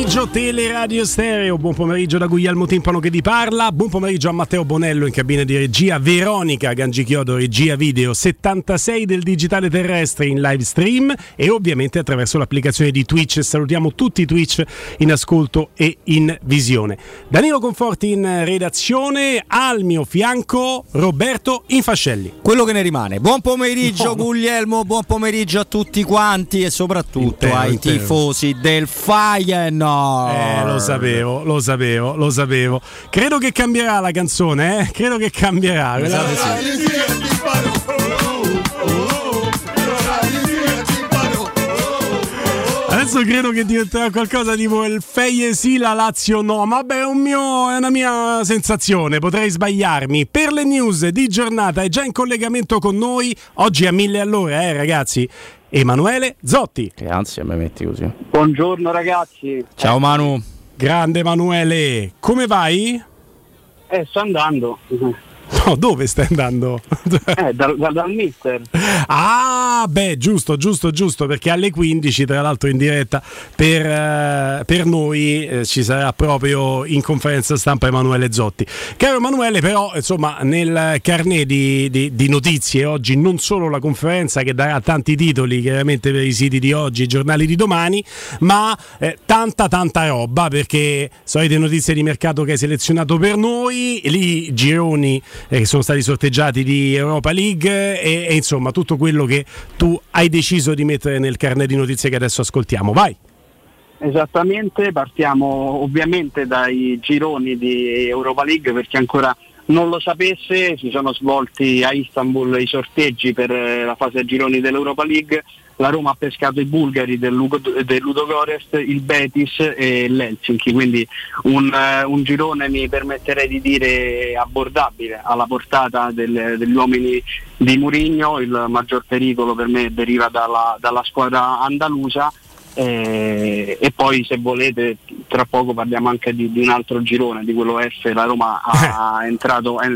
pomeriggio Teleradio Stereo, buon pomeriggio da Guglielmo Timpano che vi parla, buon pomeriggio a Matteo Bonello in cabina di regia, Veronica Gangichiodo regia video 76 del digitale terrestre in live stream e ovviamente attraverso l'applicazione di Twitch. Salutiamo tutti i Twitch in ascolto e in visione. Danilo Conforti in redazione, al mio fianco Roberto Infascelli. Quello che ne rimane. Buon pomeriggio no. Guglielmo, buon pomeriggio a tutti quanti e soprattutto intero, ai intero. tifosi del Feyenoord. Eh, lo sapevo, lo sapevo, lo sapevo. Credo che cambierà la canzone, eh? Credo che cambierà. Esatto. Adesso credo che diventerà qualcosa tipo il Feie sì, la Lazio no. Ma beh, è, un mio, è una mia sensazione, potrei sbagliarmi. Per le news di giornata è già in collegamento con noi, oggi a mille all'ora, eh ragazzi. Emanuele Zotti. Che ansia mi metti così. Buongiorno ragazzi. Ciao Manu. Grande Emanuele, come vai? Eh, sto andando. No, dove stai andando? Eh, dal, dal, dal mister. Ah, beh, giusto, giusto, giusto, perché alle 15, tra l'altro in diretta per, eh, per noi, eh, ci sarà proprio in conferenza stampa Emanuele Zotti. Caro Emanuele, però, insomma, nel carnet di, di, di, notizie oggi non solo la conferenza che darà tanti titoli, chiaramente per i siti di oggi, i giornali di domani, ma eh, tanta, tanta roba, perché solite notizie di mercato che hai selezionato per noi, lì gironi eh, che sono stati sorteggiati di Europa League e, e insomma tutto quello che tu hai deciso di mettere nel carnet di notizie che adesso ascoltiamo. Vai! Esattamente, partiamo ovviamente dai gironi di Europa League perché ancora non lo sapesse, si sono svolti a Istanbul i sorteggi per eh, la fase a gironi dell'Europa League, la Roma ha pescato i bulgari del, Lugo, del Ludogorest, il Betis e l'Helsinki, quindi un, uh, un, girone mi permetterei di dire abbordabile alla portata del, degli uomini di Murigno, il maggior pericolo per me deriva dalla, dalla squadra andalusa eh, e poi se volete tra poco parliamo anche di, di, un altro girone, di quello F, la Roma ha, entrato, è,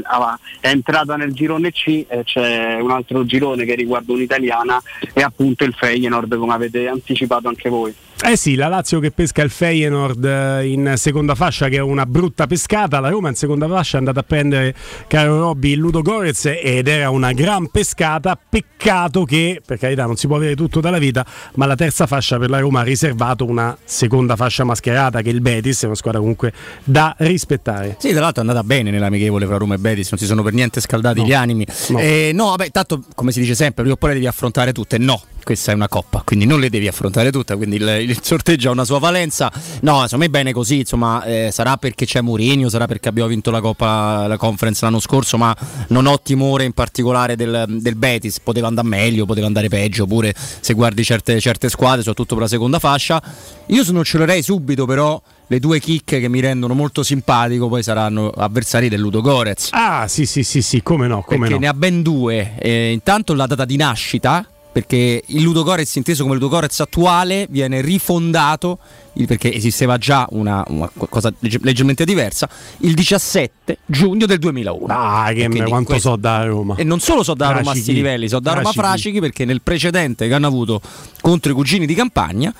è, entrata nel girone C, eh, c'è un altro girone che riguarda un'italiana e appunto il Feyenoord come avete anticipato anche voi. Eh sì, la Lazio che pesca il Feyenoord eh, in seconda fascia che è una brutta pescata, la Roma in seconda fascia è andata a prendere caro Robby il Ludo Gorez ed era una gran pescata, peccato che per carità non si può avere tutto dalla vita, ma la terza fascia per la Roma ha riservato una seconda fascia mascherata che è il Betis, è una squadra comunque da rispettare. Sì, tra l'altro è andata bene nell'amichevole fra Roma e Betis, non si sono per niente scaldati no. gli animi. No. Eh, no, vabbè, tanto come si dice sempre, prima o poi le devi affrontare tutte, no questa è una coppa, quindi non le devi affrontare tutte, quindi il, il sorteggio ha una sua valenza. No, insomma, è bene così, insomma, eh, sarà perché c'è Mourinho, sarà perché abbiamo vinto la Coppa, la Conference l'anno scorso, ma non ho timore in particolare del, del Betis, poteva andare meglio, poteva andare peggio, pure se guardi certe, certe squadre, soprattutto per la seconda fascia. Io snocceolerei subito però le due chicche che mi rendono molto simpatico poi saranno avversari del Ludo Gorez. Ah, sì, sì, sì, sì, come no, come Perché no. ne ha ben due. Eh, intanto la data di nascita, perché il Ludogorez inteso come Ludogorez attuale viene rifondato perché esisteva già una, una cosa leggermente diversa, il 17 giugno del 2001. Ah, che me, quanto questo, so da Roma. E non solo so da Roma a questi livelli, so da Roma Fracichi perché nel precedente che hanno avuto contro i cugini di campagna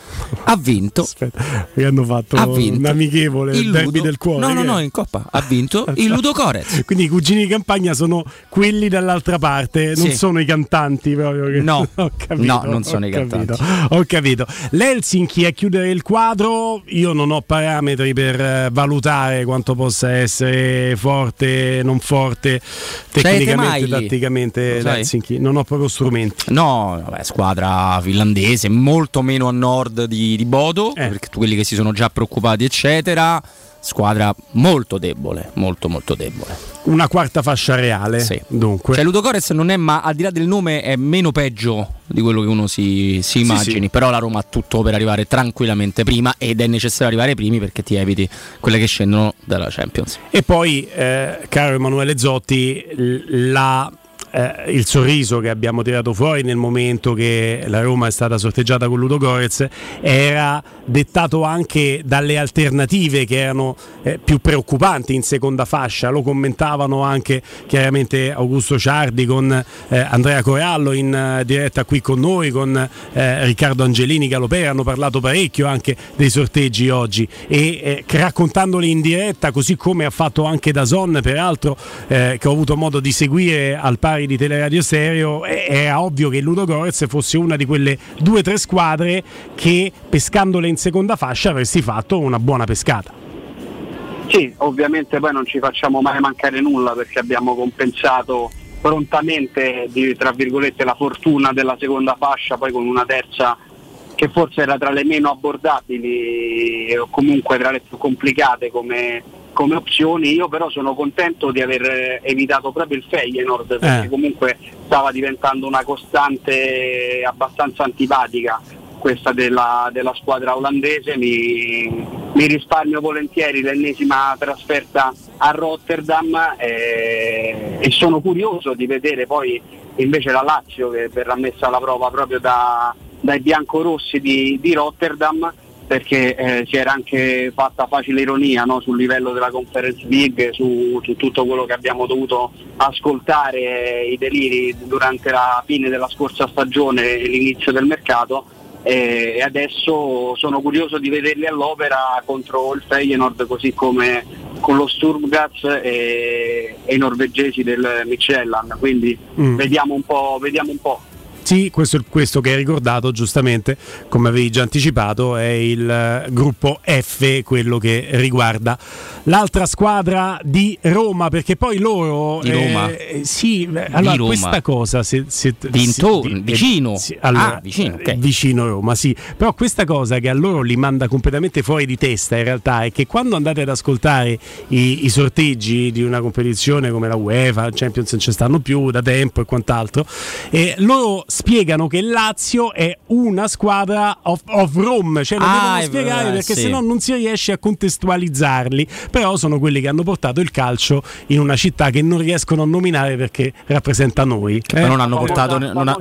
ha vinto. Aspetta, che hanno fatto ha vinto un amichevole il derby del cuore. No, no, no, in Coppa ha vinto il Ludo Corez. Quindi i cugini di campagna sono quelli dall'altra parte, non sì. sono i cantanti proprio. Che... No, capito, no, non sono i cantanti. Ho capito. L'Helsinki a chiudere il quadro quadro io non ho parametri per eh, valutare quanto possa essere forte, non forte, tecnicamente, tatticamente Helsinki. Non ho proprio strumenti. No, vabbè, squadra finlandese, molto meno a nord di, di Bodo, eh. perché quelli che si sono già preoccupati, eccetera squadra molto debole, molto molto debole. Una quarta fascia reale, sì. dunque. Cioè Ludogorez non è, ma al di là del nome, è meno peggio di quello che uno si, si immagini, sì, sì. però la Roma ha tutto per arrivare tranquillamente prima ed è necessario arrivare primi perché ti eviti quelle che scendono dalla Champions. E poi, eh, caro Emanuele Zotti, la eh, il sorriso che abbiamo tirato fuori nel momento che la Roma è stata sorteggiata con Ludo Gorez era dettato anche dalle alternative che erano eh, più preoccupanti in seconda fascia, lo commentavano anche chiaramente Augusto Ciardi con eh, Andrea Corallo in eh, diretta qui con noi, con eh, Riccardo Angelini Galopera, hanno parlato parecchio anche dei sorteggi oggi. E raccontandoli in diretta così come ha fatto anche Dazon peraltro che ho avuto modo di seguire al pari di Teleradio Stereo, era ovvio che Ludo Gorez fosse una di quelle due o tre squadre che pescandole in seconda fascia avresti fatto una buona pescata. Sì, ovviamente poi non ci facciamo mai mancare nulla perché abbiamo compensato prontamente di, tra virgolette la fortuna della seconda fascia poi con una terza che forse era tra le meno abbordabili o comunque tra le più complicate come, come opzioni. Io però sono contento di aver evitato proprio il Feyenoord perché eh. comunque stava diventando una costante abbastanza antipatica questa della, della squadra olandese, mi, mi, risparmio volentieri l'ennesima trasferta a Rotterdam eh, e sono curioso di vedere poi invece la Lazio che verrà messa alla prova proprio da, dai biancorossi di, di Rotterdam perché eh, si era anche fatta facile ironia no? sul livello della Conference League, su, su, tutto quello che abbiamo dovuto ascoltare, i deliri durante la fine della scorsa stagione e l'inizio del mercato e adesso sono curioso di vederli all'opera contro il Feyenoord così come con lo Sturmgaz e, e i norvegesi del Michelin, quindi mm. vediamo un po'. Vediamo un po'. Sì, questo, questo, che hai ricordato giustamente, come avevi già anticipato, è il eh, gruppo F, quello che riguarda l'altra squadra di Roma, perché poi loro... Di Roma? Eh, sì, allora Roma. questa cosa... Se, se, Dintorno, vicino. Sì, allora, ah, vicino, okay. vicino Roma, sì. Però questa cosa che a loro li manda completamente fuori di testa in realtà è che quando andate ad ascoltare i, i sorteggi di una competizione come la UEFA, Champions non ci stanno più da tempo e quant'altro, e loro spiegano che Lazio è una squadra of, of Rome, cioè lo ah, devono spiegare perché sì. sennò non si riesce a contestualizzarli, però sono quelli che hanno portato il calcio in una città che non riescono a nominare perché rappresenta noi. Che eh? non hanno portato famosa, non ha...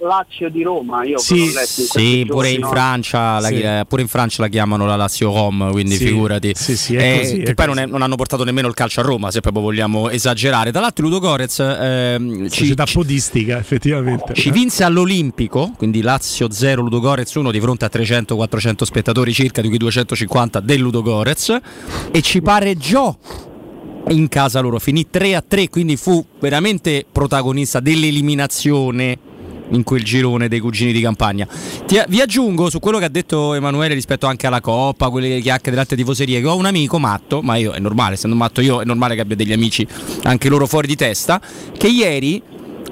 Lazio di Roma, io sì, sì pure, in Francia, la, sì. pure in Francia la chiamano la Lazio Rome, quindi sì, figurati. Sì, sì, eh, così, che poi non, è, non, hanno portato nemmeno il calcio a Roma, se proprio vogliamo esagerare. Tra l'altro Ludo Gorez ehm, società ci, podistica, effettivamente. Ci vinse vinse all'Olimpico, quindi Lazio 0, Ludogorez 1 di fronte a 300-400 spettatori circa, di cui 250 del Ludogorez e ci pareggiò in casa loro, finì 3 a 3, quindi fu veramente protagonista dell'eliminazione in quel girone dei cugini di campagna. Ti, vi aggiungo su quello che ha detto Emanuele rispetto anche alla Coppa, quelle chiacchiere delle altre tifoserie, che ho un amico matto, ma io è normale, essendo matto io è normale che abbia degli amici anche loro fuori di testa, che ieri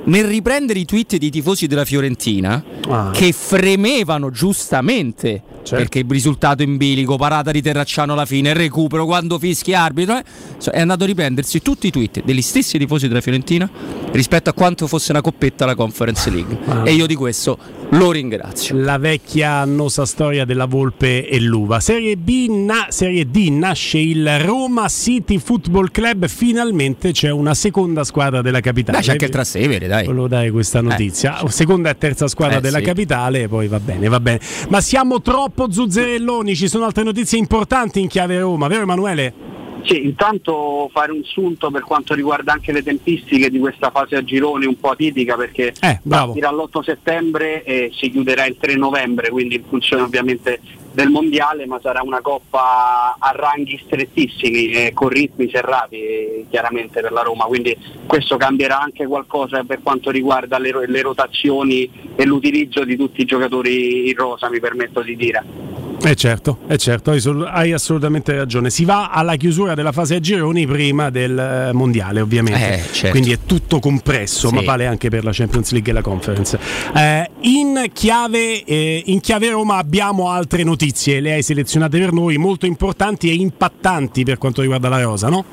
nel riprendere i tweet dei tifosi della Fiorentina ah. che fremevano giustamente certo. perché il risultato in bilico, parata di Terracciano alla fine, recupero quando fischi arbitro, eh, è andato a riprendersi tutti i tweet degli stessi tifosi della Fiorentina rispetto a quanto fosse una coppetta la Conference League. Ah. E io di questo lo ringrazio. La vecchia annosa storia della Volpe e l'Uva. Serie, B, na- Serie D nasce il Roma City Football Club, finalmente c'è una seconda squadra della capitale. Beh, c'è anche il Trastevere, dai. Volevo dare questa notizia. Eh. Seconda e terza squadra eh, della sì. capitale, poi va bene, va bene. Ma siamo troppo zuzzerelloni, ci sono altre notizie importanti in chiave Roma, vero Emanuele? Sì, intanto fare un sunto per quanto riguarda anche le tempistiche di questa fase a gironi un po' atipica perché eh, partirà l'8 settembre e si chiuderà il 3 novembre, quindi in funzione ovviamente del mondiale, ma sarà una coppa a ranghi strettissimi e con ritmi serrati eh, chiaramente per la Roma, quindi questo cambierà anche qualcosa per quanto riguarda le, le rotazioni e l'utilizzo di tutti i giocatori in rosa, mi permetto di dire. Eh certo, eh certo, hai assolutamente ragione. Si va alla chiusura della fase a gironi prima del eh, mondiale, ovviamente. Eh, certo. Quindi è tutto compresso, sì. ma vale anche per la Champions League e la Conference. Eh, in, chiave, eh, in chiave Roma abbiamo altre notizie, le hai selezionate per noi, molto importanti e impattanti per quanto riguarda la Rosa, no?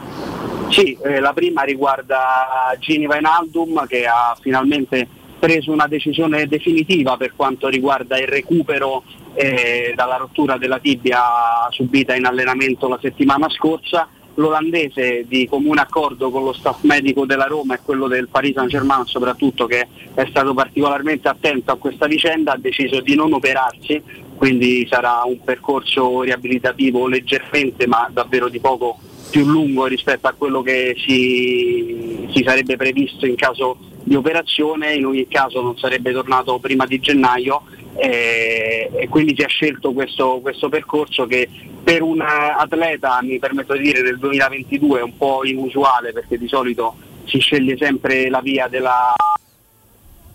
Sì, eh, la prima riguarda Gini Vainaldum che ha finalmente preso una decisione definitiva per quanto riguarda il recupero eh, dalla rottura della tibia subita in allenamento la settimana scorsa. L'olandese di comune accordo con lo staff medico della Roma e quello del Paris Saint Germain soprattutto che è stato particolarmente attento a questa vicenda ha deciso di non operarsi, quindi sarà un percorso riabilitativo leggermente ma davvero di poco più lungo rispetto a quello che si, si sarebbe previsto in caso di operazione, in ogni caso non sarebbe tornato prima di gennaio eh, e quindi si è scelto questo, questo, percorso che per un atleta, mi permetto di dire, nel 2022 è un po' inusuale perché di solito si sceglie sempre la via della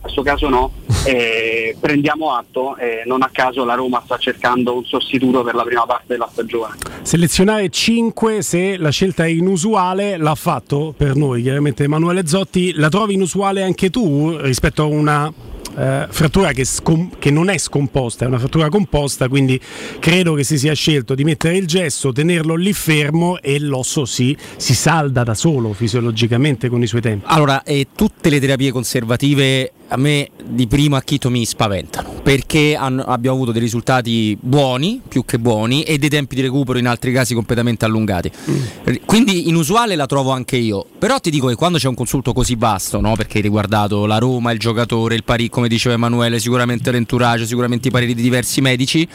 questo caso no, eh, prendiamo atto, eh, non a caso la Roma sta cercando un sostituto per la prima parte della stagione. Selezionare 5 se la scelta è inusuale l'ha fatto per noi chiaramente Emanuele Zotti, la trovi inusuale anche tu rispetto a una eh, frattura che, scom- che, non è scomposta, è una frattura composta, quindi credo che si sia scelto di mettere il gesso, tenerlo lì fermo e l'osso si, si salda da solo fisiologicamente con i suoi tempi. Allora, eh, tutte le terapie conservative a me di primo acchito mi spaventano perché hanno, abbiamo avuto dei risultati buoni, più che buoni, e dei tempi di recupero in altri casi completamente allungati. Mm. Quindi inusuale la trovo anche io. Però ti dico che quando c'è un consulto così vasto, no? perché hai riguardato la Roma, il giocatore, il pari, come diceva Emanuele, sicuramente l'entourage, sicuramente i pareri di diversi medici,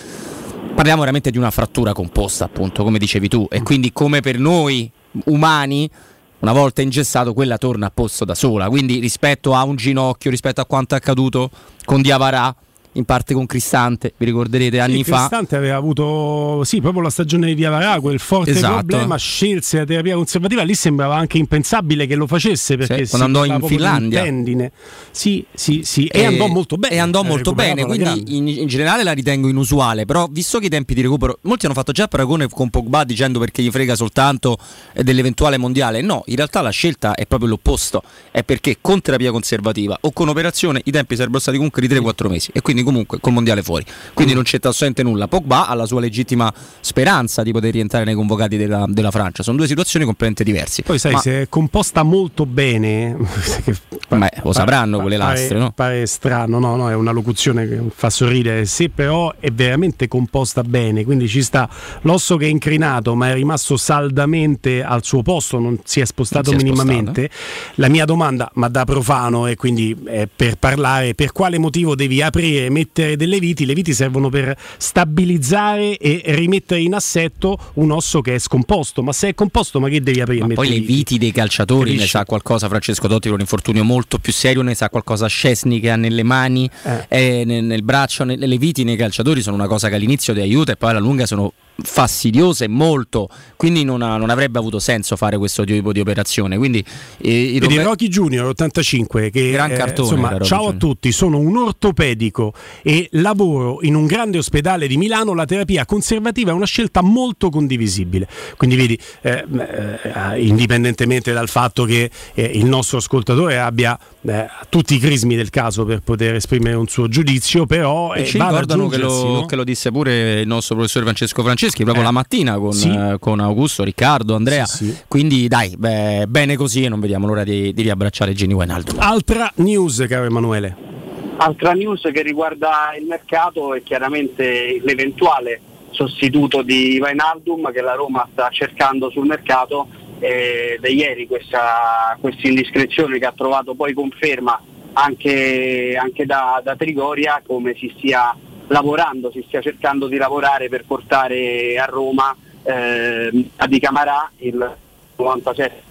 parliamo veramente di una frattura composta, appunto, come dicevi tu. E quindi come per noi umani una volta ingessato quella torna a posto da sola. Quindi rispetto a un ginocchio, rispetto a quanto è accaduto con Diavarà, in parte con Cristante, vi ricorderete anni sì, fa. Cristante aveva avuto sì, proprio la stagione di Diavara, quel forte esatto. problema, scelse la terapia conservativa, lì sembrava anche impensabile che lo facesse perché sì, quando andò in Finlandia. Sì, sì, sì, e, e, andò molto bene. E andò molto bene, quindi in, in, generale la ritengo inusuale, però visto che i tempi di recupero, molti hanno fatto già paragone con Pogba dicendo perché gli frega soltanto dell'eventuale mondiale, no, in realtà la scelta è proprio l'opposto, è perché con terapia conservativa o con operazione i tempi sarebbero stati comunque di 3-4 mesi e quindi quindi comunque col mondiale fuori. Quindi mm. non c'entra assolutamente nulla. Pogba ha la sua legittima speranza di poter rientrare nei convocati della, della Francia. Sono due situazioni completamente diverse. Poi sai, Ma... se è composta molto bene, Beh, lo sapranno quelle lastre, pare, no? Pare strano, no, no, è una locuzione che fa sorridere. Se però è veramente composta bene, quindi ci sta l'osso che è incrinato, ma è rimasto saldamente al suo posto, non si è spostato si è minimamente. La mia domanda, ma da profano, e quindi è per parlare, per quale motivo devi aprire mettere delle viti, le viti servono per stabilizzare e rimettere in assetto un osso che è scomposto, ma se è composto ma che devi aprire? Ma poi le viti dei calciatori Capisci? ne sa qualcosa Francesco Dotti con un infortunio molto più serio, ne sa qualcosa Scesni che ha nelle mani, eh. eh nel, nel, braccio, nel, le viti nei calciatori sono una cosa che all'inizio ti aiuta e poi alla lunga sono fastidiose molto, quindi non, ha, non, avrebbe avuto senso fare questo tipo di operazione. Quindi, eh, Roberto... Rocky Junior 85 che Gran cartone, eh, insomma, ciao a tutti, sono un ortopedico e lavoro in un grande ospedale di Milano, la terapia conservativa è una scelta molto condivisibile. Quindi vedi, eh, eh, indipendentemente dal fatto che eh, il nostro ascoltatore abbia eh, tutti i crismi del caso per poter esprimere un suo giudizio, però e ci ricordano che lo, no? che lo disse pure il nostro professore Francesco Franceschi Franceschi proprio eh. la mattina con, sì. eh, con, Augusto, Riccardo, Andrea. Sì, sì. Quindi dai, beh, bene così e non vediamo l'ora di, di riabbracciare Gini Wijnaldum. Altra news, caro Emanuele. Altra news che riguarda il mercato è chiaramente l'eventuale sostituto di Wijnaldum che la Roma sta cercando sul mercato eh, da ieri questa, questa, indiscrezione che ha trovato poi conferma anche, anche da, da Trigoria come si stia lavorando, si stia cercando di lavorare per portare a Roma eh, Adi Camarà il 97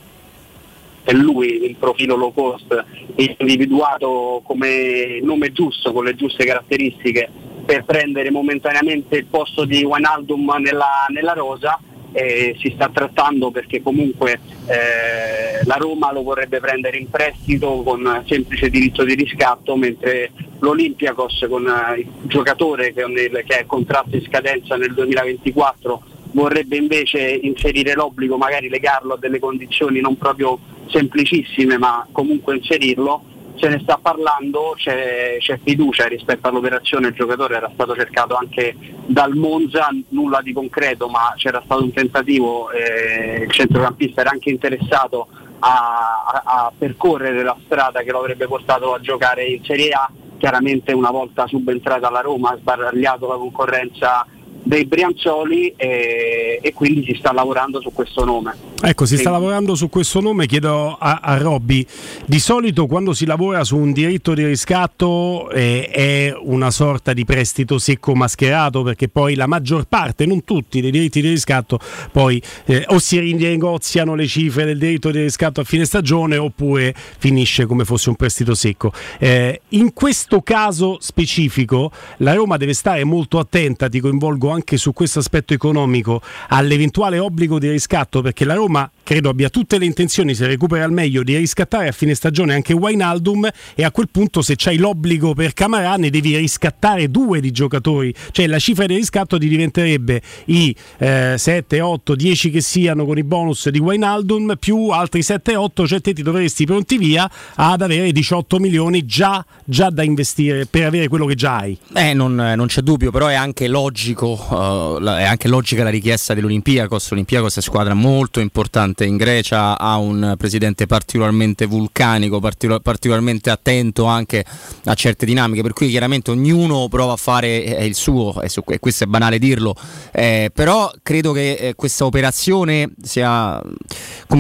è lui il profilo low cost individuato come nome giusto con le giuste caratteristiche per prendere momentaneamente il posto di Wijnaldum nella, nella rosa eh, si sta trattando perché comunque eh, la Roma lo vorrebbe prendere in prestito con semplice diritto di riscatto mentre l'Olympiakos con eh, il giocatore che, che è contratto in scadenza nel 2024 vorrebbe invece inserire l'obbligo, magari legarlo a delle condizioni non proprio semplicissime ma comunque inserirlo se ne sta parlando, c'è, c'è, fiducia rispetto all'operazione, il giocatore era stato cercato anche dal Monza, nulla di concreto, ma c'era stato un tentativo, eh, il centrocampista era anche interessato a, a, a, percorrere la strada che lo avrebbe portato a giocare in Serie A, chiaramente una volta subentrata alla Roma ha sbaragliato la concorrenza dei Brianzoli e, e, quindi si sta lavorando su questo nome. Ecco, si sta lavorando su questo nome, chiedo a, a Robby, di solito quando si lavora su un diritto di riscatto eh, è una sorta di prestito secco mascherato perché poi la maggior parte, non tutti, dei diritti di riscatto poi eh, o si rinegoziano le cifre del diritto di riscatto a fine stagione oppure finisce come fosse un prestito secco. Eh, in questo caso specifico la Roma deve stare molto attenta, ti coinvolgo anche su questo aspetto economico, all'eventuale obbligo di riscatto perché la Roma credo abbia tutte le intenzioni, se recupera al meglio, di riscattare a fine stagione anche Wainaldum e a quel punto se c'hai l'obbligo per Camarà ne devi riscattare due di giocatori, cioè la cifra di riscatto ti diventerebbe i eh, 7, 8, 10 che siano con i bonus di Wainaldum più altri 7, 8, cioè te ti dovresti pronti via ad avere 18 milioni già, già da investire per avere quello che già hai. Eh, non, non c'è dubbio, però è anche logico, uh, è anche logica la richiesta dell'Olimpiakos, l'Olimpiakos è squadra molto importante in Grecia ha un presidente particolarmente vulcanico, particol- particolarmente attento anche a certe dinamiche, per cui chiaramente ognuno prova a fare eh, il suo, e, su, questo è banale dirlo, eh, però credo che eh, questa operazione sia,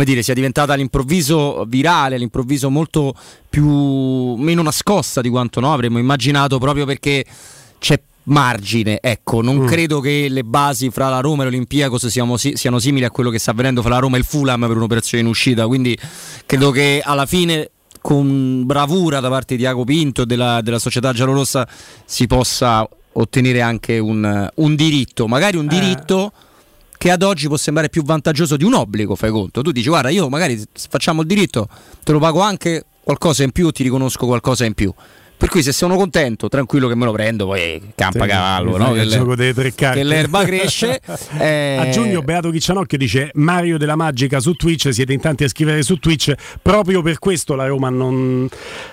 dire, sia diventata all'improvviso virale, all'improvviso molto più meno nascosta di quanto no, avremmo immaginato proprio perché c'è margine. Ecco, non mm. credo che le basi fra la Roma e l'Olimpiakos siano, siano simili a quello che sta avvenendo fra la Roma e il Fulham per un'operazione in uscita. Quindi credo che alla fine con bravura da parte di Iago Pinto e della, della società giallorossa si possa ottenere anche un, un diritto, magari un eh. diritto che ad oggi può sembrare più vantaggioso di un obbligo, fai conto. Tu dici guarda, io magari facciamo il diritto, te lo pago anche qualcosa in più, ti riconosco qualcosa in più. Per cui se sono contento, tranquillo che me lo prendo, poi campa sì, cavallo, no? che, gioco dei tre che l'erba cresce. eh... A giugno Beato Chiccianocchio dice Mario della Magica su Twitch, siete in tanti a scrivere su Twitch, proprio per questo la Roma non,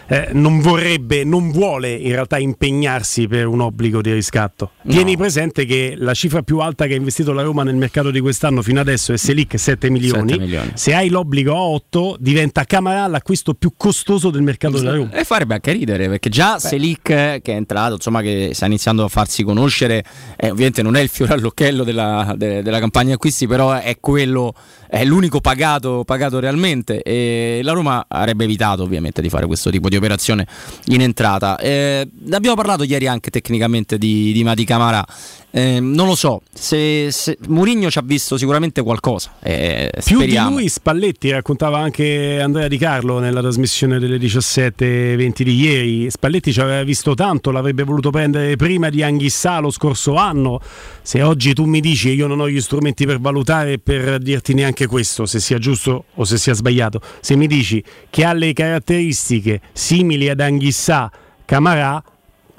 eh, non vorrebbe, non vuole in realtà impegnarsi per un obbligo di riscatto. No. Tieni presente che la cifra più alta che ha investito la Roma nel mercato di quest'anno fino adesso è Selic 7 milioni. 7 milioni. Se hai l'obbligo a 8 diventa Camara l'acquisto più costoso del mercato della Roma. E farebbe anche ridere perché già Beh. Selic che è entrato, insomma che sta iniziando a farsi conoscere, eh, ovviamente non è il fiore all'occhiello della, de, della campagna acquisti, però è quello è l'unico pagato, pagato, realmente e la Roma avrebbe evitato ovviamente di fare questo tipo di operazione in entrata. Eh, abbiamo parlato ieri anche tecnicamente di, di Mati Camara, eh, non lo so, se, se Murigno ci ha visto sicuramente qualcosa. Eh, Più speriamo. di lui Spalletti, raccontava anche Andrea Di Carlo nella trasmissione delle 17.20 di ieri, Spalletti ci aveva visto tanto, l'avrebbe voluto prendere prima di Anghissà lo scorso anno, se oggi tu mi dici io non ho gli strumenti per valutare e per dirti neanche anche questo, se sia giusto o se sia sbagliato. Se mi dici che ha le caratteristiche simili ad Anghissà, Camarà,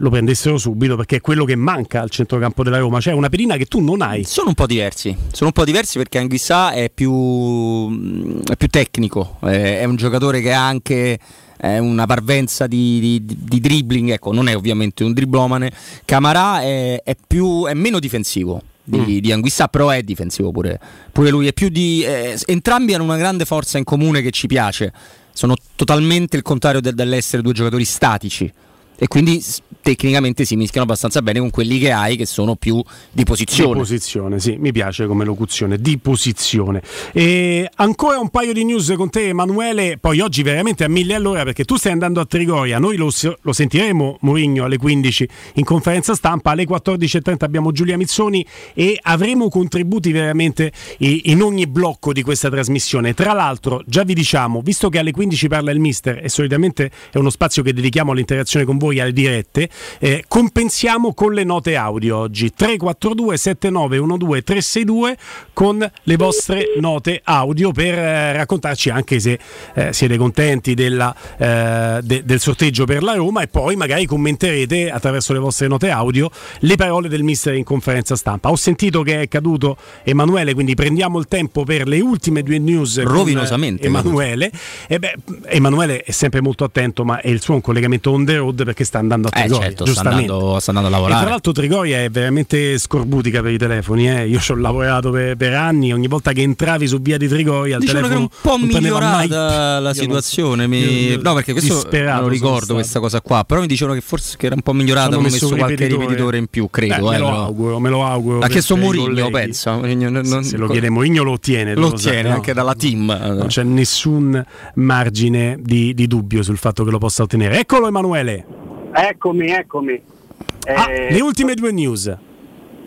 lo prendessero subito perché è quello che manca al centrocampo della Roma, cioè una pedina che tu non hai. Sono un po' diversi, sono un po' diversi perché Anghissà è più, è più tecnico, è un giocatore che ha anche una parvenza di, di, di, dribbling, ecco, non è ovviamente un driblomane. Camarà è, è, più, è meno difensivo di, mm. di Anguissa, però è difensivo pure, pure lui. È più di, eh, entrambi hanno una grande forza in comune che ci piace. Sono totalmente il contrario de- dell'essere due giocatori statici e quindi tecnicamente si mischiano abbastanza bene con quelli che hai che sono più di posizione. Di posizione, sì, mi piace come locuzione, di posizione. E ancora un paio di news con te Emanuele, poi oggi veramente a mille all'ora perché tu stai andando a Trigoria, noi lo, lo sentiremo Mourinho alle 15 in conferenza stampa, alle 14.30 abbiamo Giulia Mizzoni e avremo contributi veramente in ogni blocco di questa trasmissione. Tra l'altro già vi diciamo, visto che alle 15 parla il mister e solitamente è uno spazio che dedichiamo all'interazione con voi, voi alle dirette, eh, compensiamo con le note audio oggi 342 7912 362 con le vostre note audio per eh, raccontarci anche se eh, siete contenti della, eh, de, del sorteggio per la Roma e poi magari commenterete attraverso le vostre note audio le parole del mister in conferenza stampa. Ho sentito che è caduto Emanuele, quindi prendiamo il tempo per le ultime due news rovinosamente Emanuele. E beh, Emanuele è sempre molto attento, ma è il suo un collegamento on the road perché sta andando a eh, Trigoria. Eh certo, sta andando, sta andando, a lavorare. E tra l'altro Trigoria è veramente scorbutica per i telefoni. Eh. Io ci ho lavorato per, per, anni, ogni volta che entravi su via di Trigoria il diciamo telefono che è un po' migliorata la situazione. Non, mi... no, perché questo non lo ricordo questa cosa qua. Però mi dicevano che forse era un po' migliorata, hanno messo, messo qualche ripetitore in più, credo. Beh, me lo auguro, me lo auguro. Ha chiesto Mourinho, pensa. Non, se lo chiede Mourinho lo ottiene. Lo ottiene anche dalla team. Non c'è nessun margine di, di dubbio sul fatto che lo possa ottenere. Eccolo Emanuele. Eccomi, eccomi. Ah, eh, le ultime due news.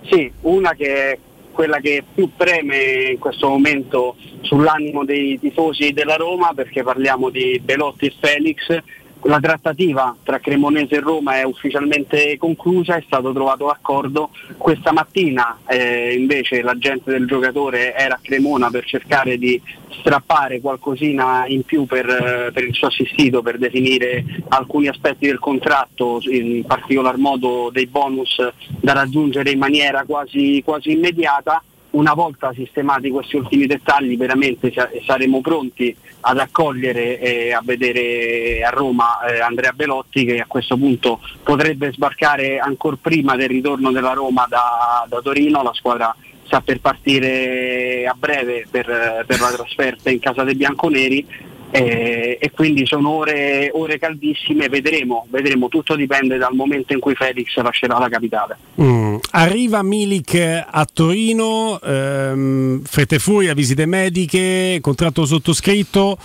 Sì, una che è quella che più preme in questo momento sull'animo dei tifosi della Roma perché parliamo di Belotti e Felix la trattativa tra Cremonese e Roma è ufficialmente conclusa, è stato trovato l'accordo. Questa mattina eh, invece l'agente del giocatore era a Cremona per cercare di strappare qualcosina in più per, eh, per il suo assistito per definire alcuni aspetti del contratto, in particolar modo dei bonus da raggiungere in maniera quasi, quasi immediata una volta sistemati questi ultimi dettagli veramente saremo pronti ad accogliere e a vedere a Roma eh, Andrea Belotti che a questo punto potrebbe sbarcare ancora prima del ritorno della Roma da, da Torino, la squadra sta per partire a breve per, per la trasferta in casa dei bianconeri eh, e quindi sono ore, ore caldissime, vedremo, vedremo, tutto dipende dal momento in cui Felix lascerà la capitale. Mm. Arriva Milik a Torino, ehm, fretta e furia, visite mediche, contratto sottoscritto,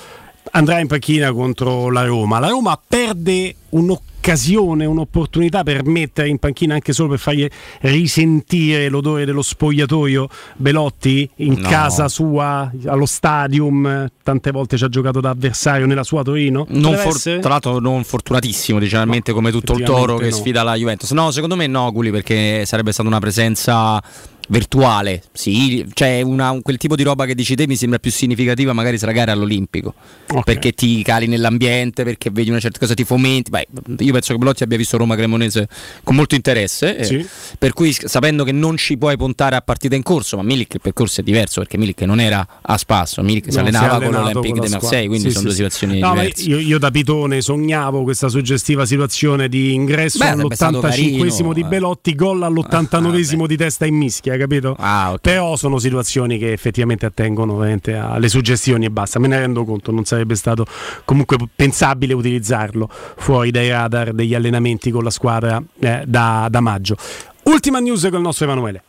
andrà in panchina contro la Roma. La Roma perde un'occasione un'opportunità per mettere in panchina anche solo per fargli risentire l'odore dello spogliatoio Belotti in no. casa sua, allo stadium, tante volte ci ha giocato da avversario nella sua Torino? For- tra l'altro non fortunatissimo, diciamo, come tutto il Toro che no. sfida la Juventus. No, secondo me no, Guli, perché sarebbe stata una presenza virtuale, sì, cioè una, quel tipo di roba che dici te mi sembra più significativa magari la gara all'Olimpico, okay. perché ti cali nell'ambiente, perché vedi una certa cosa, ti fomenti, Beh, io penso che Belotti abbia visto Roma Cremonese con molto interesse, eh, sì. eh, per cui sapendo che non ci puoi puntare a partita in corso, ma Milik il percorso è diverso perché Milik non era a spasso, Milik si allenava con l'Olympique di Marseille, quindi sì, sono sì, due situazioni no, diverse. Io, io, da Pitone sognavo questa suggestiva situazione di ingresso Beh, all'85 di Belotti, gol all'89 ah, di testa in mischia capito? Ah, okay. Però sono situazioni che effettivamente attengono alle suggestioni e basta. Me ne rendo conto, non sarebbe stato comunque pensabile utilizzarlo fuori dai radar degli allenamenti con la squadra eh, da, da maggio. Ultima news con il nostro Emanuele.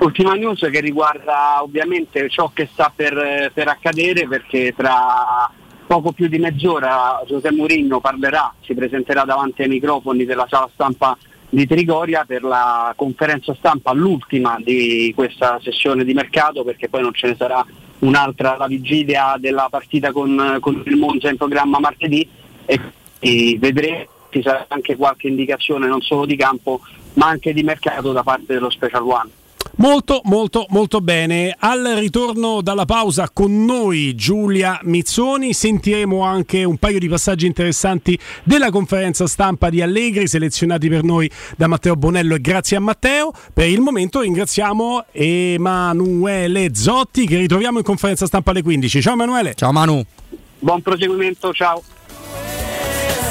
Ultima news che riguarda ovviamente ciò che sta per, per accadere perché tra poco più di mezz'ora Giuseppe Mourinho parlerà, si presenterà davanti ai microfoni della sala stampa di Trigoria per la conferenza stampa, l'ultima di questa sessione di mercato perché poi non ce ne sarà un'altra alla vigilia della partita con, con il Monza in programma martedì e, e vedremo ci sarà anche qualche indicazione non solo di campo ma anche di mercato da parte dello Special One. Molto molto molto bene. Al ritorno dalla pausa con noi Giulia Mizzoni sentiremo anche un paio di passaggi interessanti della conferenza stampa di Allegri selezionati per noi da Matteo Bonello e grazie a Matteo. Per il momento ringraziamo Emanuele Zotti che ritroviamo in conferenza stampa alle 15. Ciao Emanuele. Ciao Manu. Buon proseguimento, ciao.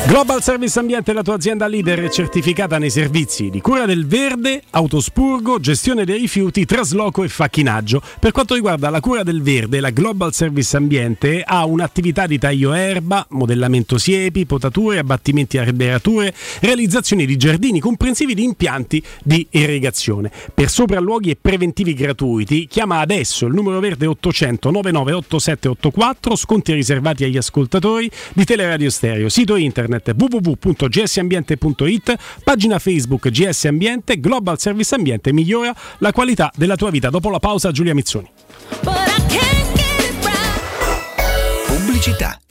Global Service Ambiente è la tua azienda leader certificata nei servizi di cura del verde, autospurgo, gestione dei rifiuti, trasloco e facchinaggio. Per quanto riguarda la cura del verde, la Global Service Ambiente ha un'attività di taglio erba, modellamento siepi, potature, abbattimenti arberature, realizzazione di giardini comprensivi di impianti di irrigazione. Per sopralluoghi e preventivi gratuiti, chiama adesso il numero verde 800 998784, sconti riservati agli ascoltatori di Teleradio Stereo, sito internet internet www.gsambiente.it, pagina Facebook GS Ambiente, Global Service Ambiente migliora la qualità della tua vita. Dopo la pausa Giulia Mizzoni. Pubblicità.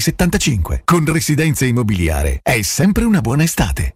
75. Con Residenze Immobiliare è sempre una buona estate.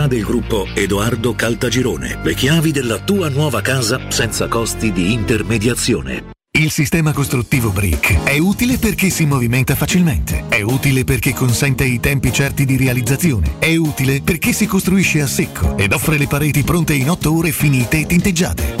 del gruppo Edoardo Caltagirone. Le chiavi della tua nuova casa senza costi di intermediazione. Il sistema costruttivo Brick è utile perché si movimenta facilmente, è utile perché consente i tempi certi di realizzazione, è utile perché si costruisce a secco ed offre le pareti pronte in 8 ore finite e tinteggiate,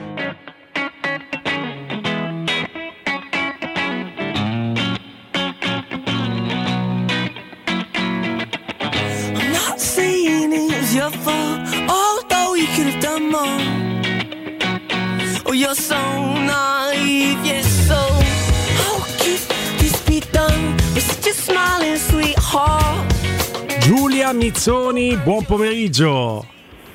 Your fault, although you could have done more. Oh, you're so naive, yes, so. How could this be done with such a smiling sweetheart? Giulia Mizzoni, buon pomeriggio.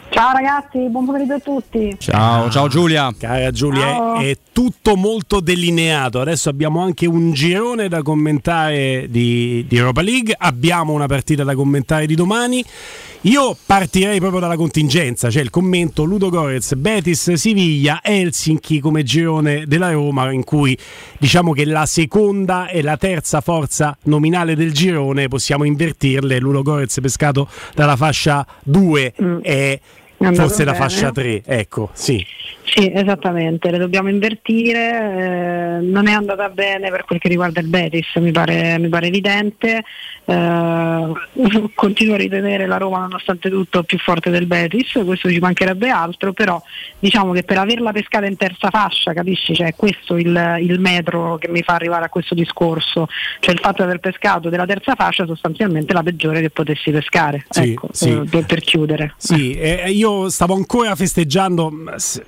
Ciao ragazzi, buon pomeriggio a tutti. Ciao, ciao Giulia. Cara Giulia, Ciao. è, è tutto molto delineato. Adesso abbiamo anche un girone da commentare di, di Europa League. Abbiamo una partita da commentare di domani. Io partirei proprio dalla contingenza, cioè il commento Ludo Gorez, Betis, Siviglia, Helsinki come girone della Roma, in cui diciamo che la seconda e la terza forza nominale del girone possiamo invertirle. Ludo Gorez pescato dalla fascia 2 è andato Forse la bene. fascia 3, ecco, sì. Sì, esattamente, le dobbiamo invertire, eh, non è andata bene per quel che riguarda il Betis, mi pare, mi pare evidente, eh, continuo a ritenere la Roma nonostante tutto più forte del Betis, questo ci mancherebbe altro, però diciamo che per averla pescata in terza fascia, capisci, cioè questo il, il metro che mi fa arrivare a questo discorso, cioè il fatto di aver pescato della terza fascia sostanzialmente la peggiore che potessi pescare, Sì, ecco, sì. eh, per- chiudere. Sì, eh, stavo ancora festeggiando,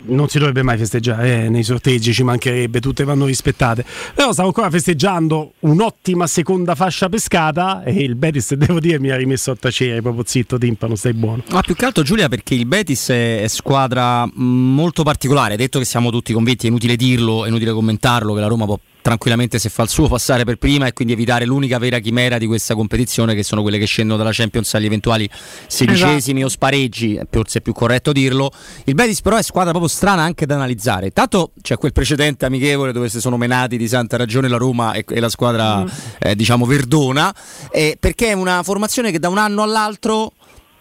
non si dovrebbe mai festeggiare, eh, nei sorteggi ci mancherebbe, tutte vanno rispettate, però stavo ancora festeggiando un'ottima seconda fascia pescata e il Betis, devo dire, mi ha rimesso a tacere, proprio zitto, timpano, stai buono. Ma più che altro Giulia perché il Betis è, è squadra mh, molto particolare, detto che siamo tutti convinti, è inutile dirlo, è inutile commentarlo, che la Roma può tranquillamente se fa il suo passare per prima e quindi evitare l'unica vera chimera di questa competizione che sono quelle che scendono dalla Champions agli eventuali sedicesimi o spareggi, forse è più corretto dirlo. Il Betis però è squadra proprio strana anche da analizzare. Tanto c'è quel precedente amichevole dove si sono menati di santa ragione la Roma e, e la squadra eh, diciamo verdona, eh, perché è una formazione che da un anno all'altro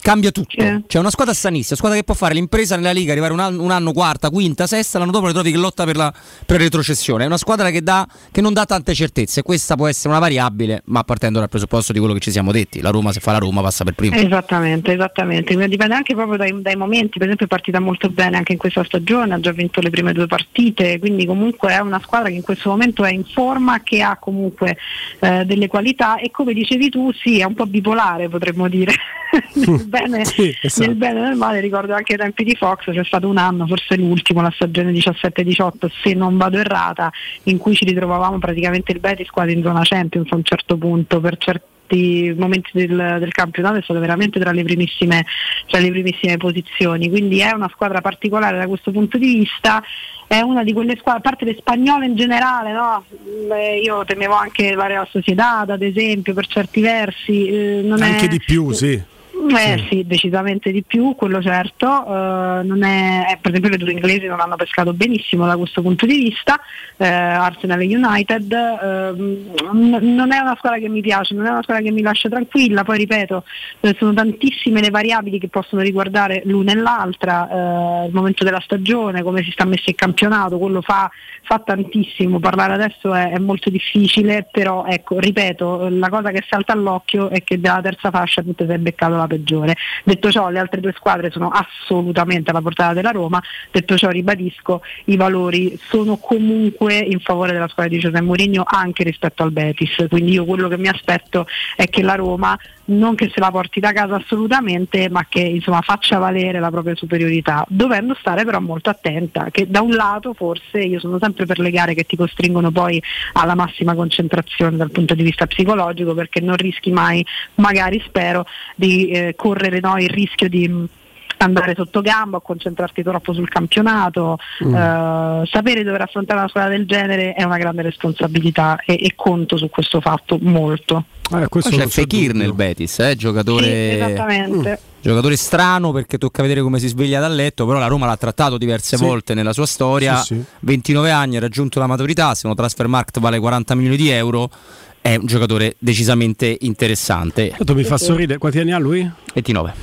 cambia tutto. C'è una squadra sanissima, squadra che può fare l'impresa nella Liga, arrivare un anno, un anno quarta, quinta, sesta, l'anno dopo le trovi che lotta per la, per retrocessione. È una squadra che, dà, che non dà tante certezze. Questa può essere una variabile, ma partendo dal presupposto di quello che ci siamo detti. La Roma, se fa la Roma, passa per prima. Esattamente, esattamente. Dipende anche proprio dai, dai momenti, per esempio è partita molto bene anche in questa stagione, ha già vinto le prime due partite, quindi comunque è una squadra che in questo momento è in forma, che ha comunque eh, delle qualità e come dicevi tu sì, è un po' bipolare potremmo dire. nel, bene, Sì, esatto. nel bene e nel male ricordo anche ai tempi di Fox, c'è stato un anno, forse l'ultimo, la stagione 17-18, se non vado errata, in cui ci ritrovavamo praticamente il Betis quasi in zona Champions a un certo punto per certi momenti del, del campionato è stato veramente tra le, primissime, tra le primissime posizioni, quindi è una squadra particolare da questo punto di vista. È una di quelle squadre, a parte le spagnole in generale, no? Eh, io temevo anche la Real Sociedad, ad esempio, per certi versi. eh, non è- Anche di più, sì. Eh sì, decisamente di più, quello certo. Eh, non è, eh, per esempio le due inglesi non hanno pescato benissimo da questo punto di vista, eh, Arsenal e United. ehm, n- non è una squadra che mi piace, non è una squadra che mi lascia tranquilla, poi ripeto, sono tantissime le variabili che possono riguardare l'una e l'altra, il momento della stagione, come si sta messo il campionato, quello fa, fa tantissimo, parlare adesso è, è molto difficile, però ecco, ripeto, la cosa che salta all'occhio è che dalla terza fascia tu ti sei beccato la peggiore. Detto ciò, le altre due squadre sono assolutamente alla portata della Roma, detto ciò ribadisco, i valori sono comunque in favore della squadra di Giuseppe Mourinho anche rispetto al Betis, quindi io quello che mi aspetto è che la Roma non che se la porti da casa assolutamente, ma che insomma faccia valere la propria superiorità, dovendo stare però molto attenta, che da un lato forse io sono sempre per le gare che ti costringono poi alla massima concentrazione dal punto di vista psicologico, perché non rischi mai, magari spero, di eh, correre no, il rischio di andare sotto gamba o concentrarti troppo sul campionato, Mm. eh, sapere dover affrontare una squadra del genere è una grande responsabilità e, e conto su questo fatto molto. Eh, c'è Fekir nel Betis, eh, giocatore... Sì, esattamente. Giocatore strano perché tocca vedere come si sveglia dal letto, però la Roma l'ha trattato diverse Sì. volte nella sua storia. Sì, sì. 29 anni, ha raggiunto la maturità, se uno transfer market vale 40 milioni di euro, è un giocatore decisamente interessante. Tanto mi fa sorridere, quanti anni ha lui? 29.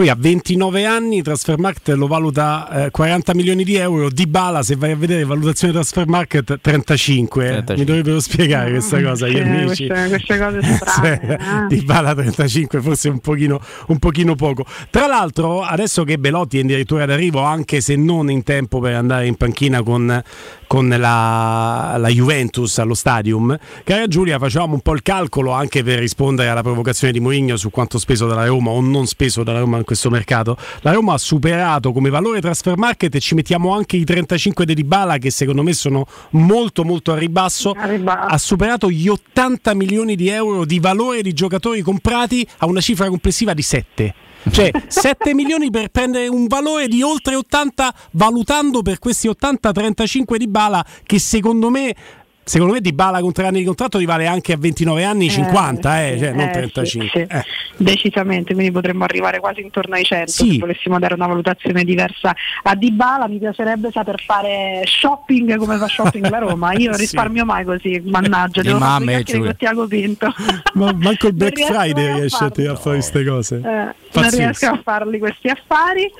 Lui ha 29 anni, Transfermarkt lo valuta eh, 40 milioni di euro, Di Bala se vai a vedere valutazione Transfermarkt 35, 35. mi dovrebbero spiegare questa cosa gli amici. queste, queste cose strane. ah. Di Bala 35 forse un pochino, un pochino poco. Tra l'altro adesso che Belotti è addirittura d'arrivo anche se non in tempo per andare in panchina con, con la, la Juventus allo stadium, cara Giulia facevamo un po' il calcolo anche per rispondere alla provocazione di Mourinho su quanto speso dalla Roma o non speso dalla Roma in questo mercato. La Roma ha superato come valore transfer market e ci mettiamo anche i 35 di Dybala che secondo me sono molto molto a ribasso. A ribasso. Ha superato gli 80 milioni di euro di valore di giocatori comprati a una cifra complessiva di 7. Cioè 7 milioni per prendere un valore di oltre 80 valutando per questi 80 35 di Bala che secondo me Secondo me Di Bala con tre anni di contratto rivale anche a 29 anni 50, eh, sì, cioè, non eh, 35. sì, sì. Eh. Decisamente, quindi potremmo arrivare quasi intorno ai 100 Sì. se volessimo dare una valutazione diversa a Dybala. Mi piacerebbe saper fare shopping come fa shopping la Roma. Io non Sì. risparmio mai così, mannaggia, devo fare con Tiago Pinto. Ma manco il Black Friday a riesce a tirare fuori queste cose. Eh, non riesco a farli questi affari.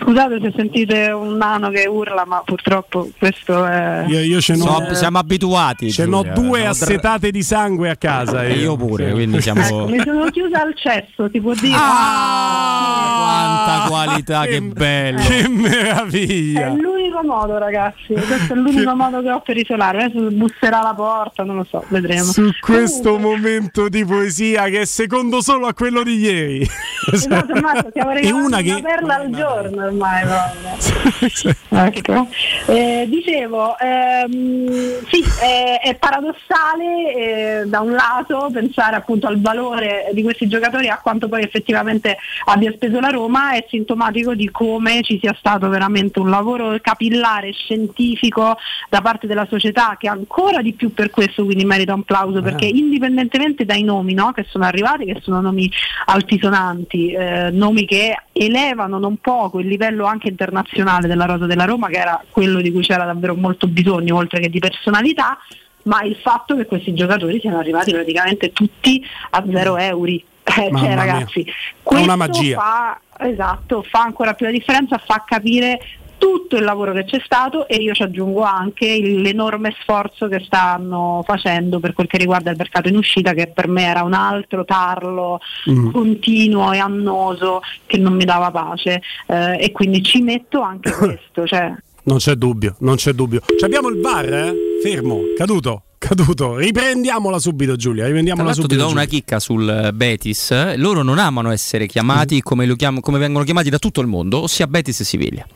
Scusate se sentite un nano che urla, ma purtroppo questo è. Io, io ce n'ho, So- siamo abituati. ce n'ho due No, assetate di sangue a casa. E io pure, Sì. quindi Ecco, siamo. mi sono chiusa al cesso, si può dire. Ah, Quanta qualità, che bello. Che È meraviglia! l'unico modo, ragazzi. Questo è l'unico modo che ho per isolare. Adesso busserà alla porta, non lo so, vedremo. Su questo Comunque, momento di poesia che è secondo solo a quello di ieri. Esatto, Marco, stiamo regalando una una, che perla al giorno ormai. Ecco. Eh, dicevo, ehm, sì, è, è paradossale eh, da un lato pensare appunto al valore di questi giocatori a quanto poi effettivamente abbia speso la Roma, è sintomatico di come ci sia stato veramente un lavoro capillare, scientifico da parte della società che ancora di più per questo quindi merita un plauso perché indipendentemente dai nomi no, che sono arrivati, che sono nomi altisonanti, eh, nomi che elevano non poco il livello anche internazionale della rosa della Roma, che era quello di cui c'era davvero molto bisogno, oltre che di personalità, ma il fatto che questi giocatori siano arrivati praticamente tutti a zero euro. Eh, cioè, mia. ragazzi, È questo. Fa, esatto, fa ancora più la differenza, fa capire tutto il lavoro che c'è stato e io ci aggiungo anche l'enorme sforzo che stanno facendo per quel che riguarda il mercato in uscita che per me era un altro tarlo Mm. continuo e annoso che non mi dava pace eh, e quindi ci metto anche questo cioè, Non c'è dubbio, non c'è dubbio. Ci abbiamo il VAR, eh? Fermo, caduto, caduto. Riprendiamola subito, Giulia. Riprendiamola l'altro ti subito. do una Giulia. chicca sul eh, Betis. Loro non amano essere chiamati come, lo chiam- come vengono chiamati da tutto il mondo, ossia Betis e Siviglia.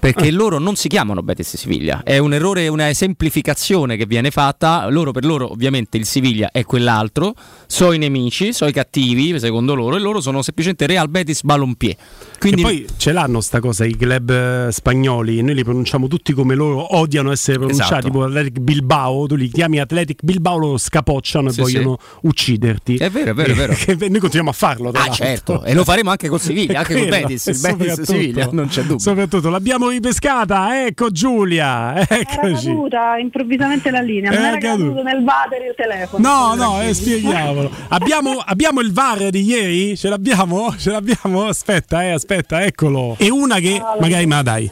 Perché loro non si chiamano Betis Siviglia, è un errore, una semplificazione che viene fatta. Loro per loro, ovviamente, il Siviglia è quell'altro, so i nemici, so i cattivi, secondo loro, e loro sono semplicemente Real Betis Balompié. Quindi E poi ce l'hanno sta cosa i club eh, spagnoli, noi li pronunciamo tutti come loro odiano essere pronunciati, Esatto. tipo Athletic Bilbao, tu li chiami Athletic Bilbao, loro scapocciano Sì, e vogliono ucciderti. È vero, è vero, è vero. Che noi continuiamo a farlo. Ah, certo, e lo faremo anche col Siviglia, anche Quello, Betis, il Betis Siviglia, non c'è dubbio. Soprattutto l'abbiamo ripescata, ecco Giulia, era eccoci. caduta improvvisamente la linea non Era era caduto nel battere il telefono No, no, eh, spieghiamolo. Abbiamo, abbiamo il VAR di ieri? Ce l'abbiamo? Ce l'abbiamo? Aspetta, eh, aspetta, eccolo. E una che magari me la dai.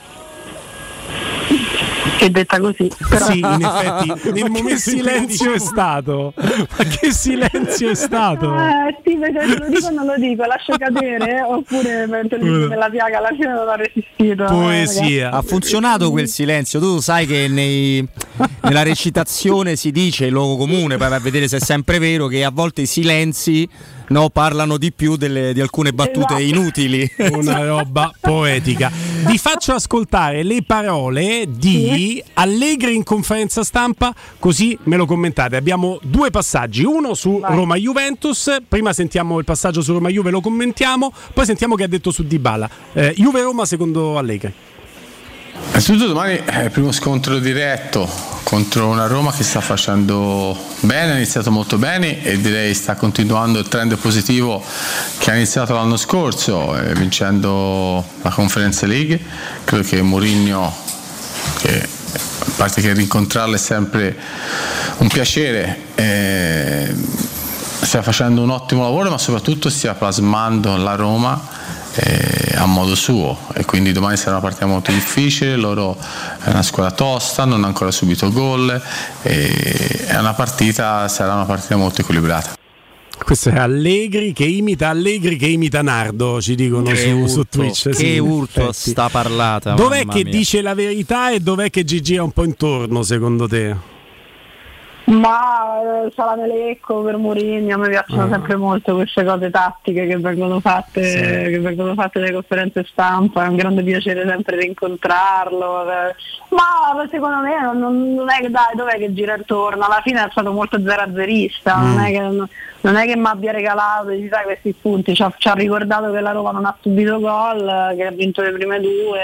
Che detta così però Sì, in effetti, nel momento che silenzio è stato. Ma che silenzio è stato? Eh, Steve, se te lo dico o non lo dico, lascio cadere oppure mentre della piaga alla fine non ho resistito. eh, Poesia. Ha funzionato quel silenzio. Tu sai che nei- nella recitazione si dice il luogo comune, poi vai a vedere se è sempre vero, che a volte i silenzi no, parlano di più delle- di alcune battute Esatto. inutili. Una roba poetica. Vi faccio ascoltare le parole di Allegri in conferenza stampa, così me lo commentate. Abbiamo due passaggi, uno su. Roma Juventus, prima sentiamo il passaggio su Roma Juve, lo commentiamo, poi sentiamo che ha detto su Dybala. Eh, Juve Roma secondo Allegri. Innanzitutto domani è il primo scontro diretto contro una Roma che sta facendo bene, ha iniziato molto bene e direi sta continuando il trend positivo che ha iniziato l'anno scorso eh, vincendo la Conference League. Credo che Mourinho, che a parte che rincontrarlo è sempre un piacere, eh, stia facendo un ottimo lavoro ma soprattutto stia plasmando la Roma eh, a modo suo e quindi domani sarà una partita molto difficile, loro è una squadra tosta, non ha ancora subito gol e è una partita, sarà una partita molto equilibrata. Questo è Allegri che imita Allegri che imita Nardo, ci dicono Che su, su urto, Twitch. che sì, in urto sta parlata. Dov'è che mia. dice la verità e dov'è che ci gira un po' intorno secondo te? Ma eh, Salamelecco per Mourinho, a me piacciono Ah. sempre molto queste cose tattiche che vengono fatte, Sì. che vengono fatte nelle conferenze stampa, è un grande piacere sempre rincontrarlo. Ma secondo me non, non- non è che dai, dov'è che gira intorno? Alla fine è stato molto zero-zerista, non è che, non è che mi abbia regalato sai, questi spunti, ci ha, ci ha ricordato che la Roma non ha subito gol, che ha vinto le prime due,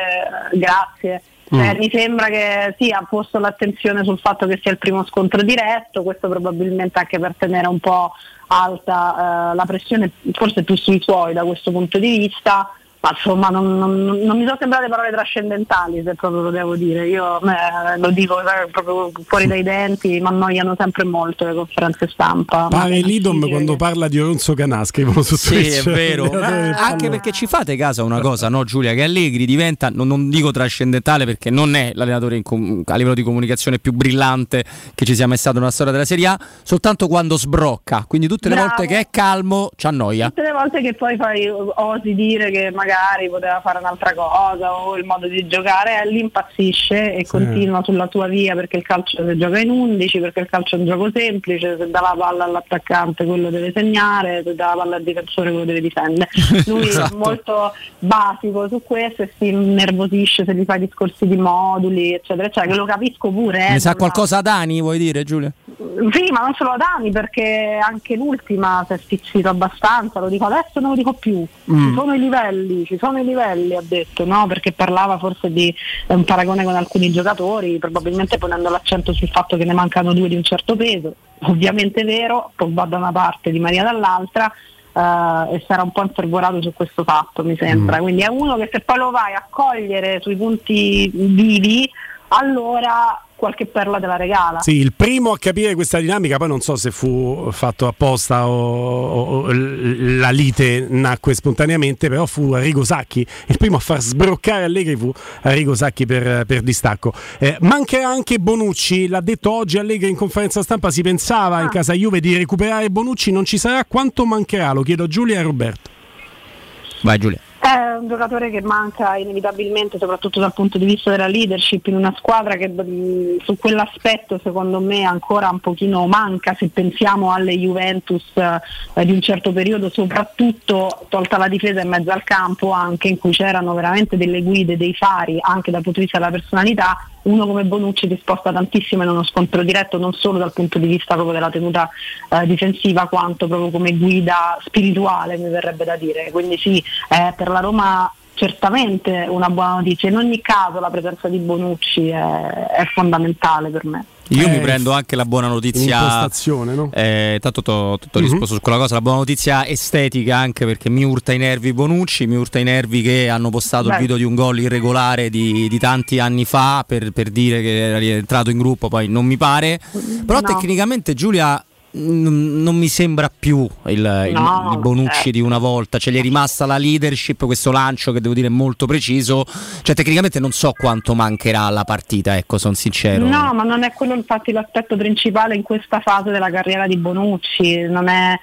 eh, grazie. Cioè, Mm. Mi sembra che sì, ha posto l'attenzione sul fatto che sia il primo scontro diretto, questo probabilmente anche per tenere un po' alta eh, la pressione, forse più sui suoi da questo punto di vista, Ma insomma non, non, non mi sono sembrate parole trascendentali se proprio lo devo dire, io eh, lo dico eh, proprio fuori dai denti, mi annoiano sempre molto le conferenze stampa. Pare Lidom quando parla di Oronzo Canà, scrivono su Sì, Twitch. è vero. Anche perché ci fate caso a una cosa, no, Giulia? Che Allegri diventa, non, non dico trascendentale perché non è l'allenatore in com- a livello di comunicazione più brillante che ci sia mai stato nella storia della Serie A, soltanto quando sbrocca. Quindi tutte le Bravo. volte che è calmo ci annoia. Tutte le volte che poi fai, osi dire che magari poteva fare un'altra cosa o il modo di giocare, eh, lì impazzisce e continua sulla tua via perché il calcio si gioca in 11, perché il calcio è un gioco semplice, se dà la palla all'attaccante quello deve segnare, se dà la palla al difensore quello deve difendere. Lui Esatto. è molto basico su questo e si innervosisce se gli fai discorsi di moduli, eccetera, eccetera, che lo capisco pure. eh, Ne sa qualcosa Dani, vuoi dire Giulia? sì, ma non solo Dani perché anche l'ultima si è stizzito abbastanza, lo dico adesso non lo dico più. Mm. Ci sono i livelli, ci sono i livelli, ha detto, no? Perché parlava forse di un paragone con alcuni giocatori, probabilmente ponendo l'accento sul fatto che ne mancano due di un certo peso. Ovviamente vero, Pogba da una parte, Di Maria dall'altra. eh, e sarà un po' infervorato su questo fatto, mi sembra. Mm. Quindi è uno che se poi lo vai a cogliere sui punti vivi, allora qualche perla te la regala. Sì, il primo a capire questa dinamica, poi non so se fu fatto apposta o, o- o la lite nacque spontaneamente, però fu Arrigo Sacchi, il primo a far sbroccare Allegri fu Arrigo Sacchi per, per distacco. Eh, mancherà anche Bonucci, l'ha detto oggi Allegri in conferenza stampa, si pensava Ah. in casa Juve di recuperare Bonucci, non ci sarà, quanto mancherà? Lo chiedo a Giulia e a Roberto. Vai Giulia. È un giocatore che manca inevitabilmente, soprattutto dal punto di vista della leadership, in una squadra che mh, su quell'aspetto secondo me ancora un pochino manca se pensiamo alle Juventus eh, di un certo periodo, soprattutto tolta la difesa in mezzo al campo, anche in cui c'erano veramente delle guide, dei fari, anche dal punto di vista della personalità. Uno come Bonucci ti sposta tantissimo in uno scontro diretto, non solo dal punto di vista proprio della tenuta eh, difensiva, quanto proprio come guida spirituale, mi verrebbe da dire. Quindi sì, eh, per la Roma certamente una buona notizia. In ogni caso la presenza di Bonucci è, è fondamentale per me. Io Eh, mi prendo anche la buona notizia. No? Eh, tanto t'ho t'ho Mhm. risposto su quella cosa. La buona notizia estetica anche perché mi urta i nervi Bonucci, mi urta i nervi che hanno postato il Beh. video di un gol irregolare di, di tanti anni fa per, per dire che era rientrato in gruppo, poi non mi pare. Però No. tecnicamente Giulia non mi sembra più il, No, il Bonucci certo. di una volta, cioè gli è rimasta la leadership, questo lancio che devo dire è molto preciso, cioè tecnicamente non so quanto mancherà alla partita, ecco, sono sincero. No, ma non è quello infatti l'aspetto principale in questa fase della carriera di Bonucci, non è,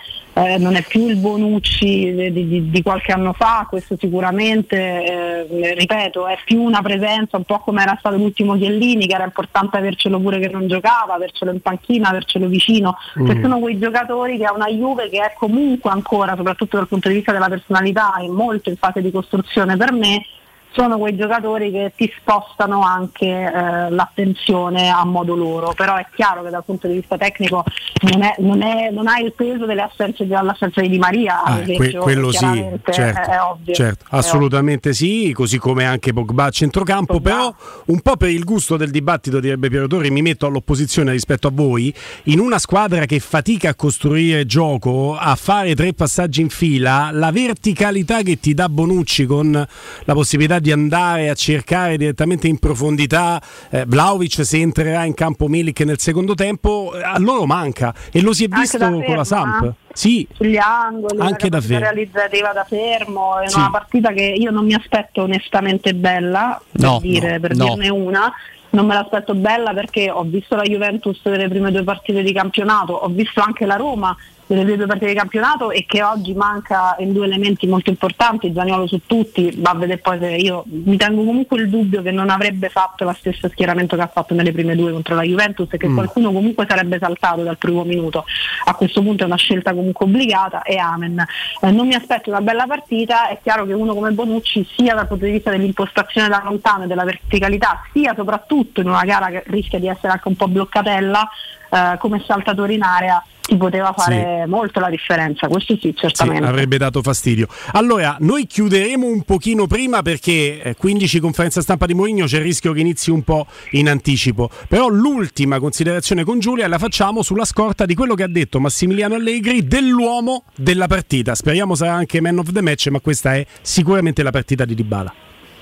eh, non è più il Bonucci di, di- di qualche anno fa, questo sicuramente, eh, ripeto, è più una presenza un po' come era stato l'ultimo Chiellini, che era importante avercelo pure che non giocava, avercelo in panchina, avercelo vicino, che sono quei giocatori che ha una Juve che è comunque ancora, soprattutto dal punto di vista della personalità, è molto in fase di costruzione per me, sono quei giocatori che ti spostano anche eh, l'attenzione a modo loro, però è chiaro che dal punto di vista tecnico non, è, non, è, non ha il peso delle assenze dell'assenza di Di Maria, Ah, que- quello sì, certo, è, ovvio. certo, è ovvio. assolutamente sì, così come anche Pogba a centrocampo, Pogba. però un po' per il gusto del dibattito direbbe Piero Torri mi metto all'opposizione rispetto a voi, in una squadra che fatica a costruire gioco, a fare tre passaggi in fila, la verticalità che ti dà Bonucci con la possibilità di andare a cercare direttamente in profondità eh, Vlaovic se entrerà in campo Milik nel secondo tempo, eh, a loro manca e lo si è Anche visto da con la fermo, Samp. Sì, sugli angoli, Anche capacità davvero. realizzativa da fermo, è Sì. una partita che io non mi aspetto onestamente bella, per, No, dire, no, per no. dirne una. Non me l'aspetto bella perché ho visto la Juventus delle prime due partite di campionato, ho visto anche la Roma delle prime due partite di campionato e che oggi manca in due elementi molto importanti, Zaniolo su tutti, va a vedere poi se io mi tengo comunque il dubbio che non avrebbe fatto lo stesso schieramento che ha fatto nelle prime due contro la Juventus e che Mm. qualcuno comunque sarebbe saltato dal primo minuto. A questo punto è una scelta comunque obbligata e amen. Eh, non mi aspetto una bella partita, è chiaro che uno come Bonucci sia dal punto di vista dell'impostazione da lontano e della verticalità, sia soprattutto in una gara che rischia di essere anche un po' bloccatella, eh, come saltatore in area ti poteva fare sì. molto la differenza, questo sì, certamente. Sì, avrebbe dato fastidio. Allora, noi chiuderemo un pochino prima perché 15 eh, conferenza stampa di Mourinho c'è il rischio che inizi un po' in anticipo. Però l'ultima considerazione con Giulia la facciamo sulla scorta di quello che ha detto Massimiliano Allegri dell'uomo della partita. Speriamo sarà anche man of the match, ma questa è sicuramente la partita di Dybala.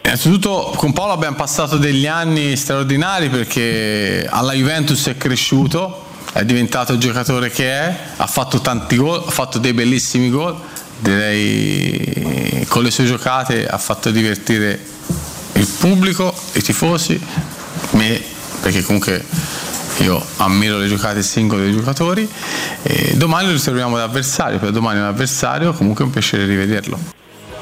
Innanzitutto con Paolo abbiamo passato degli anni straordinari perché alla Juventus è cresciuto, è diventato il giocatore che è, ha fatto tanti gol, ha fatto dei bellissimi gol, direi con le sue giocate ha fatto divertire il pubblico, i tifosi, me, perché comunque io ammiro le giocate singole dei giocatori e domani lo ritroviamo ad avversario, per domani è un avversario, comunque è un piacere rivederlo.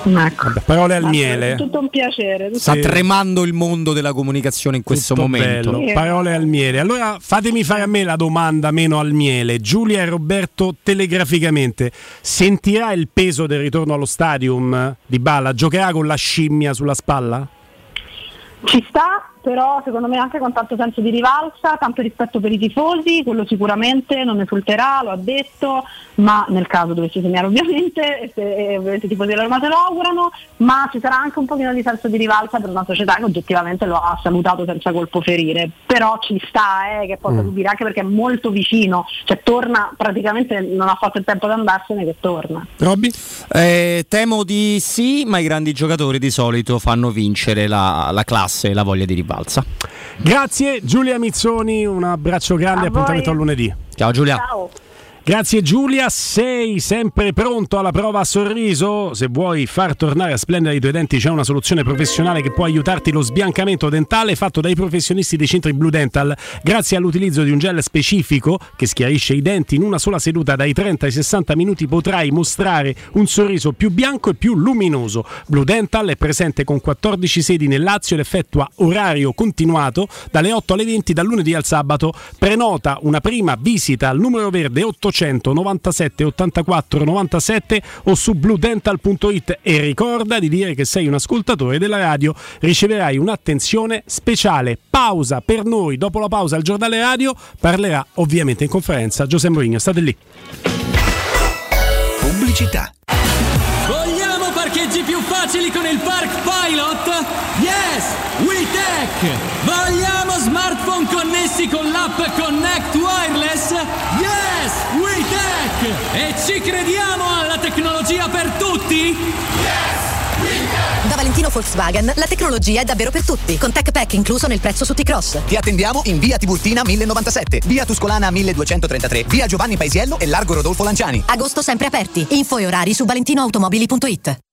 Ecco. Parole al miele. È tutto un piacere. Sta sì. tremando il mondo della comunicazione in questo tutto momento. Bello. Parole al miele. Allora fatemi fare a me la domanda meno al miele. Giulia e Roberto, telegraficamente, sentirà il peso del ritorno allo stadium di Balla? Giocherà con la scimmia sulla spalla? Ci sta, però secondo me anche con tanto senso di rivalsa, tanto rispetto per i tifosi, quello sicuramente non esulterà, lo ha detto, ma nel caso dovesse segnare ovviamente, e ovviamente i tifosi della Roma se lo augurano, ma ci sarà anche un pochino di senso di rivalsa per una società che oggettivamente lo ha salutato senza colpo ferire, però ci sta eh, che possa mm. subire anche perché è molto vicino, cioè torna praticamente, non ha fatto il tempo di andarsene che torna. Robby? Eh, temo di sì, ma i grandi giocatori di solito fanno vincere la, la classe e la voglia di rivalsa balza. Grazie Giulia Mizzoni, un abbraccio grande, a appuntamento a lunedì. Ciao Giulia. Ciao. Grazie Giulia, sei sempre pronto alla prova a sorriso? Se vuoi far tornare a splendere i tuoi denti c'è una soluzione professionale che può aiutarti lo sbiancamento dentale fatto dai professionisti dei centri Blue Dental grazie all'utilizzo di un gel specifico che schiarisce i denti in una sola seduta dai 30 ai 60 minuti potrai mostrare un sorriso più bianco e più luminoso. Blue Dental è presente con 14 sedi nel Lazio ed effettua orario continuato dalle 8 alle 20 dal lunedì al sabato. Prenota una prima visita al numero verde 800 800 97 84 97 o su bludental.it e ricorda di dire che sei un ascoltatore della radio, riceverai un'attenzione speciale. Pausa per noi, dopo la pausa il giornale radio parlerà ovviamente in conferenza Giuseppe Mourinho, state lì. Pubblicità. Vogliamo parcheggi più facili con il Park Pilot? Yes, WeTech! Vogliamo smartphone connessi con l'app Connect Wireless? Yes, E ci crediamo alla tecnologia per tutti? Yes! Da Valentino Volkswagen la tecnologia è davvero per tutti, con Tech Pack incluso nel prezzo su T-Cross. Ti attendiamo in via Tiburtina 1097, via Tuscolana 1233, via Giovanni Paisiello e largo Rodolfo Lanciani. Agosto sempre aperti. Info e orari su valentinoautomobili.it.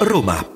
Roma.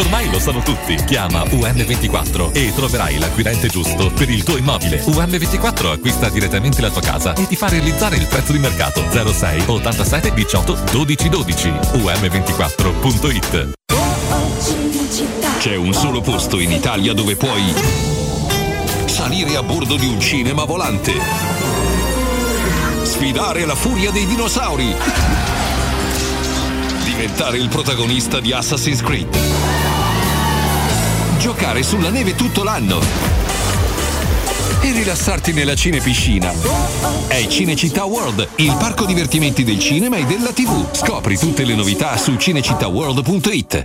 Ormai lo sanno tutti. Chiama UM24 e troverai l'acquirente giusto per il tuo immobile. UM24 acquista direttamente la tua casa e ti fa realizzare il prezzo di mercato 06 87 18 12 12. UM24.it C'è un solo posto in Italia dove puoi salire a bordo di un cinema volante, sfidare la furia dei dinosauri, diventare il protagonista di Assassin's Creed, giocare sulla neve tutto l'anno e rilassarti nella cinepiscina. È Cinecittà World, il parco divertimenti del cinema e della TV. Scopri tutte le novità su cinecittàworld.it.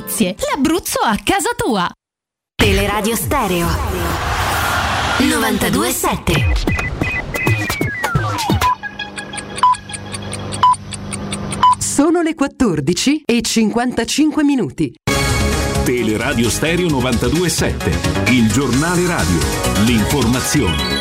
l'Abruzzo a casa tua. Teleradio Stereo 927 Sono le 14 e 55 minuti. Teleradio Stereo 927, il giornale radio, l'informazione.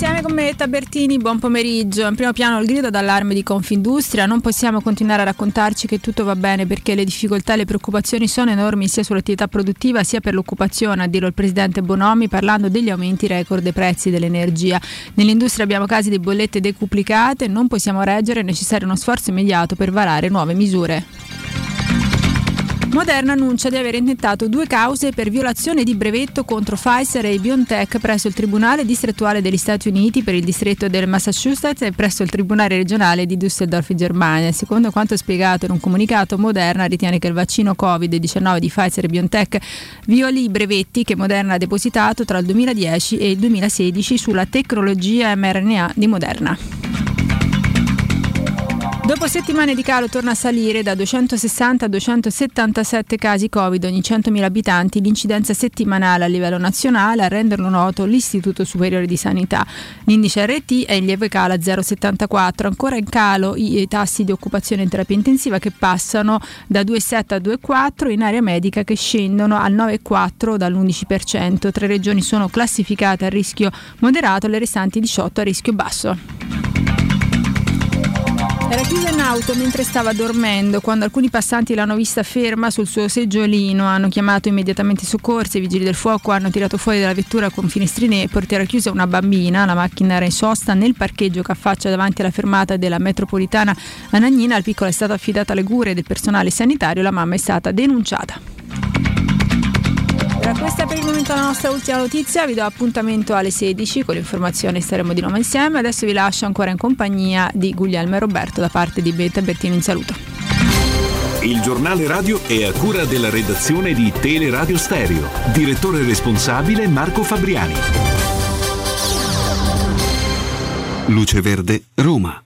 Insieme con me Bertini, buon pomeriggio. In primo piano il grido d'allarme di Confindustria. Non possiamo continuare a raccontarci che tutto va bene perché le difficoltà e le preoccupazioni sono enormi sia sull'attività produttiva sia per l'occupazione, a dirlo il presidente Bonomi parlando degli aumenti record dei prezzi dell'energia. Nell'industria abbiamo casi di bollette decuplicate, non possiamo reggere, è necessario uno sforzo immediato per varare nuove misure. Moderna annuncia di aver intentato due cause per violazione di brevetto contro Pfizer e BioNTech presso il Tribunale distrettuale degli Stati Uniti per il distretto del Massachusetts e presso il Tribunale regionale di Düsseldorf Germania. Secondo quanto spiegato in un comunicato, Moderna ritiene che il vaccino Covid-19 di Pfizer e BioNTech violi i brevetti che Moderna ha depositato tra il 2010 e il 2016 sulla tecnologia mRNA di Moderna. Dopo settimane di calo torna a salire da 260 a 277 casi Covid ogni 100.000 abitanti l'incidenza settimanale a livello nazionale, a renderlo noto l'Istituto Superiore di Sanità. L'indice RT è in lieve calo a 0,74, ancora in calo i tassi di occupazione in terapia intensiva che passano da 2,7 a 2,4, in area medica che scendono al 9,4 dall'11%. Tre regioni sono classificate a rischio moderato, le restanti 18 a rischio basso. Era chiusa in auto mentre stava dormendo. Quando alcuni passanti l'hanno vista ferma sul suo seggiolino, hanno chiamato immediatamente i soccorsi. I vigili del fuoco hanno tirato fuori dalla vettura con finestrine e portiera chiusa una bambina. La macchina era in sosta nel parcheggio che affaccia davanti alla fermata della metropolitana Anagnina. Al piccolo è stata affidata alle cure del personale sanitario. La mamma è stata denunciata. Era questa per il momento la nostra ultima notizia, vi do appuntamento alle 16 con l'informazione staremo di nuovo insieme, adesso vi lascio ancora in compagnia di Guglielmo e Roberto da parte di Beta Bertini in saluto. Il giornale radio è a cura della redazione di Teleradio Stereo. Direttore responsabile Marco Fabriani. Luce Verde, Roma.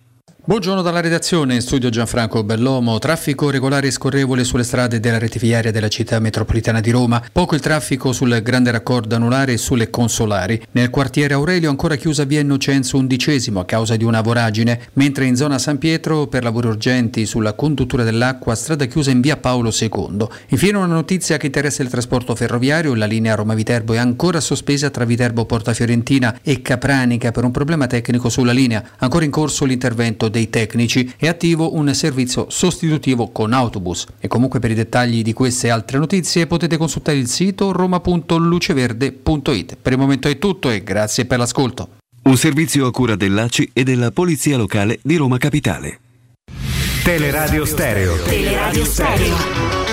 Buongiorno dalla redazione, in studio Gianfranco Bellomo. Traffico regolare e scorrevole sulle strade della rete viaria della città metropolitana di Roma. Poco il traffico sul grande raccordo anulare e sulle consolari. Nel quartiere Aurelio ancora chiusa via Innocenzo XI a causa di una voragine, mentre in zona San Pietro per lavori urgenti sulla conduttura dell'acqua strada chiusa in via Paolo II. Infine una notizia che interessa il trasporto ferroviario. La linea Roma-Viterbo è ancora sospesa tra Viterbo Porta Fiorentina e Capranica per un problema tecnico sulla linea. Ancora in corso l'intervento dei tecnici è attivo un servizio sostitutivo con autobus. E comunque per i dettagli di queste altre notizie potete consultare il sito roma.luceverde.it. Per il momento è tutto e grazie per l'ascolto. Un servizio a cura dell'ACI e della Polizia Locale di Roma Capitale. Teleradio Stereo. Teleradio Stereo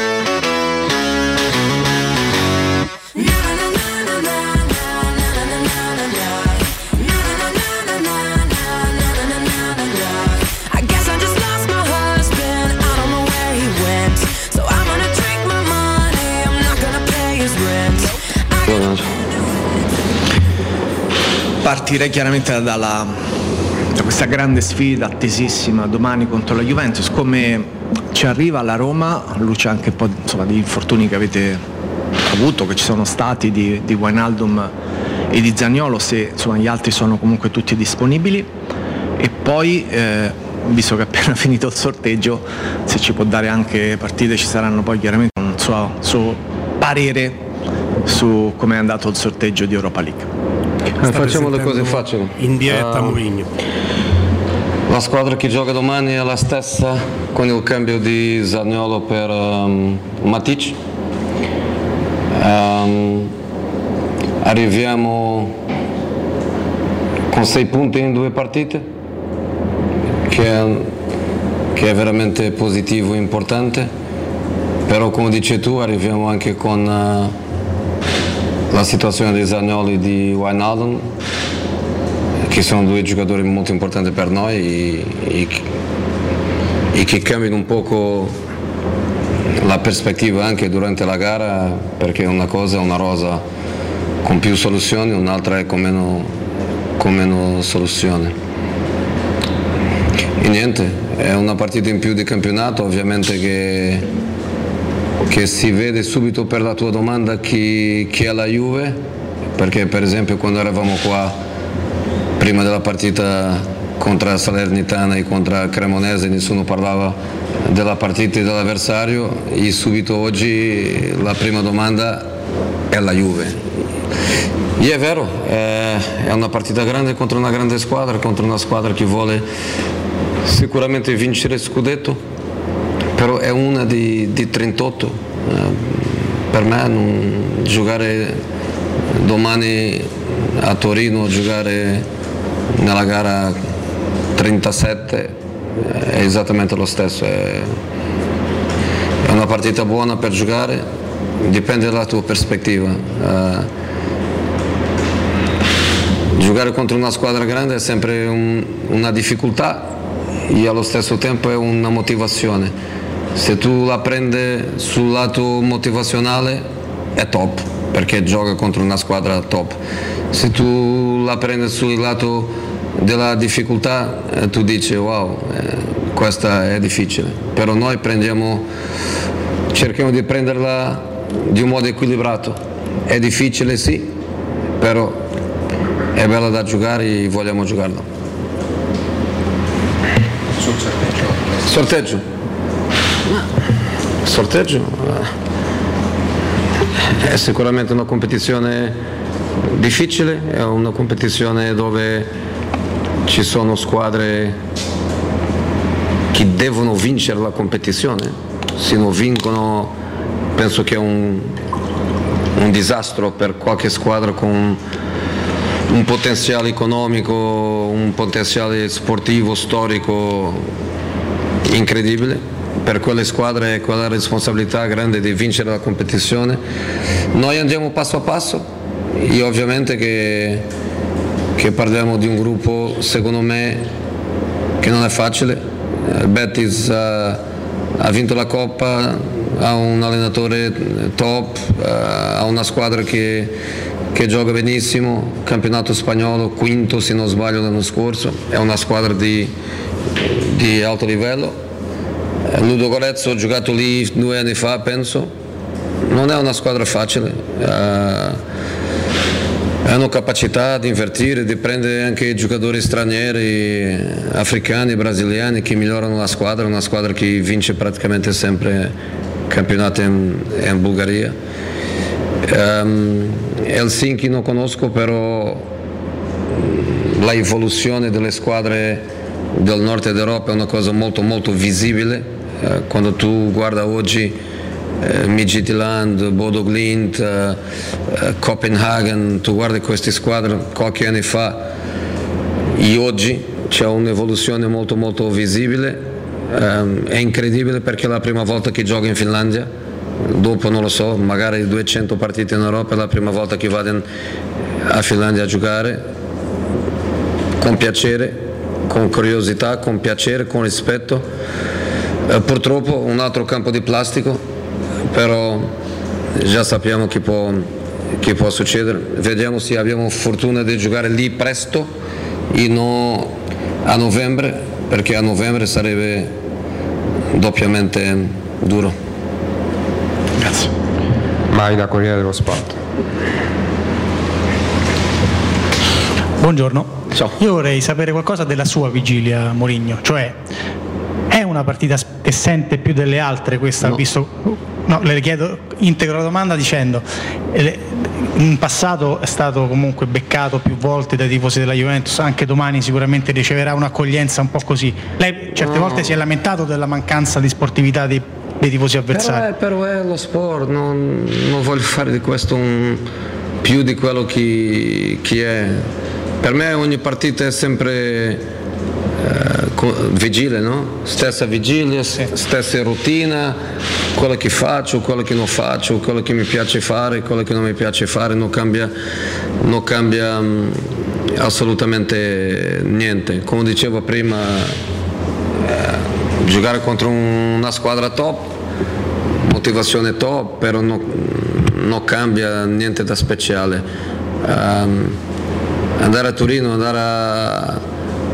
partirei chiaramente dalla, da questa grande sfida attesissima domani contro la Juventus. Come ci arriva la Roma, luce anche un po' insomma, di infortuni che avete avuto, che ci sono stati di, di Wijnaldum e di Zagnolo, se insomma, gli altri sono comunque tutti disponibili. E poi, eh, visto che è appena finito il sorteggio, se ci può dare anche partite, ci saranno poi chiaramente un suo, suo parere su come è andato il sorteggio di Europa League. Eh, facciamo le cose facili. In diretta Ah, Mourinho. La squadra che gioca domani è la stessa con il cambio di Zaniolo per ehm, Matic. Ehm, arriviamo con sei punti in due partite, che è, che è veramente positivo e importante, però come dici tu arriviamo anche con eh, la situazione di Zaniolo e di Wijnaldum che sono due giocatori molto importanti per noi e, e che cambiano un poco la prospettiva anche durante la gara perché una cosa è una rosa con più soluzioni, un'altra è con meno, con meno soluzioni. E niente, è una partita in più di campionato, ovviamente che, che si vede subito per la tua domanda chi, chi è la Juve, perché per esempio quando eravamo qua prima della partita contro Salernitana e contro Cremonese nessuno parlava della partita e dell'avversario e subito oggi la prima domanda è la Juve. E è vero, è è una partita grande contro una grande squadra, contro una squadra che vuole sicuramente vincere il scudetto, però è una di, di 38. Eh, Per me non- giocare domani a Torino, giocare nella gara 37 è esattamente lo stesso. È, è una partita buona per giocare, dipende dalla tua prospettiva. Eh, giocare contro una squadra grande è sempre un- una difficoltà e allo stesso tempo è una motivazione. Se tu la prendi sul lato motivazionale è top, perché gioca contro una squadra top. Se tu la prendi sul lato della difficoltà, eh, tu dici wow, eh, questa è difficile. Però noi prendiamo, cerchiamo di prenderla di un modo equilibrato. È difficile sì, però è bella da giocare e vogliamo giocarla. Sorteggio. Sorteggio eh, è sicuramente una competizione difficile, è una competizione dove ci sono squadre che devono vincere la competizione. Se non vincono penso che è un, un disastro per qualche squadra con un potenziale economico, un potenziale sportivo, storico incredibile. Per quelle squadre è quella responsabilità grande di vincere la competizione. Noi andiamo passo a passo e ovviamente che, che parliamo di un gruppo, secondo me, che non è facile. Il Betis ha, ha vinto la Coppa, ha un allenatore top, eh, ha una squadra che, che gioca benissimo, campionato spagnolo, quinto se non sbaglio l'anno scorso, è una squadra di, di alto livello. Eh, Ludo Gorezzo ho giocato lì due anni fa, penso. Non è una squadra facile. eh, hanno capacità di invertire, di prendere anche giocatori stranieri, africani, brasiliani che migliorano la squadra, una squadra che vince praticamente sempre campionato in, in Bulgaria. Ehm, Helsinki non conosco, però la evoluzione delle squadre del nord d'Europa è una cosa molto molto visibile. Eh, quando tu guarda oggi eh, Midtjylland, Bodo Glint, eh, eh, Copenhagen, tu guardi queste squadre qualche anno fa e oggi c'è un'evoluzione molto molto visibile. Ehm, è incredibile perché è la prima volta che gioco in Finlandia, dopo non lo so, magari 200 partite in Europa, è la prima volta che vado a Finlandia a giocare con piacere, con curiosità, con piacere, con rispetto. Eh, purtroppo un altro campo di plastico, però già sappiamo che può che può succedere. Vediamo se abbiamo fortuna di giocare lì presto e non a novembre, perché a novembre sarebbe doppiamente duro. Grazie. Mai da Corriere dello Sport. Buongiorno. Io vorrei sapere qualcosa della sua vigilia, Mourinho, cioè è una partita che sente più delle altre questa, visto No, le chiedo, integro la domanda dicendo, in passato è stato comunque beccato più volte dai tifosi della Juventus, anche domani sicuramente riceverà un'accoglienza un po' così. Lei certe No. volte si è lamentato della mancanza di sportività dei, dei tifosi avversari. Però è, però è lo sport, non, non voglio fare di questo un- più di quello che, che è. Per me ogni partita è sempre eh, vigile, no? Stessa vigilia, s- stessa routine, quello che faccio, quello che non faccio, quello che mi piace fare, quello che non mi piace fare, non cambia, non cambia mm, assolutamente niente. Come dicevo prima, eh, giocare contro un- una squadra top, motivazione top, però non, non cambia niente da speciale. Ehm, andare a Torino, andare a,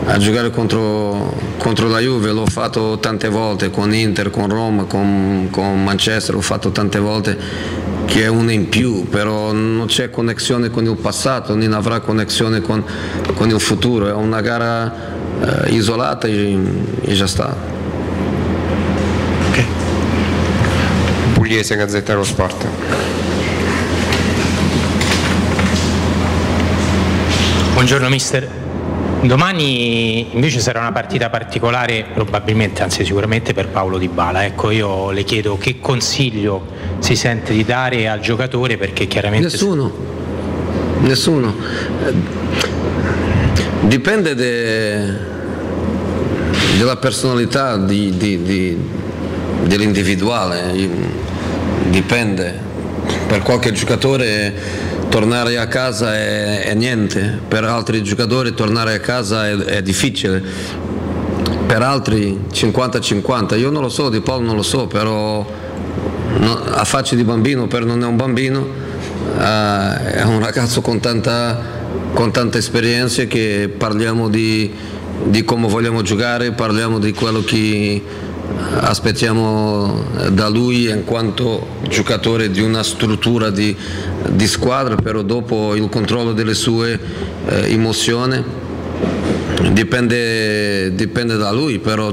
a giocare contro, contro la Juve, l'ho fatto tante volte con Inter, con Roma, con, con Manchester, l'ho fatto tante volte che è una in più, però non c'è connessione con il passato, non avrà connessione con, con il futuro, è una gara eh, isolata e, e già sta. Pugliese, Gazzetta dello Sport. Buongiorno mister. Domani invece sarà una partita particolare, probabilmente, anzi sicuramente per Paolo Di Bala. Ecco, io le chiedo che consiglio si sente di dare al giocatore perché chiaramente... Nessuno, nessuno. Dipende de- dalla personalità di- di- di- dell'individuale, dipende. Per qualche giocatore tornare a casa è, è niente, per altri giocatori tornare a casa è, è difficile, per altri 50-50, io non lo so, Di Paolo non lo so, però no- a faccia di bambino, per non è un bambino, eh, è un ragazzo con tanta, con tanta esperienza che parliamo di, di come vogliamo giocare, parliamo di quello che aspettiamo da lui in quanto giocatore di una struttura di, di squadra, però dopo il controllo delle sue eh, emozioni dipende, dipende da lui, però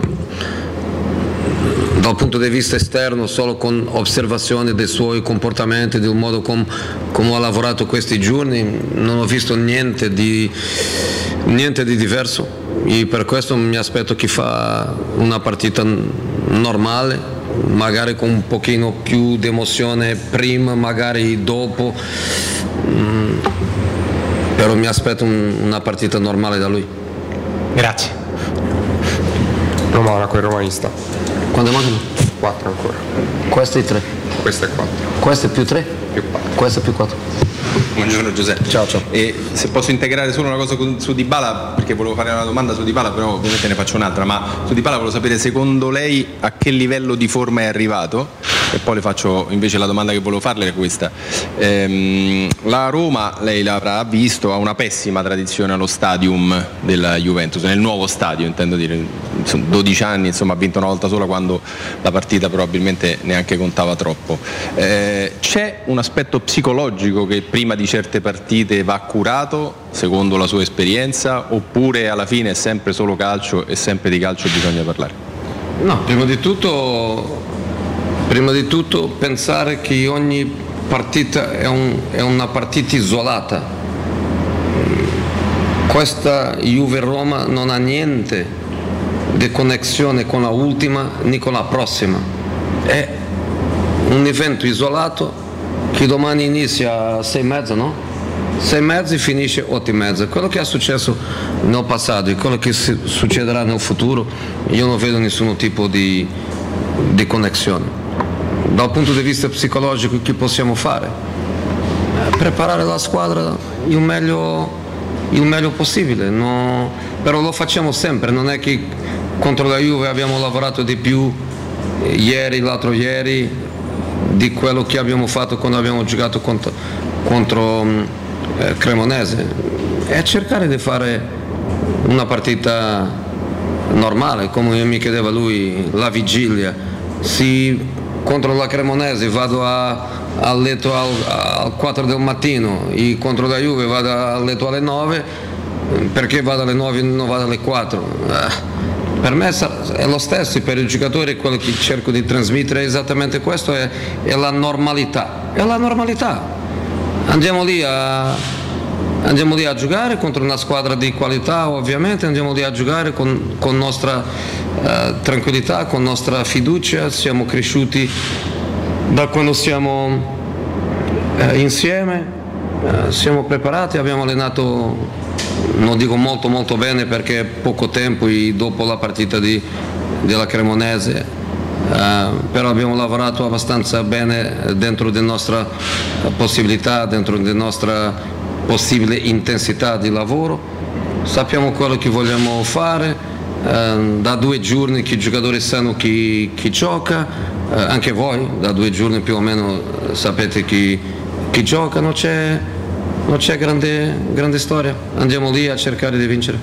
dal punto di vista esterno solo con osservazioni dei suoi comportamenti, del modo com- come ha lavorato questi giorni, non ho visto niente di, niente di diverso e per questo mi aspetto che fa una partita normale, magari con un pochino più di emozione prima, magari dopo, Mm, però mi aspetto un- una partita normale da lui. Grazie. Roma Monaco, il romanista. Quando mancano? 4 ancora. Questi tre. Questo è 4. Questo è più 3? Più 4. Questo è più 4. Buongiorno Giuseppe. Ciao, ciao. E se posso integrare solo una cosa su Dybala, perché volevo fare una domanda su Dybala, però ovviamente ne faccio un'altra, ma su Dybala volevo sapere secondo lei a che livello di forma è arrivato? E poi le faccio invece la domanda che volevo farle è questa. Ehm, la Roma, lei l'avrà visto, ha una pessima tradizione allo stadium della Juventus, nel nuovo stadio intendo dire, sono 12 anni, insomma ha vinto una volta sola quando la partita probabilmente neanche contava troppo. Eh, c'è un aspetto psicologico che prima di certe partite va curato, secondo la sua esperienza, oppure alla fine è sempre solo calcio e sempre di calcio bisogna parlare? No, prima di tutto, prima di tutto pensare che ogni partita è, un- è una partita isolata. Questa Juve-Roma non ha niente di connessione con la ultima né con la prossima. È un evento isolato che domani inizia a sei e mezza, no? Sei e mezza e finisce otto e mezza. Quello che è successo nel passato e quello che succederà nel futuro, io non vedo nessun tipo di, di connessione. Dal punto di vista psicologico che possiamo fare? Preparare la squadra il meglio, il meglio possibile, no? però lo facciamo sempre, non è che contro la Juve abbiamo lavorato di più ieri, l'altro ieri, di quello che abbiamo fatto quando abbiamo giocato contro, contro mm, eh, Cremonese è cercare di fare una partita normale, come mi chiedeva lui, la vigilia. Se contro la Cremonese vado a, a letto al, al 4 del mattino e contro la Juve vado a letto alle 9, perché vado alle 9 e non vado alle 4? Eh, per me è lo stesso, per i giocatori quello che cerco di trasmettere è esattamente questo, è, è la normalità. È la normalità. Andiamo lì a, Andiamo lì a giocare contro una squadra di qualità ovviamente, andiamo lì a giocare con, con nostra eh, tranquillità, con nostra fiducia, siamo cresciuti da quando siamo eh, insieme, eh, siamo preparati, abbiamo allenato, non dico molto molto bene perché poco tempo dopo la partita di- della Cremonese, eh, però abbiamo lavorato abbastanza bene dentro la nostra possibilità, dentro la nostra possibile intensità di lavoro, sappiamo quello che vogliamo fare, eh, da due giorni che i giocatori sanno chi, chi gioca, eh, anche voi da due giorni più o meno eh, sapete chi, chi gioca, non c'è, non c'è grande, grande storia, andiamo lì a cercare di vincere.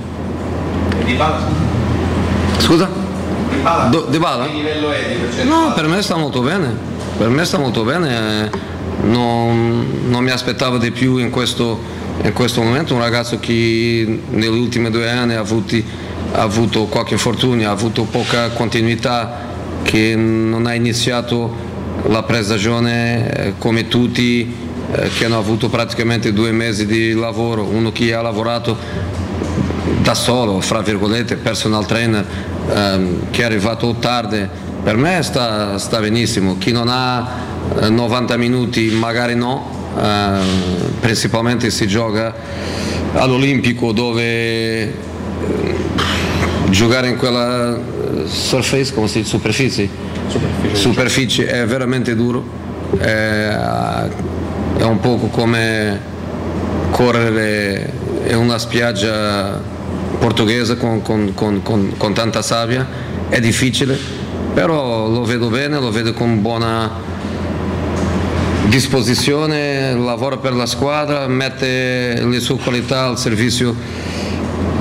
Scusa? Do- Di Bala? Che livello è di? No, per me sta molto bene, per me sta molto bene, non, non mi aspettavo di più in questo, in questo momento, un ragazzo che negli ultimi due anni ha, avuti- ha avuto qualche infortunio, ha avuto poca continuità, che non ha iniziato la pre-stagione eh, come tutti eh, che hanno avuto praticamente due mesi di lavoro, uno che ha lavorato da solo, fra virgolette, personal trainer, ehm, che è arrivato tardi, per me sta, sta benissimo. Chi non ha eh, 90 minuti magari no, principalmente si gioca all'Olimpico dove eh, giocare in quella eh, surface, come si dice, superficie, superficie. È veramente duro, è, è un po' come correre in una spiaggia portoghese con, con- con- con- con tanta sabbia, è difficile, però lo vedo bene, lo vedo con buona disposizione, lavora per la squadra, mette le sue qualità al servizio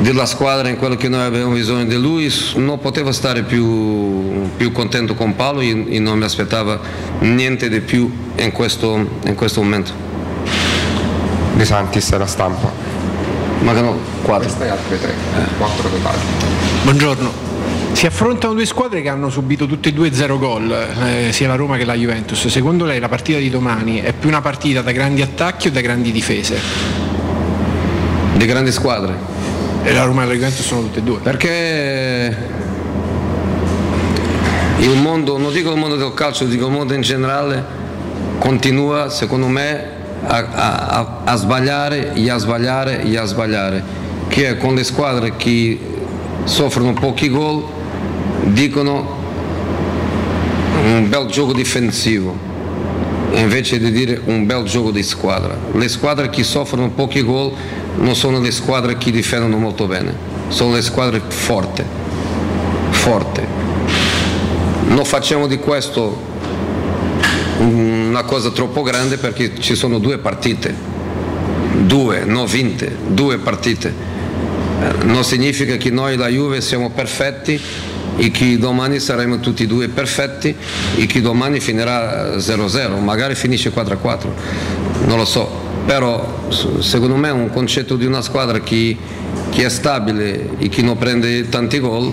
della squadra in quello che noi abbiamo bisogno di lui, non poteva stare più, più contento con Paolo e, e non mi aspettava niente di più in questo, in questo momento. De Santis la stampa. Mancano 4. Queste altre tre. 4 totali. Buongiorno. Si affrontano due squadre che hanno subito tutte e due 0 gol, eh, sia la Roma che la Juventus. Secondo lei la partita di domani è più una partita da grandi attacchi o da grandi difese? Di grandi squadre. E la Roma e la Juventus sono tutte e due. Perché il mondo, non dico il mondo del calcio, dico il mondo in generale, continua secondo me a, a- a- sbagliare e a sbagliare e a sbagliare. Che con le squadre che soffrono pochi gol dicono un bel gioco difensivo invece di dire un bel gioco di squadra. Le squadre che soffrono pochi gol non sono le squadre che difendono molto bene, sono le squadre forti, forti. Non facciamo di questo una cosa troppo grande perché ci sono due partite, due, non vinte, due partite. Non significa che noi la Juve siamo perfetti e che domani saremo tutti e due perfetti e che domani finirà 0-0, magari finisce 4-4, non lo so, però secondo me un concetto di una squadra che, che è stabile e che non prende tanti gol,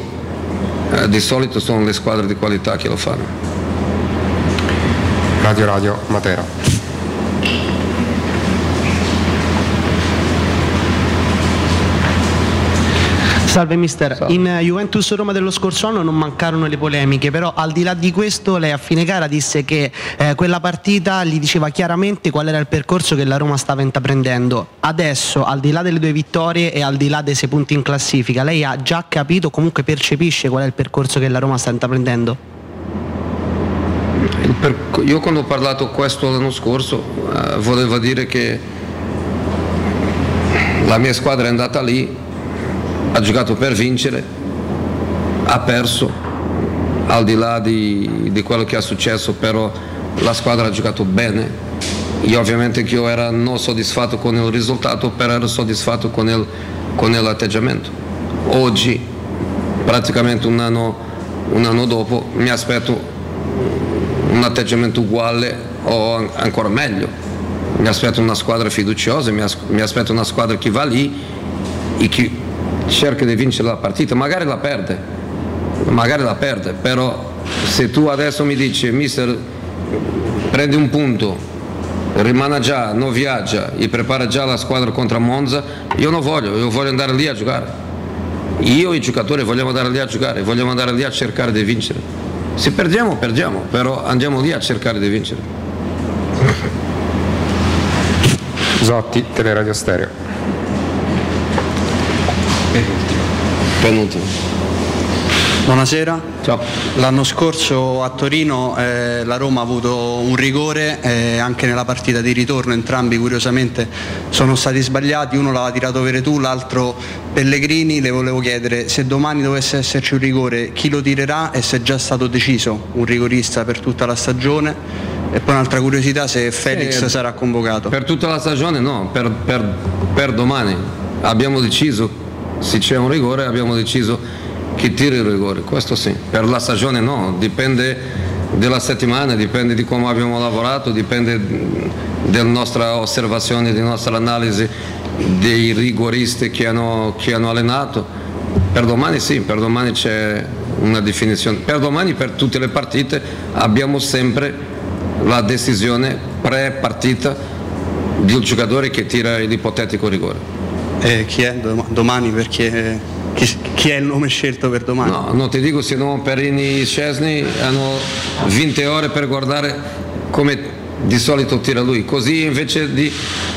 eh, di solito sono le squadre di qualità che lo fanno. Radio Radio Matera. Salve mister, in eh, Juventus Roma dello scorso anno non mancarono le polemiche, però al di là di questo lei a fine gara disse che eh, quella partita gli diceva chiaramente qual era il percorso che la Roma stava intraprendendo. Adesso, al di là delle due vittorie e al di là dei sei punti in classifica, lei ha già capito, comunque percepisce qual è il percorso che la Roma sta intraprendendo? Io quando ho parlato questo l'anno scorso eh, volevo dire che la mia squadra è andata lì, ha giocato per vincere, ha perso, al di là di, di quello che è successo, però la squadra ha giocato bene, io ovviamente che io era non soddisfatto con il risultato, però ero soddisfatto con il, con l'atteggiamento. Oggi, praticamente un anno, un anno dopo, mi aspetto un atteggiamento uguale o an- ancora meglio. Mi aspetto una squadra fiduciosa, mi aspetto una squadra che va lì e che cerca di vincere la partita, magari la perde, magari la perde, però se tu adesso mi dici, mister, prendi un punto, rimane già, non viaggia e prepara già la squadra contro Monza, io non voglio, io voglio andare lì a giocare. Io e i giocatori vogliamo andare lì a giocare, vogliamo andare lì a cercare di vincere. Se perdiamo, perdiamo, però andiamo lì a cercare di vincere. Zotti, Teleradio Stereo. Penultimo. Buonasera. Ciao. L'anno scorso a Torino eh, la Roma ha avuto un rigore eh, anche nella partita di ritorno, entrambi curiosamente sono stati sbagliati, uno l'aveva tirato Veretù, l'altro Pellegrini, le volevo chiedere se domani dovesse esserci un rigore chi lo tirerà e se è già stato deciso un rigorista per tutta la stagione e poi un'altra curiosità se Felix Sì, sarà convocato. Per tutta la stagione no, per, per- per domani abbiamo deciso, se c'è un rigore abbiamo deciso chi tira il rigore, questo sì, per la stagione no, dipende dalla settimana, dipende di come abbiamo lavorato, dipende della nostra osservazione, della nostra analisi dei rigoristi che hanno, che hanno allenato. Per domani sì, per domani c'è una definizione. Per domani, per tutte le partite, abbiamo sempre la decisione pre-partita del giocatore che tira l'ipotetico rigore. E chi è dom- domani perché chi, chi è il nome scelto per domani? No, non ti dico se no Perini e Scesni hanno 20 ore per guardare come di solito tira lui, così invece di,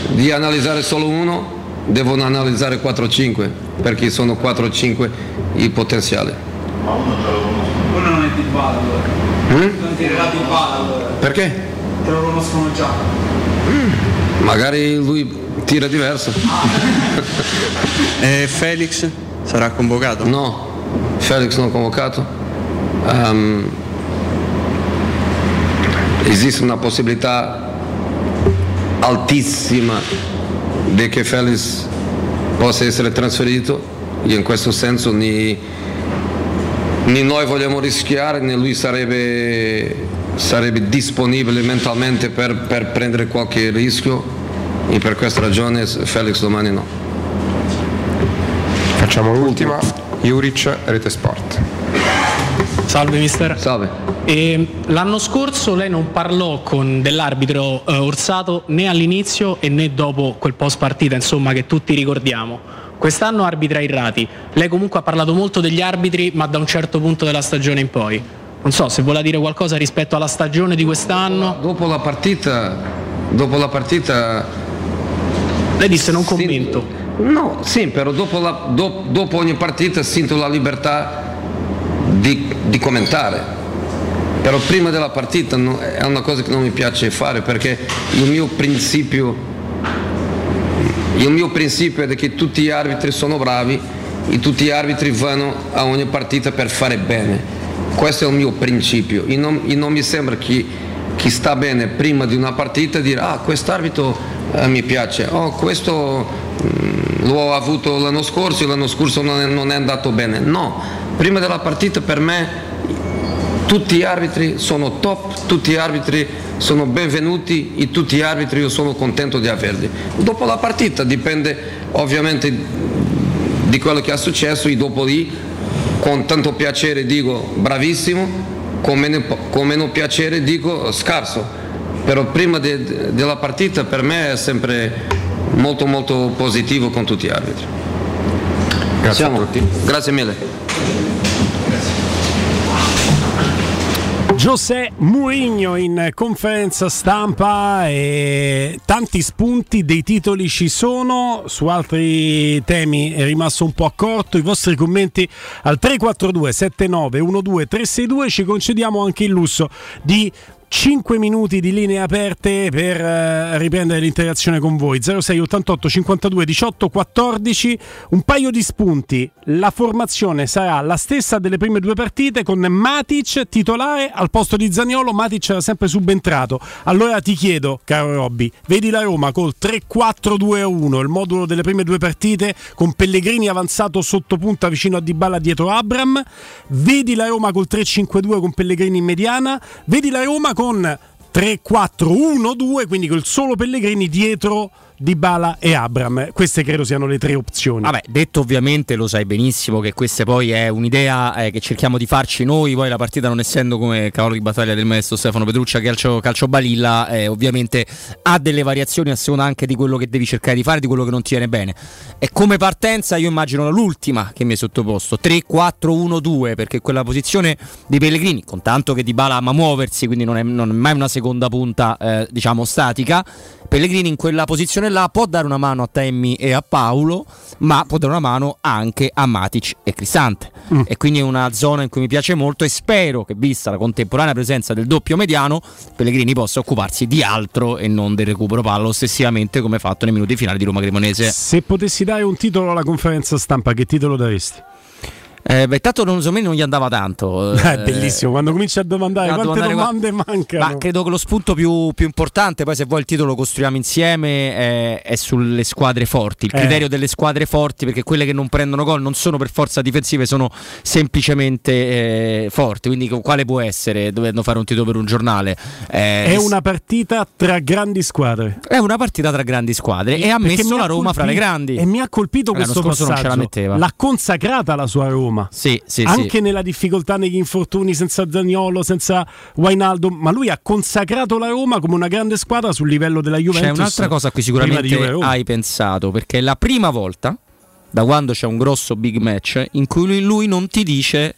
di analizzare solo uno devono analizzare 4-5 perché sono 4-5 i potenziali. Uno non è di bala allora. Mm? Non tirerà di bala allora. Perché? Te lo conoscono già. Magari lui tira diverso. E Felix sarà convocato? No, Felix non convocato. Ehm, esiste una possibilità altissima di che Felix possa essere trasferito e in questo senso né, né noi vogliamo rischiare né lui sarebbe, sarebbe disponibile mentalmente per, per prendere qualche rischio e per questa ragione Felix domani no. Facciamo l'ultima. Juric, Rete Sport. Salve mister. Salve. E, l'anno scorso lei non parlò con dell'arbitro eh, Orsato né all'inizio e né dopo quel post partita, insomma, che tutti ricordiamo. Quest'anno arbitra Irrati. Lei comunque ha parlato molto degli arbitri, ma da un certo punto della stagione in poi. Non so se vuole dire qualcosa rispetto alla stagione di quest'anno. Dopo la partita, dopo la partita Lei disse non commento. No, sì, però dopo, la- do- dopo ogni partita sento la libertà di, di commentare. Però prima della partita no- è una cosa che non mi piace fare perché il mio principio, il mio principio è che tutti gli arbitri sono bravi e tutti gli arbitri vanno a ogni partita per fare bene. Questo è il mio principio e non, e non mi sembra che chi sta bene prima di una partita dire ah quest'arbitro eh, mi piace, oh questo mm, l'ho avuto l'anno scorso e l'anno scorso non è, non è andato bene. No, prima della partita per me tutti gli arbitri sono top, tutti gli arbitri sono benvenuti e tutti gli arbitri io sono contento di averli. Dopo la partita dipende ovviamente di quello che è successo e dopo lì con tanto piacere dico bravissimo, con meno, con meno piacere dico scarso. Però prima de- della partita per me è sempre molto molto positivo con tutti gli arbitri. Grazie Siamo. Grazie mille. José Mourinho in conferenza stampa e tanti spunti dei titoli ci sono, su altri temi è rimasto un po' a corto, i vostri commenti al 342 79 12 362 ci concediamo anche il lusso di 5 minuti di linee aperte per eh, riprendere l'interazione con voi. 06 88 52 18 14 un paio di spunti. La formazione sarà la stessa delle prime due partite con Matic titolare al posto di Zaniolo. Matic era sempre subentrato. Allora ti chiedo caro Robby vedi la Roma col 3-4-2-1 il modulo delle prime due partite con Pellegrini avanzato sotto punta vicino a Dybala dietro Abram? Vedi la Roma col 3-5-2 con Pellegrini in mediana? Vedi la Roma con 3-4-1-2, quindi col solo Pellegrini dietro Dybala e Abram. Queste credo siano le tre opzioni. Vabbè, detto ovviamente lo sai benissimo che questa poi è un'idea eh, che cerchiamo di farci noi, poi la partita non essendo come cavallo di battaglia del maestro Stefano Petruccia calcio, calcio balilla, eh, ovviamente ha delle variazioni a seconda anche di quello che devi cercare di fare, di quello che non ti viene bene. E come partenza io immagino l'ultima che mi è sottoposto, 3-4-1-2, perché quella posizione di Pellegrini, con tanto che Dybala ama muoversi, quindi non è, non è mai una seconda punta eh, diciamo statica, Pellegrini in quella posizione là può dare una mano a Temmi e a Paolo, ma può dare una mano anche a Matic e Cristante. Mm. E quindi è una zona in cui mi piace molto e spero che, vista la contemporanea presenza del doppio mediano, Pellegrini possa occuparsi di altro e non del recupero palla ossessivamente come fatto nei minuti finali di Roma Cremonese. Se potessi dare un titolo alla conferenza stampa, che titolo daresti? Eh, beh, tanto non, so, non gli andava tanto. Eh, è bellissimo quando cominci a domandare a quante domande qua- mancano. Ma credo che lo spunto più, più importante, poi se vuoi il titolo lo costruiamo insieme, è, sulle squadre forti. Il Eh. criterio delle squadre forti, perché quelle che non prendono gol non sono per forza difensive, sono semplicemente eh, forti. Quindi quale può essere, dovendo fare un titolo per un giornale? Eh, È una partita tra grandi squadre. è una partita tra grandi squadre e ha Perché messo la ha Roma fra le colpito- grandi. E mi ha colpito questo scorso non ce la passaggio. metteva. L'ha consacrata la sua Roma. Sì, sì, Anche sì. nella difficoltà negli infortuni, senza Zaniolo, senza Wainaldo, ma lui ha consacrato la Roma come una grande squadra sul livello della Juventus. C'è un'altra cosa a cui sicuramente Roma. hai pensato, perché è la prima volta da quando c'è un grosso big match in cui lui, lui non ti dice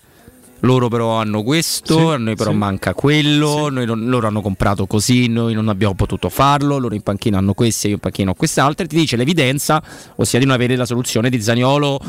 loro però hanno questo, Sì, a noi però sì. manca quello, noi non- loro hanno comprato così, noi non abbiamo potuto farlo, loro in panchina hanno questi, io in panchina ho quest'altre, ti dice l'evidenza, ossia di non avere la soluzione di Zaniolo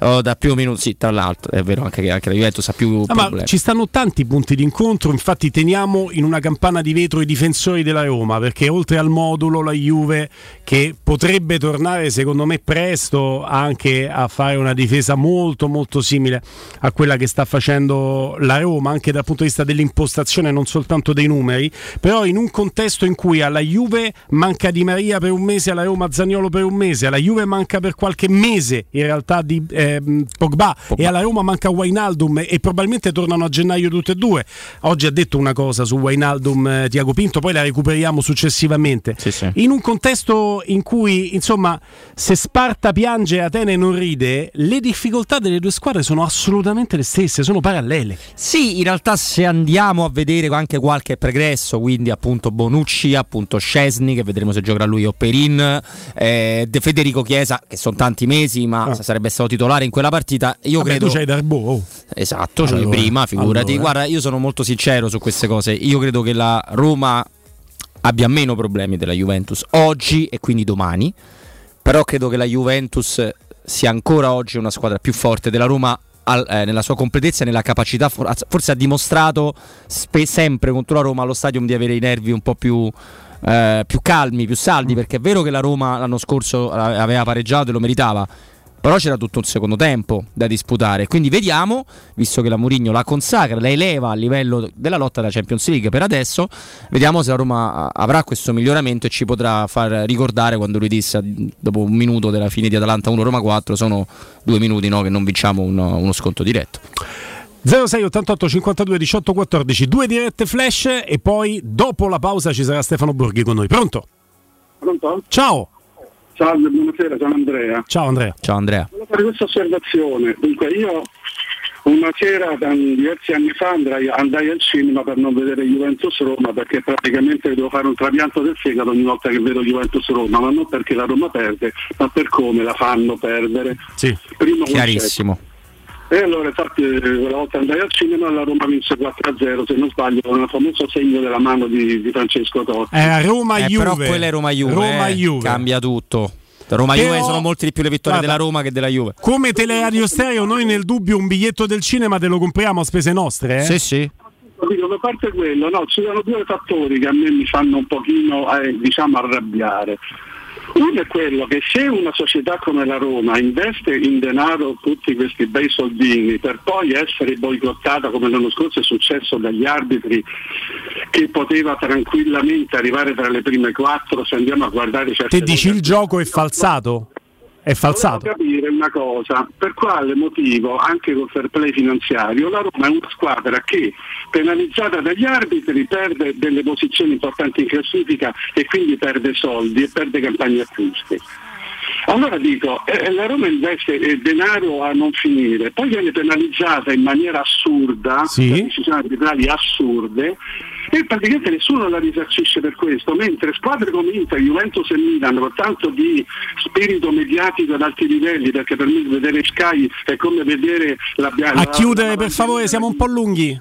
oh, da più minuti, sì tra l'altro è vero anche che anche la Juventus ha più Ah, ma problemi. ci stanno tanti punti d'incontro, infatti teniamo in una campana di vetro i difensori della Roma, perché oltre al modulo la Juve che potrebbe tornare secondo me presto anche a fare una difesa molto molto simile a quella che sta facendo la Roma, anche dal punto di vista dell'impostazione, non soltanto dei numeri, però in un contesto in cui alla Juve manca Di Maria per un mese, alla Roma Zaniolo per un mese, alla Juve manca per qualche mese in realtà di ehm, Pogba, e alla Roma manca Wijnaldum e probabilmente tornano a gennaio tutte e due. Oggi ha detto una cosa su Wijnaldum eh, Tiago Pinto, poi la recuperiamo successivamente. In un contesto in cui, insomma, se Sparta piange e Atene non ride, le difficoltà delle due squadre sono assolutamente le stesse, sono parallele. Sì, in realtà se andiamo a vedere anche qualche pregresso, quindi appunto Bonucci, appunto Scesni, che vedremo se giocherà lui o Perin, eh, De Federico Chiesa, che sono tanti mesi, ma sarebbe stato titolare in quella partita. Io Ah. Vabbè, credo. tu c'hai Darbo. oh. Esatto, Allora, prima, figurati. allora. Guarda, io sono molto sincero su queste cose. Io credo che la Roma abbia meno problemi della Juventus oggi e quindi domani. Però credo che la Juventus sia ancora oggi una squadra più forte della Roma al- eh, nella sua completezza e nella capacità. for- Forse ha dimostrato spe- sempre contro la Roma allo stadium di avere i nervi un po' più. eh, più calmi, più saldi, perché è vero che la Roma l'anno scorso aveva pareggiato e lo meritava, però c'era tutto un secondo tempo da disputare. Quindi vediamo, visto che la Mourinho la consacra, la eleva a livello della lotta della Champions League per adesso, vediamo se la Roma avrà questo miglioramento e ci potrà far ricordare quando lui disse dopo un minuto della fine di Atalanta 1 Roma 4 sono due minuti no, che non vinciamo uno, uno sconto diretto. 06 88 52 18 14, due dirette flash e poi dopo la pausa ci sarà Stefano Borghi con noi. Pronto? Pronto? Ciao. Salve, buonasera, sono Andrea. Ciao Andrea. Ciao Andrea. Volevo fare questa osservazione. Dunque, io una sera diversi anni fa andai, andai al cinema per non vedere Juventus Roma perché praticamente devo fare un trapianto del fegato ogni volta che vedo Juventus Roma, ma non perché la Roma perde, ma per come la fanno perdere. Sì, Primo chiarissimo. E allora infatti eh, quella volta andai al cinema e la Roma vinse 4-0, se non sbaglio, con il famoso segno della mano di, di Francesco Totti. Era Roma Eh, Juve. però quella è Roma Juve. Roma eh, Juve. Cambia tutto. Roma Juve Però- sono molte di più le vittorie Guarda, della Roma che della Juve. Come Teleradio Stereo, noi nel dubbio un biglietto del cinema te lo compriamo a spese nostre, eh? Sì, sì. Dico, a parte quello, no, ci sono due fattori che a me mi fanno un pochino eh, diciamo arrabbiare. Uno è quello che se una società come la Roma investe in denaro tutti questi bei soldini per poi essere boicottata come l'anno scorso è successo dagli arbitri che poteva tranquillamente arrivare tra le prime quattro se andiamo a guardare certe Te dici il gioco è falsato? È falsato? Volevo capire una cosa, per quale motivo, anche col fair play finanziario, la Roma è una squadra che, penalizzata dagli arbitri, perde delle posizioni importanti in classifica e quindi perde soldi e perde campagne acquisti. Allora dico, eh, la Roma investe eh, denaro a non finire, poi viene penalizzata in maniera assurda, Sì. decisioni arbitrali assurde, e praticamente nessuno la risarcisce per questo, mentre squadre come Inter, Juventus e Milan, con tanto di spirito mediatico ad alti livelli, perché per me vedere Sky è come vedere la A chiudere per favore, siamo un po' lunghi.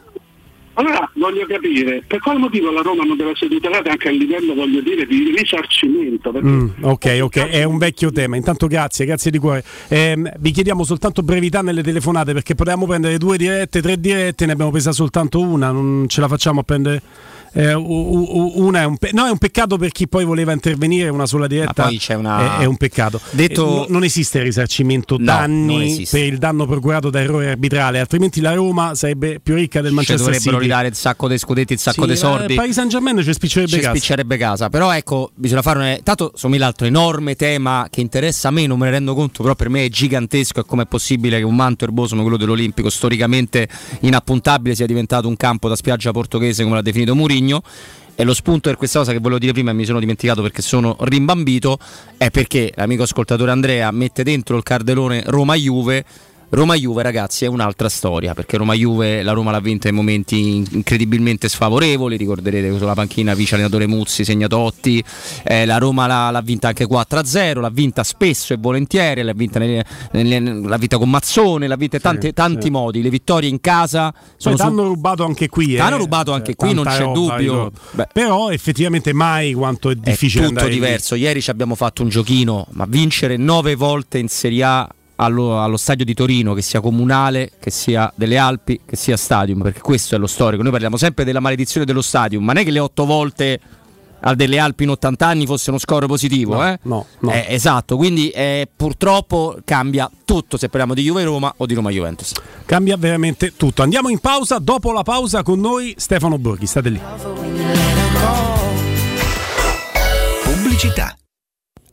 Allora voglio capire per quale motivo la Roma non deve essere tutelata anche a livello voglio dire di risarcimento Mm, ok, ok, è un vecchio tema. Intanto grazie, grazie di cuore. Ehm, vi chiediamo soltanto brevità nelle telefonate perché potevamo prendere due dirette, tre dirette, ne abbiamo presa soltanto una, non ce la facciamo a prendere. Eh, una è un, pe- no, è un peccato per chi poi voleva intervenire, una sola diretta Ma poi c'è una- è, è un peccato. Detto- Eh, no- non esiste risarcimento No, danni per il danno procurato da errore arbitrale, altrimenti la Roma sarebbe più ricca del Ci Manchester dovrebbero City. ridare il sacco dei scudetti, il sacco Sì, dei eh, soldi. Paris Saint Germain ci spiccerebbe ci casa. spiccerebbe casa. Però ecco, bisogna fare un. Tanto, insomma, l'altro enorme tema che interessa a me, non me ne rendo conto, però per me è gigantesco. È com'è possibile che un manto erboso come quello dell'Olimpico, storicamente inappuntabile, sia diventato un campo da spiaggia portoghese, come l'ha definito Murigno. E lo spunto per questa cosa che volevo dire prima e mi sono dimenticato perché sono rimbambito è perché l'amico ascoltatore Andrea mette dentro il cardelone Roma-Juve. Roma-Juve ragazzi è un'altra storia perché Roma-Juve la Roma l'ha vinta in momenti in- incredibilmente sfavorevoli, ricorderete sulla panchina vice allenatore Muzzi, Segnatotti, eh, la Roma l'ha, l'ha vinta anche 4-0, l'ha vinta spesso e volentieri, l'ha vinta, nelle- nelle- l'ha vinta con Mazzone, l'ha vinta in tante- tanti sì. modi, le vittorie in casa Poi sono su- t'hanno rubato anche qui. eh. T'hanno rubato anche qui, non c'è roba, dubbio. Però effettivamente mai quanto è difficile è tutto andare lì. diverso. Ieri ci abbiamo fatto un giochino, ma vincere nove volte in Serie A allo, allo stadio di Torino, che sia comunale, che sia delle Alpi, che sia stadium, perché questo è lo storico. Noi parliamo sempre della maledizione dello stadium, ma non è che le otto volte al delle Alpi in 80 anni fosse uno score positivo, No, eh? no, no. Eh, esatto, quindi eh, purtroppo cambia tutto se parliamo di Juve Roma o di Roma Juventus. Cambia veramente tutto. Andiamo in pausa. Dopo la pausa con noi Stefano Borghi. State lì. Pubblicità.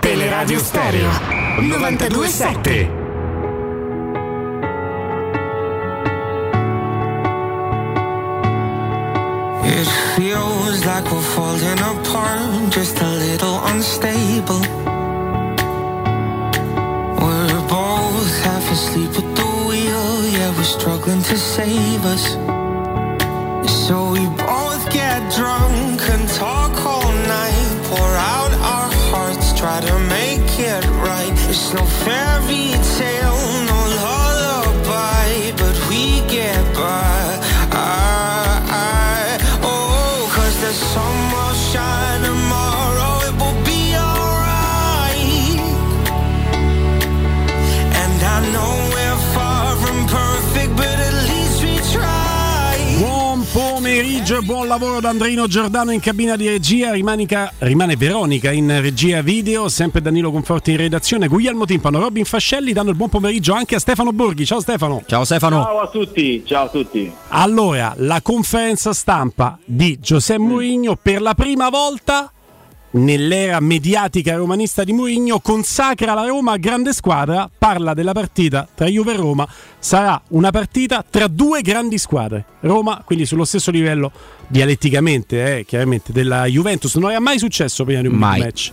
Teleradio Stereo 927. It feels like we're falling apart, just a little unstable. We're both half asleep at the wheel, yeah, we're struggling to save us. So we both get drunk and talk all night, pour out our hearts, try to make it right. It's no fairy tale, no lullaby, but we get by. Buon lavoro da Andrino Giordano in cabina di regia. Rimanica- rimane Veronica in regia video, sempre Danilo Conforti in redazione, Guglielmo Timpano, Robin Fascelli danno il buon pomeriggio anche a Stefano Borghi. Ciao Stefano. Ciao Stefano. Ciao a tutti, ciao a tutti. Allora, la conferenza stampa di Giuseppe Mourinho per la prima volta nell'era mediatica romanista di Mourinho consacra la Roma a grande squadra, parla della partita tra Juve e Roma, sarà una partita tra due grandi squadre. Roma, quindi sullo stesso livello dialetticamente, eh, chiaramente, della Juventus. Non era mai successo prima di un Mai. match.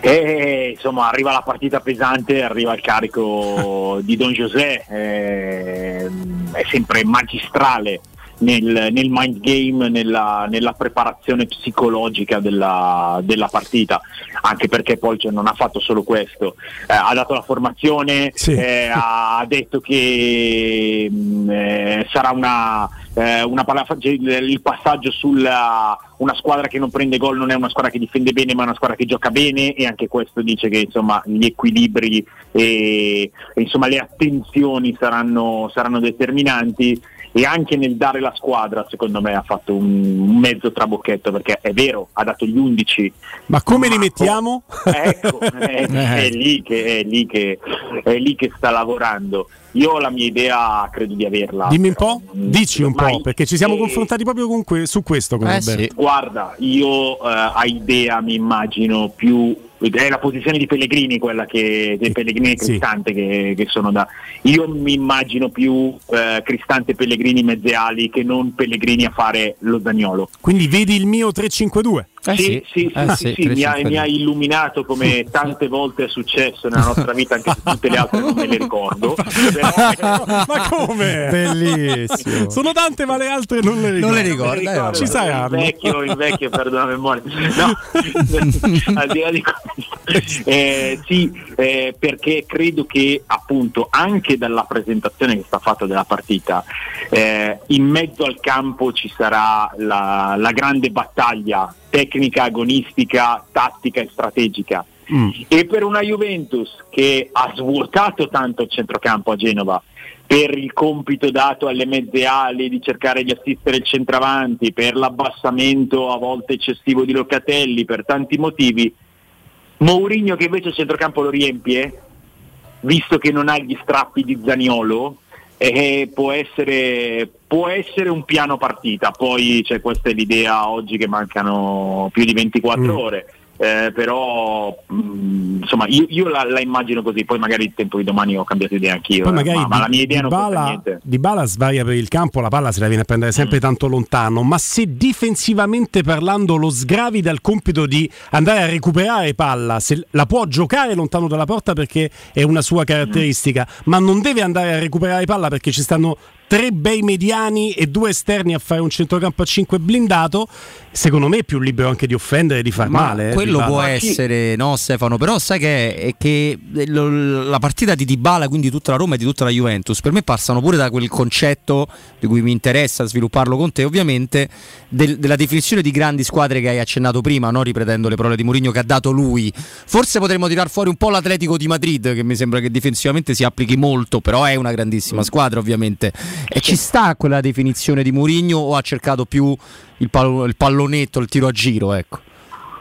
E insomma arriva la partita pesante, arriva il carico di Don José, ehm, è sempre magistrale nel, nel mind game, nella, nella preparazione psicologica della, della partita, anche perché poi cioè, non ha fatto solo questo, Eh, ha dato la formazione, eh, ha detto che mh, eh, sarà una, eh, una il il passaggio sulla una squadra che non prende gol non è una squadra che difende bene ma è una squadra che gioca bene e anche questo dice che insomma gli equilibri e, e, insomma le attenzioni saranno, saranno determinanti e anche nel dare la squadra secondo me ha fatto un, mezzo trabocchetto perché è vero ha dato gli 11 Ma come li mettiamo? ecco, è, è lì che, è, lì che, è lì che sta lavorando. Io ho la mia idea, credo di averla. Dimmi un po', dici un po', perché ci siamo eh, confrontati proprio con que- su questo. Con Roberto. Guarda, io eh, a idea mi immagino più è la posizione di Pellegrini quella che dei Pellegrini e Cristante che, che sono da io mi immagino più eh, Cristante e Pellegrini mezze ali che non Pellegrini a fare lo Zagnolo Quindi vedi il mio 352. Sì, sì, sì, Eh sì, sì, sì, mi, ha, 352. mi ha illuminato come tante volte è successo nella nostra vita, anche se tutte le altre non me le ricordo. ma come? Bellissimo. Sono tante, ma le altre non le ricordo. Non le ricorda, eh, vabbè. Ci Il saranno. vecchio, il vecchio perdo la memoria. No, al di là di questo, eh, sì, eh, perché credo che appunto anche dalla presentazione che sta fatta della partita, eh, in mezzo al campo ci sarà la, la grande battaglia tecnica, agonistica, tattica e strategica. E per una Juventus che ha svuotato tanto il centrocampo a Genova, per il compito dato alle mezze ali di cercare di assistere il centravanti, per l'abbassamento a volte eccessivo di Locatelli, per tanti motivi, Mourinho che invece il centrocampo lo riempie, visto che non ha gli strappi di Zaniolo, eh, può, essere, può essere un piano partita, poi c'è questa è l'idea oggi che mancano più di 24 Mm. ore. Eh, però mh, insomma io, io la, la immagino così, poi magari il tempo di domani ho cambiato idea anch'io, eh, ma, ma la mia idea non costa Dybala, niente. Dybala svaria per il campo, la palla se la viene a prendere Mm. sempre tanto lontano, ma se difensivamente parlando lo sgravi dal compito di andare a recuperare palla, se la può giocare lontano dalla porta perché è una sua caratteristica, ma non deve andare a recuperare palla perché ci stanno tre bei mediani e due esterni a fare un centrocampo a 5 blindato, secondo me è più libero anche di offendere e di far Ma male. eh, quello Dybala. può essere, no Stefano, però sai che, è che la partita di Dybala, quindi tutta la Roma e di tutta la Juventus, per me passano pure da quel concetto di cui mi interessa svilupparlo con te, ovviamente, del- della definizione di grandi squadre che hai accennato prima, no? riprendendo le parole di Mourinho che ha dato lui. Forse potremmo tirar fuori un po' l'Atletico di Madrid, che mi sembra che difensivamente si applichi molto, però è una grandissima squadra ovviamente. E ci sta quella definizione di Mourinho o ha cercato più il, pal- il pallonetto, il tiro a giro, ecco,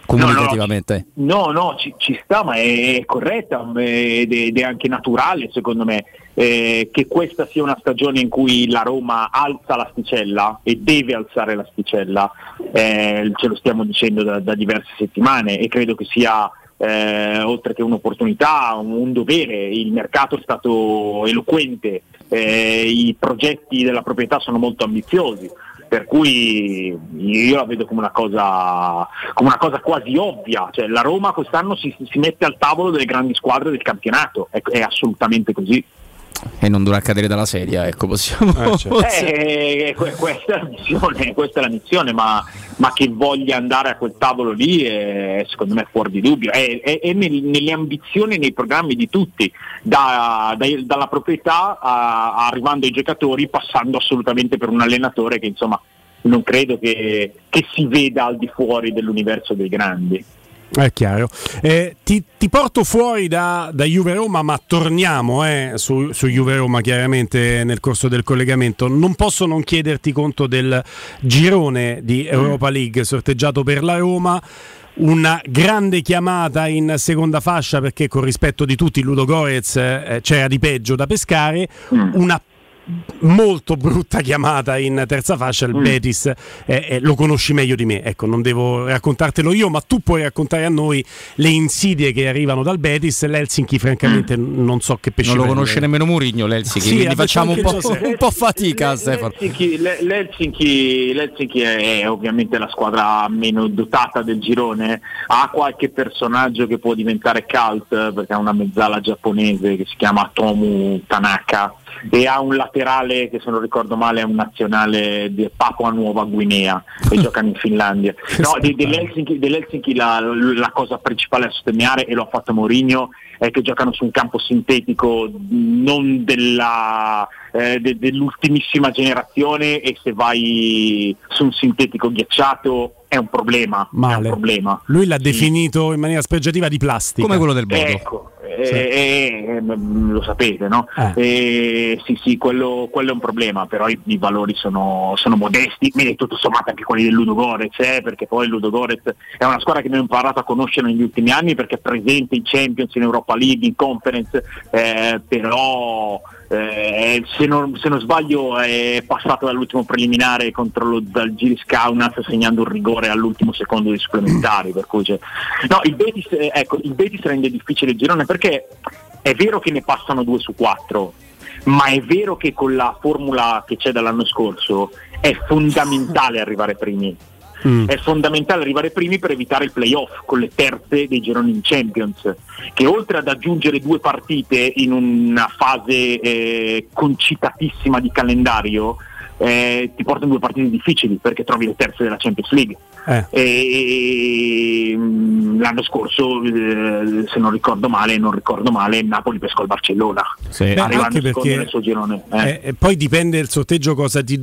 comunicativamente? No, no, ci, ci sta, ma è corretta m- ed è, è anche naturale secondo me eh, che questa sia una stagione in cui la Roma alza l'asticella e deve alzare l'asticella, eh, ce lo stiamo dicendo da, da diverse settimane e credo che sia eh, oltre che un'opportunità, un, un dovere, il mercato è stato eloquente, eh, i progetti della proprietà sono molto ambiziosi per cui io la vedo come una cosa, come una cosa quasi ovvia, cioè, la Roma quest'anno si, si mette al tavolo delle grandi squadre del campionato, è, è assolutamente così. E non dovrà cadere dalla sedia, ecco, possiamo... Eh, que- questa è la missione, questa è la missione ma, ma che voglia andare a quel tavolo lì è secondo me fuori di dubbio, è, è- è nel- nelle ambizioni e nei programmi di tutti, da- dai- dalla proprietà a- arrivando ai giocatori, passando assolutamente per un allenatore che insomma non credo che, che si veda al di fuori dell'universo dei grandi. È chiaro. Eh, ti, ti porto fuori da, da Juve Roma, ma torniamo eh, su, su Juve Roma chiaramente nel corso del collegamento. Non posso non chiederti conto del girone di Europa League sorteggiato per la Roma. Una grande chiamata in seconda fascia perché con rispetto di tutti Ludo Gorez eh, c'era di peggio da pescare. Una molto brutta chiamata in terza fascia il Betis eh, eh, lo conosci meglio di me. Ecco non devo raccontartelo io ma tu puoi raccontare a noi le insidie che arrivano dal Betis l'Helsinki francamente non so che pesce Non lo prendere. conosce nemmeno Mourinho, l'Helsinki, Sì, quindi facciamo un po', un po' fatica, Stefano. L'Helsinki, l'Helsinki- l'Helsinki è, è ovviamente la squadra meno dotata del girone, ha qualche personaggio che può diventare cult perché ha una mezzala giapponese che si chiama Tomu Tanaka e ha un laterale che se non ricordo male è un nazionale di Papua Nuova Guinea e giocano in Finlandia. No, de- dell'Helsinki, dell'Helsinki la, la cosa principale da sottolineare e lo ha fatto Mourinho è che giocano su un campo sintetico non della, eh, de- dell'ultimissima generazione e se vai su un sintetico ghiacciato è un problema. È un male problema. lui l'ha definito in maniera spregiativa di plastica Come quello del Bodo. Ecco, eh, eh, eh, mm, lo sapete, no? Eh, sì, sì, quello, quello è un problema, però i, i valori sono, sono modesti, e tutto sommato anche quelli del Ludo Gorez, eh, perché poi il Ludo Gorez è una squadra che abbiamo imparato a conoscere negli ultimi anni perché è presente in Champions, in Europa League, in Conference, eh, però eh, se, non, se non sbaglio è passato dall'ultimo preliminare contro lo Zalgiris Kaunas segnando un rigore all'ultimo secondo dei supplementari, per cui c'è- No, il Betis, eh, ecco, il Betis rende difficile il girone perché è vero che ne passano due su quattro, ma è vero che con la formula che c'è dall'anno scorso è fondamentale arrivare primi. È fondamentale arrivare primi per evitare il playoff con le terze dei gironi in Champions, che oltre ad aggiungere due partite in una fase eh, concitatissima di calendario, eh, ti portano due partite difficili perché trovi le terze della Champions League. Eh. E, mm, l'anno scorso, eh, se non ricordo male, non ricordo male, Napoli pescò il Barcellona. Beh, arrivando anche perché- nel suo girone. eh. Eh, e poi dipende il sorteggio cosa ti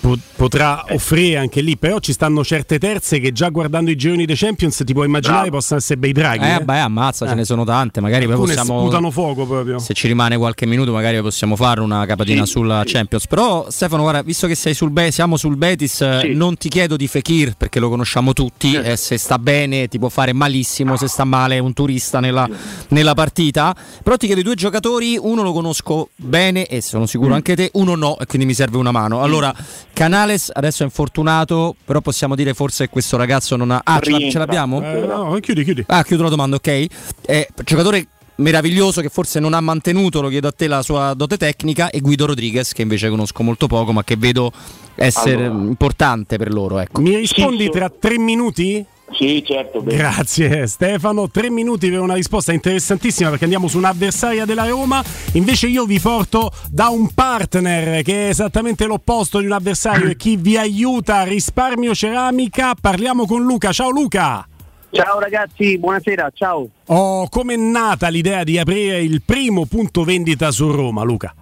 po- potrà offrire anche lì, però ci stanno certe terze che già guardando i gironi dei Champions ti puoi immaginare possano essere bei draghi. Eh, eh. beh, ammazza, ce Eh. ne sono tante. Magari poi possiamo. sputano fuoco proprio. Se ci rimane qualche minuto, magari possiamo fare una capatina Sì, sulla sì. Champions. Però, Stefano, guarda, visto che sei sul Be- siamo sul Betis, eh, non ti chiedo di Fekir perché lo conosciamo tutti. eh, se sta bene, ti può fare malissimo. Se sta male, è un turista nella, nella partita. Però ti chiedo i due giocatori. Uno lo conosco bene e sono sicuro Mm. anche te, uno no, e quindi mi serve una mano. Allora, Canales adesso è infortunato, però possiamo dire forse che questo ragazzo non ha. Ah, ce, la- ce l'abbiamo? Eh, no, chiudi, chiudi. Ah, chiudo la domanda, ok. Eh, giocatore meraviglioso che forse non ha mantenuto, lo chiedo a te, la sua dote tecnica e Guido Rodriguez che invece conosco molto poco ma che vedo essere Allora. importante per loro. Ecco. Mi rispondi tra tre minuti? Sì, certo. bene. Grazie Stefano, tre minuti per una risposta interessantissima perché andiamo su un'avversaria della Roma, invece io vi porto da un partner che è esattamente l'opposto di un avversario e chi vi aiuta, risparmio ceramica, parliamo con Luca, ciao Luca! Ciao ragazzi, buonasera, ciao. Oh, com'è nata l'idea di aprire il primo punto vendita su Roma Luca?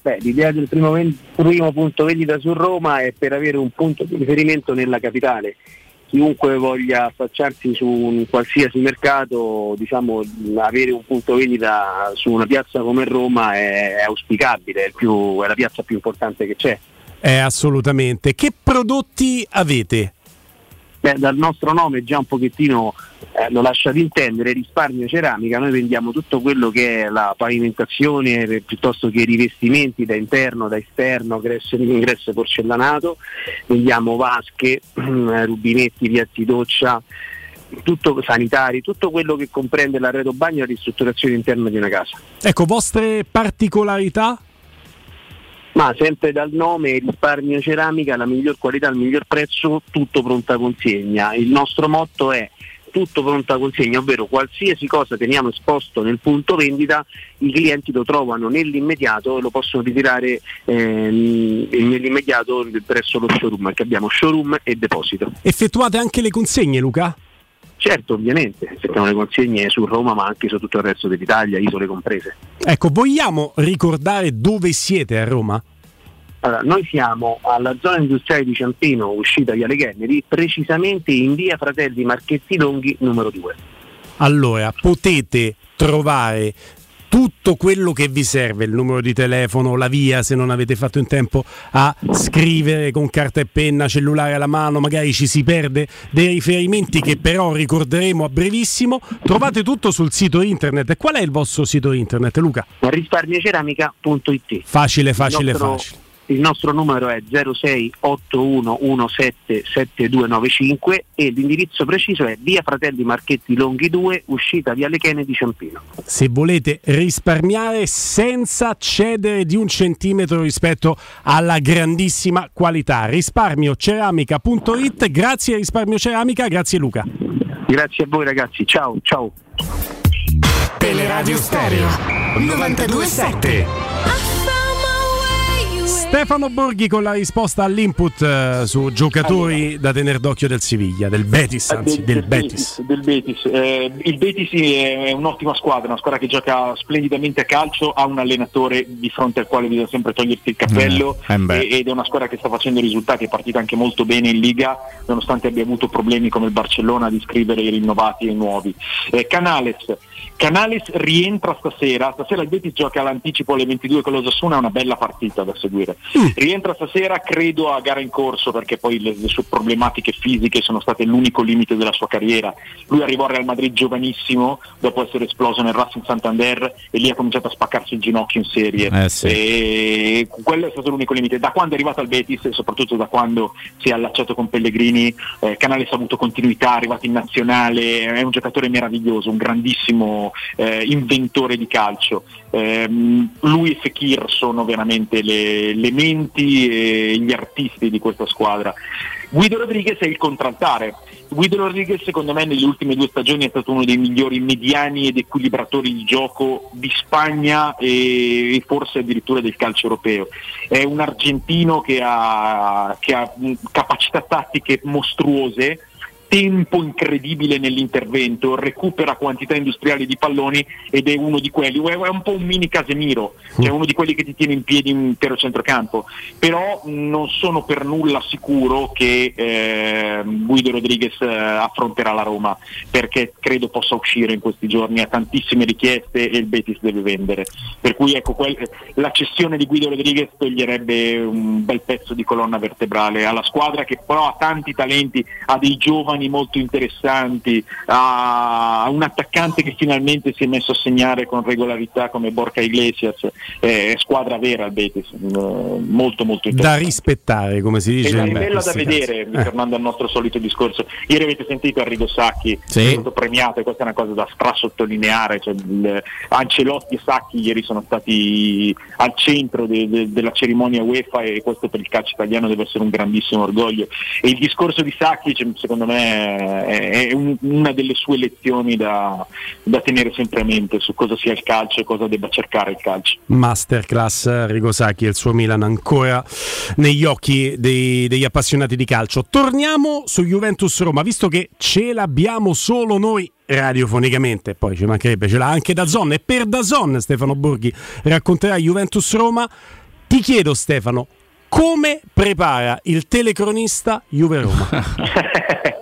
Beh, l'idea del primo, ven- primo punto vendita su Roma è per avere un punto di riferimento nella capitale. Chiunque voglia affacciarsi su un qualsiasi mercato, diciamo, avere un punto vendita su una piazza come Roma è, è auspicabile, è, più- è la piazza più importante che c'è. Eh, assolutamente. Che prodotti avete? Beh, dal nostro nome già un pochettino eh, lo lasciate intendere, risparmio ceramica, noi vendiamo tutto quello che è la pavimentazione eh, piuttosto che i rivestimenti da interno, da esterno, ingresso, porcellanato, vendiamo vasche, rubinetti, piatti doccia, tutto sanitari, tutto quello che comprende l'arredo bagno e la ristrutturazione interna di una casa. Ecco, vostre particolarità? Ma sempre dal nome risparmio ceramica, la miglior qualità, il miglior prezzo, tutto pronta consegna. Il nostro motto è tutto pronta consegna, ovvero qualsiasi cosa teniamo esposto nel punto vendita, i clienti lo trovano nell'immediato e lo possono ritirare ehm, nell'immediato presso lo showroom, perché abbiamo showroom e deposito. Effettuate anche le consegne Luca? Certo, ovviamente, effettuiamo le consegne su Roma ma anche su tutto il resto dell'Italia, isole comprese. Ecco, vogliamo ricordare dove siete a Roma? Allora, noi siamo alla zona industriale di Ciampino, uscita Viale Kennedy, precisamente in via Fratelli Marchetti Longhi numero 2. Allora, potete trovare tutto quello che vi serve, il numero di telefono, la via se non avete fatto in tempo a scrivere con carta e penna, cellulare alla mano, magari ci si perde dei riferimenti che però ricorderemo a brevissimo. Trovate tutto sul sito internet. Qual è il vostro sito internet, Luca? risparmioceramica.it Facile, facile, il nostro, facile. Il nostro numero è 0681177295 e l'indirizzo preciso è via Fratelli Marchetti Longhi 2, uscita Viale Kennedy Ciampino. Se volete risparmiare senza cedere di un centimetro rispetto alla grandissima qualità. Risparmioceramica.it, grazie Risparmio Ceramica, grazie Luca. Grazie a voi ragazzi, ciao ciao. Teleradio Stereo 927. Stefano Borghi con la risposta all'input eh, su giocatori da tenere d'occhio del Siviglia, del Betis, anzi del Betis. del Betis. Eh, il Betis è un'ottima squadra, una squadra che gioca splendidamente a calcio, ha un allenatore di fronte al quale bisogna sempre togliersi il cappello Eh, eh beh. e- ed è una squadra che sta facendo risultati, è partita anche molto bene in Liga, nonostante abbia avuto problemi come il Barcellona di scrivere i rinnovati e i nuovi. Eh, Canales. Canales rientra stasera, stasera il Betis gioca all'anticipo alle 22 con l'Osasuna, è una bella partita da seguire. Rientra stasera, credo a gara in corso perché poi le, le sue problematiche fisiche sono state l'unico limite della sua carriera. Lui arrivò al Real Madrid giovanissimo dopo essere esploso nel Racing Santander e lì ha cominciato a spaccarsi il ginocchio in serie. Eh sì. E quello è stato l'unico limite. Da quando è arrivato al Betis e soprattutto da quando si è allacciato con Pellegrini, eh, Canales ha avuto continuità, è arrivato in nazionale, è un giocatore meraviglioso, un grandissimo eh, inventore di calcio. Ehm, lui e Fekir sono veramente le, le menti e gli artisti di questa squadra. Guido Rodriguez è il contraltare. Guido Rodriguez secondo me nelle ultime due stagioni è stato uno dei migliori mediani ed equilibratori di gioco di Spagna e, forse addirittura del calcio europeo. È un argentino che ha, che ha capacità tattiche mostruose, tempo incredibile nell'intervento, recupera quantità industriali di palloni ed è uno di quelli, è un po' un mini Casemiro, è uno di quelli che ti tiene in piedi un intero centrocampo, però non sono per nulla sicuro che eh, Guido Rodriguez eh, affronterà la Roma, perché credo possa uscire in questi giorni, ha tantissime richieste e il Betis deve vendere, per cui ecco, quel- la cessione di Guido Rodriguez toglierebbe un bel pezzo di colonna vertebrale alla squadra che però ha tanti talenti, ha dei giovani molto interessanti, ha un attaccante che finalmente si è messo a segnare con regolarità come Borca Iglesias, è squadra vera il Betis, eh, molto molto interessante. Da rispettare, come si dice. È bella da vedere. Eh. tornando al nostro solito discorso. Ieri avete sentito Arrigo Sacchi, Sì. è stato premiato e questa è una cosa da strasottolineare. Cioè, il- Ancelotti e Sacchi ieri sono stati al centro de- de- della cerimonia UEFA e questo per il calcio italiano deve essere un grandissimo orgoglio. E il discorso di Sacchi, cioè, secondo me, è, è un- una delle sue lezioni da, da tenere sempre a mente su cosa sia il calcio e cosa debba cercare il calcio. Masterclass Rigosaki e il suo Milan ancora negli occhi dei- degli appassionati di calcio. Torniamo su Juventus Roma, visto che ce l'abbiamo solo noi radiofonicamente, poi ci mancherebbe, ce l'ha anche Dazon e per Dazon Stefano Borghi racconterà Juventus Roma. Ti chiedo Stefano, come prepara il telecronista Juve Roma?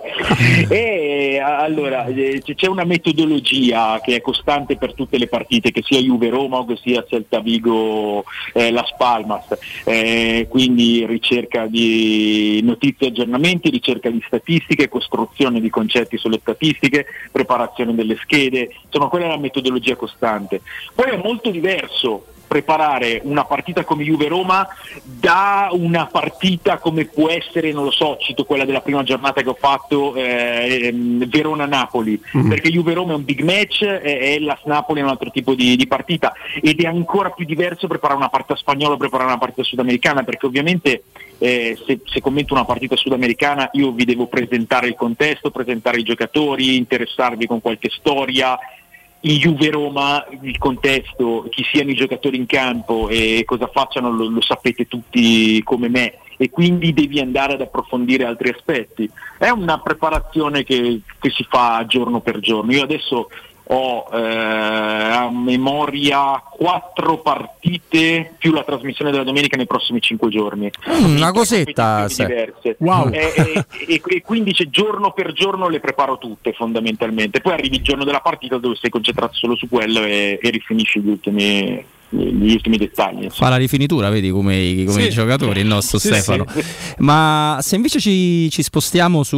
E allora eh, c'è una metodologia che è costante per tutte le partite, che sia Juve Roma o che sia Celta Vigo eh, Las Palmas, Eh, quindi ricerca di notizie e aggiornamenti, ricerca di statistiche, costruzione di concetti sulle statistiche, preparazione delle schede, insomma quella è la metodologia costante. Poi è molto diverso preparare una partita come Juve-Roma da una partita come può essere, non lo so, cito quella della prima giornata che ho fatto, eh, ehm, Verona-Napoli, Mm. perché Juve-Roma è un big match e, e la Napoli è un altro tipo di, di partita ed è ancora più diverso preparare una partita spagnola o preparare una partita sudamericana, perché ovviamente eh, se, se commento una partita sudamericana io vi devo presentare il contesto, presentare i giocatori, interessarvi con qualche storia, in Juve Roma il contesto, chi siano i giocatori in campo e cosa facciano lo, lo sapete tutti come me e quindi devi andare ad approfondire altri aspetti. È una preparazione che, che si fa giorno per giorno. Io adesso ho eh, a memoria quattro partite più la trasmissione della domenica nei prossimi cinque giorni. Mm, una cosetta. se- diverse. Wow. E, e- e- e quindi c'è giorno per giorno le preparo tutte fondamentalmente. Poi arrivi il giorno della partita dove sei concentrato solo su quello e, e rifinisci gli ultimi, gli ultimi dettagli. Fa la rifinitura, vedi come, i- come Sì. i giocatori, il nostro Sì, Stefano. sì. Ma se invece ci, ci spostiamo su.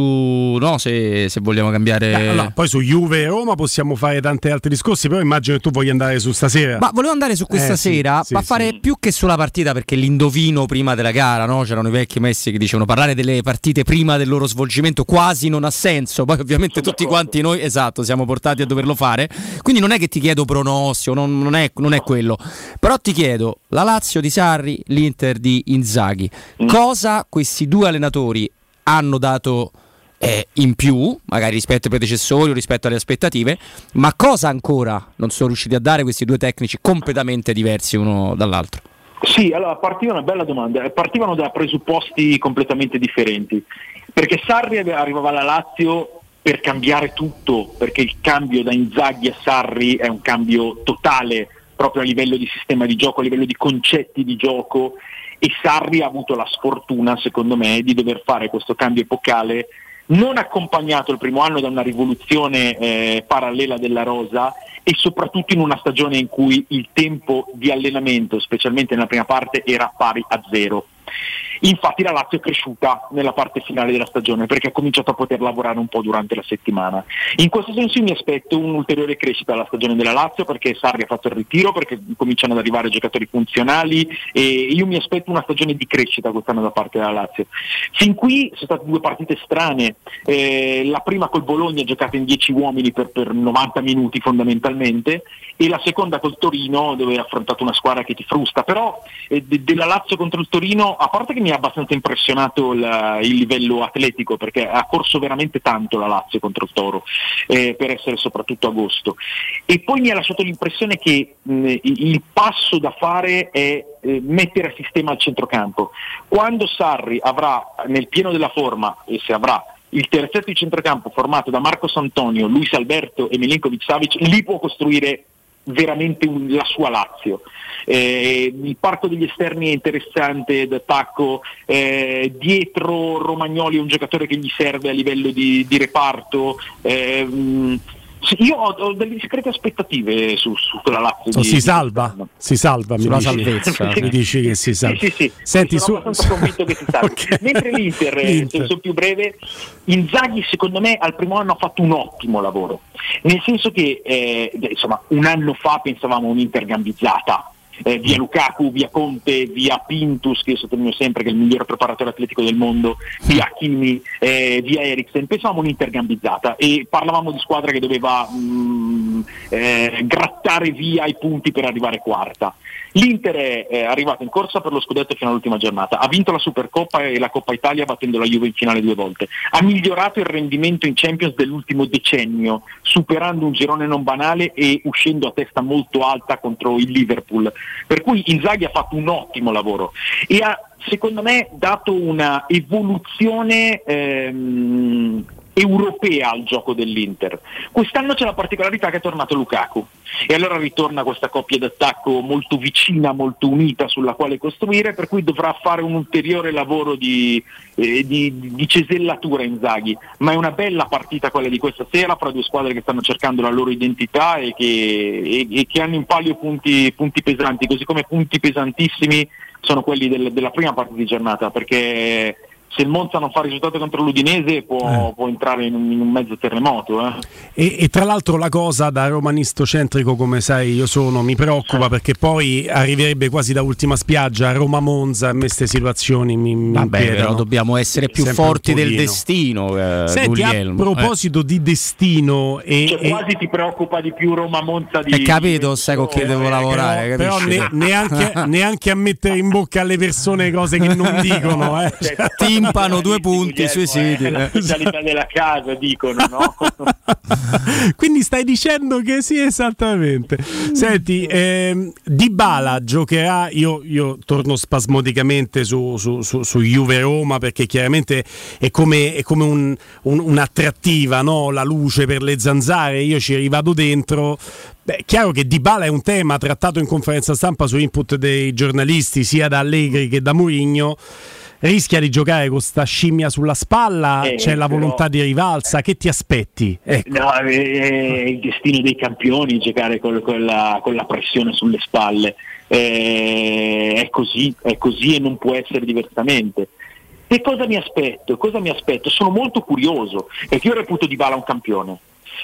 No, se, se vogliamo cambiare. Beh, allora, poi su Juve e Roma possiamo fare tanti altri discorsi, però immagino che tu voglia andare su stasera. Ma volevo andare su questa Eh, sera, sì, ma sì. fare più che sulla partita perché l'indovino prima della gara, no? c'erano i vecchi messi che dicevano parlare delle partite prima del loro svolgimento quasi non ha senso, poi ovviamente tutti quanti noi, esatto, siamo portati a doverlo fare, quindi non è che ti chiedo pronostico, non, non è, non è quello, però ti chiedo la Lazio di Sarri, l'Inter di Inzaghi, cosa questi due allenatori hanno dato eh, in più, magari rispetto ai predecessori o rispetto alle aspettative, ma cosa ancora non sono riusciti a dare questi due tecnici completamente diversi uno dall'altro? Sì, allora partiva una bella domanda, partivano da presupposti completamente differenti, perché Sarri arrivava alla Lazio per cambiare tutto, perché il cambio da Inzaghi a Sarri è un cambio totale proprio a livello di sistema di gioco, a livello di concetti di gioco e Sarri ha avuto la sfortuna, secondo me, di dover fare questo cambio epocale non accompagnato il primo anno da una rivoluzione eh, parallela della rosa e soprattutto in una stagione in cui il tempo di allenamento, specialmente nella prima parte, era pari a zero. Infatti la Lazio è cresciuta nella parte finale della stagione perché ha cominciato a poter lavorare un po' durante la settimana. In questo senso io mi aspetto un'ulteriore crescita alla stagione della Lazio perché Sarri ha fatto il ritiro, perché cominciano ad arrivare giocatori funzionali e io mi aspetto una stagione di crescita quest'anno da parte della Lazio. Fin qui sono state due partite strane, eh, la prima col Bologna giocata in 10 uomini per, per 90 minuti fondamentalmente e la seconda col Torino dove ha affrontato una squadra che ti frusta, però eh, de- della Lazio contro il Torino, a parte che mi ha abbastanza impressionato il, il livello atletico perché ha corso veramente tanto la Lazio contro il Toro eh, per essere soprattutto agosto e poi mi ha lasciato l'impressione che mh, il passo da fare è eh, mettere a sistema il centrocampo. Quando Sarri avrà nel pieno della forma, e se avrà il terzetto di centrocampo formato da Marcos Antonio, Luis Alberto e Milinkovic Savic, lì può costruire veramente un- la sua Lazio. Eh, il parco degli esterni è interessante d'attacco, eh, dietro Romagnoli è un giocatore che gli serve a livello di, di reparto. eh, sì, io ho, ho delle discrete aspettative su, su quella Lazio. Di- si salva, si salva, mi Sulla dici, salvezza. mi dici che si salva. Sì, sì, sì. Senti, sono su, abbastanza convinto che si salvi. Mentre l'Inter, eh, L'Inter. se sono più breve, Inzaghi secondo me al primo anno ha fatto un ottimo lavoro, nel senso che eh, insomma, un anno fa pensavamo un'Inter gambizzata. Eh, via Lukaku, via Conte, via Pintus, che io sottolineo sempre che è il migliore preparatore atletico del mondo, via Kimi, eh, via Eriksen, pensavamo un'Inter gambizzata e parlavamo di squadra che doveva mh, eh, grattare via i punti per arrivare quarta. L'Inter è arrivata in corsa per lo scudetto fino all'ultima giornata, ha vinto la Supercoppa e la Coppa Italia battendo la Juve in finale due volte, ha migliorato il rendimento in Champions dell'ultimo decennio, superando un girone non banale e uscendo a testa molto alta contro il Liverpool. Per cui Inzaghi ha fatto un ottimo lavoro e ha secondo me dato una evoluzione ehm, europea al gioco dell'Inter. Quest'anno c'è la particolarità che è tornato Lukaku e allora ritorna questa coppia d'attacco molto vicina, molto unita sulla quale costruire, per cui dovrà fare un ulteriore lavoro di, eh, di- di cesellatura Inzaghi, ma è una bella partita quella di questa sera fra due squadre che stanno cercando la loro identità e che, e- e che hanno in palio punti, punti pesanti, così come punti pesantissimi sono quelli del- della prima parte di giornata, perché se il Monza non fa risultato contro l'Udinese può, può entrare in un, in un mezzo terremoto. eh. E, e tra l'altro la cosa da romanisto-centrico come sai io sono mi preoccupa perché poi arriverebbe quasi da ultima spiaggia a Roma-Monza a me queste situazioni mi, mi Vabbè, però dobbiamo essere più Sempre forti del destino. eh, Senti, a Guglielmo. proposito di destino e, Cioè, e- quasi ti preoccupa di più Roma-Monza di... Eh, capito, sai con chi devo lavorare. però capisci? ne- neanche, neanche a mettere in bocca alle persone cose che non dicono eh. Timpano due punti sui siti. È la specialità della casa, dicono, no? Quindi stai dicendo che sì, esattamente. Senti, ehm, Dybala giocherà, io, io torno spasmodicamente su, su, su, su Juve Roma perché chiaramente è come, è come un- un- un'attrattiva, no? la luce per le zanzare, io ci rivado dentro. Beh, chiaro che Dybala è un tema trattato in conferenza stampa su input dei giornalisti sia da Allegri che da Mourinho. Rischia di giocare con sta scimmia sulla spalla, Eh, c'è la però- volontà di rivalsa, che ti aspetti? Ecco. No, è, è il destino dei campioni giocare col- con, la, con la pressione sulle spalle. Eh, è così, è così e non può essere diversamente. E cosa mi aspetto? Cosa mi aspetto? Sono molto curioso, perché io reputo Di Bala un campione.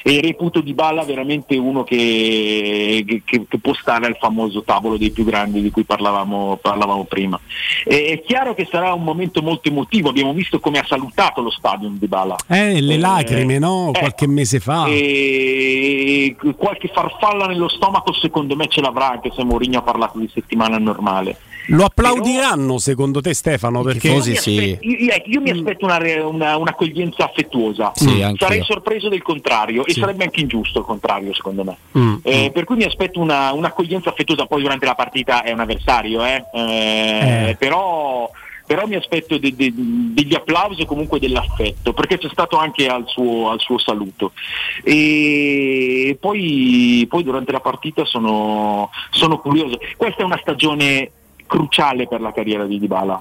E reputo Di Bala veramente uno che, che- che può stare al famoso tavolo dei più grandi di cui parlavamo, parlavamo prima. E è chiaro che sarà un momento molto emotivo, abbiamo visto come ha salutato lo stadium Di Bala. Eh, le Eh, lacrime, no? eh, Qualche mese fa. E qualche farfalla nello stomaco secondo me ce l'avrà anche se Mourinho ha parlato di settimana normale. Lo applaudiranno secondo te Stefano? Perché Io mi aspetto- io, io- io mi aspetto una una- un'accoglienza affettuosa, Sì, anch'io. sarei sorpreso del contrario e Sì. sarebbe anche ingiusto il contrario secondo me. Mm, Eh, per cui mi aspetto una, un'accoglienza affettuosa, poi durante la partita è un avversario, eh, eh, Eh. però, però mi aspetto de- de- degli applausi e comunque dell'affetto, perché c'è stato anche al suo, al suo saluto. E poi, poi durante la partita sono, sono curioso. Questa è una stagione cruciale per la carriera di Dybala.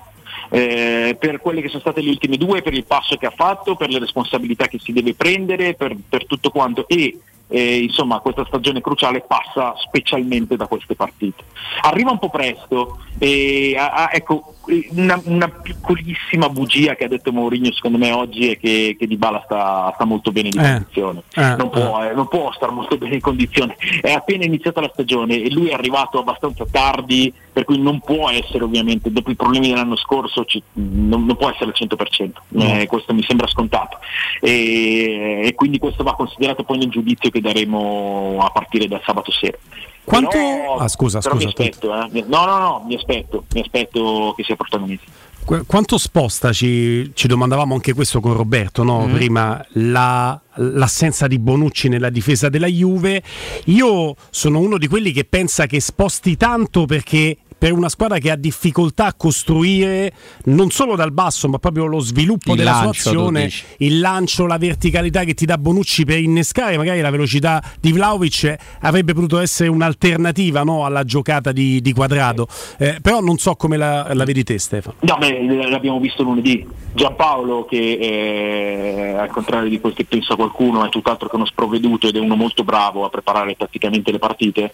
eh, per quelle che sono state le ultime due, per il passo che ha fatto, per le responsabilità che si deve prendere, per, per tutto quanto. E E, insomma, questa stagione cruciale passa specialmente da queste partite. Arriva un po' presto, e, a- a- ecco, una, una piccolissima bugia che ha detto Mourinho secondo me oggi è che, che Dybala sta, sta molto bene di Eh. condizione. Eh, non, può, eh, non può stare molto bene in condizione. È appena iniziata la stagione e lui è arrivato abbastanza tardi, per cui non può essere ovviamente, dopo i problemi dell'anno scorso, ci- non, non può essere al 100%. Eh, questo mi sembra scontato. E, e quindi questo va considerato poi nel giudizio che daremo a partire da sabato sera. Quanto- Però- Ah, scusa, però scusa, Mi aspetto, eh. Mi- No, no, no, mi aspetto, mi aspetto che sia protagonista. Qu- Quanto sposta, ci, ci domandavamo anche questo con Roberto, no? Mhm. prima, la- l'assenza di Bonucci nella difesa della Juve. Io sono uno di quelli che pensa che sposti tanto perché per una squadra che ha difficoltà a costruire non solo dal basso, ma proprio lo sviluppo Il della lancio, sua azione, il lancio, la verticalità che ti dà Bonucci per innescare magari la velocità di Vlaovic eh, avrebbe potuto essere un'alternativa no, alla giocata di, di quadrado. Eh, però non so come la, la vedi te, Stefano. No, beh, l'abbiamo visto lunedì. Giampaolo, che eh, al contrario di quel che pensa qualcuno, è tutt'altro che uno sprovveduto ed è uno molto bravo a preparare tatticamente le partite,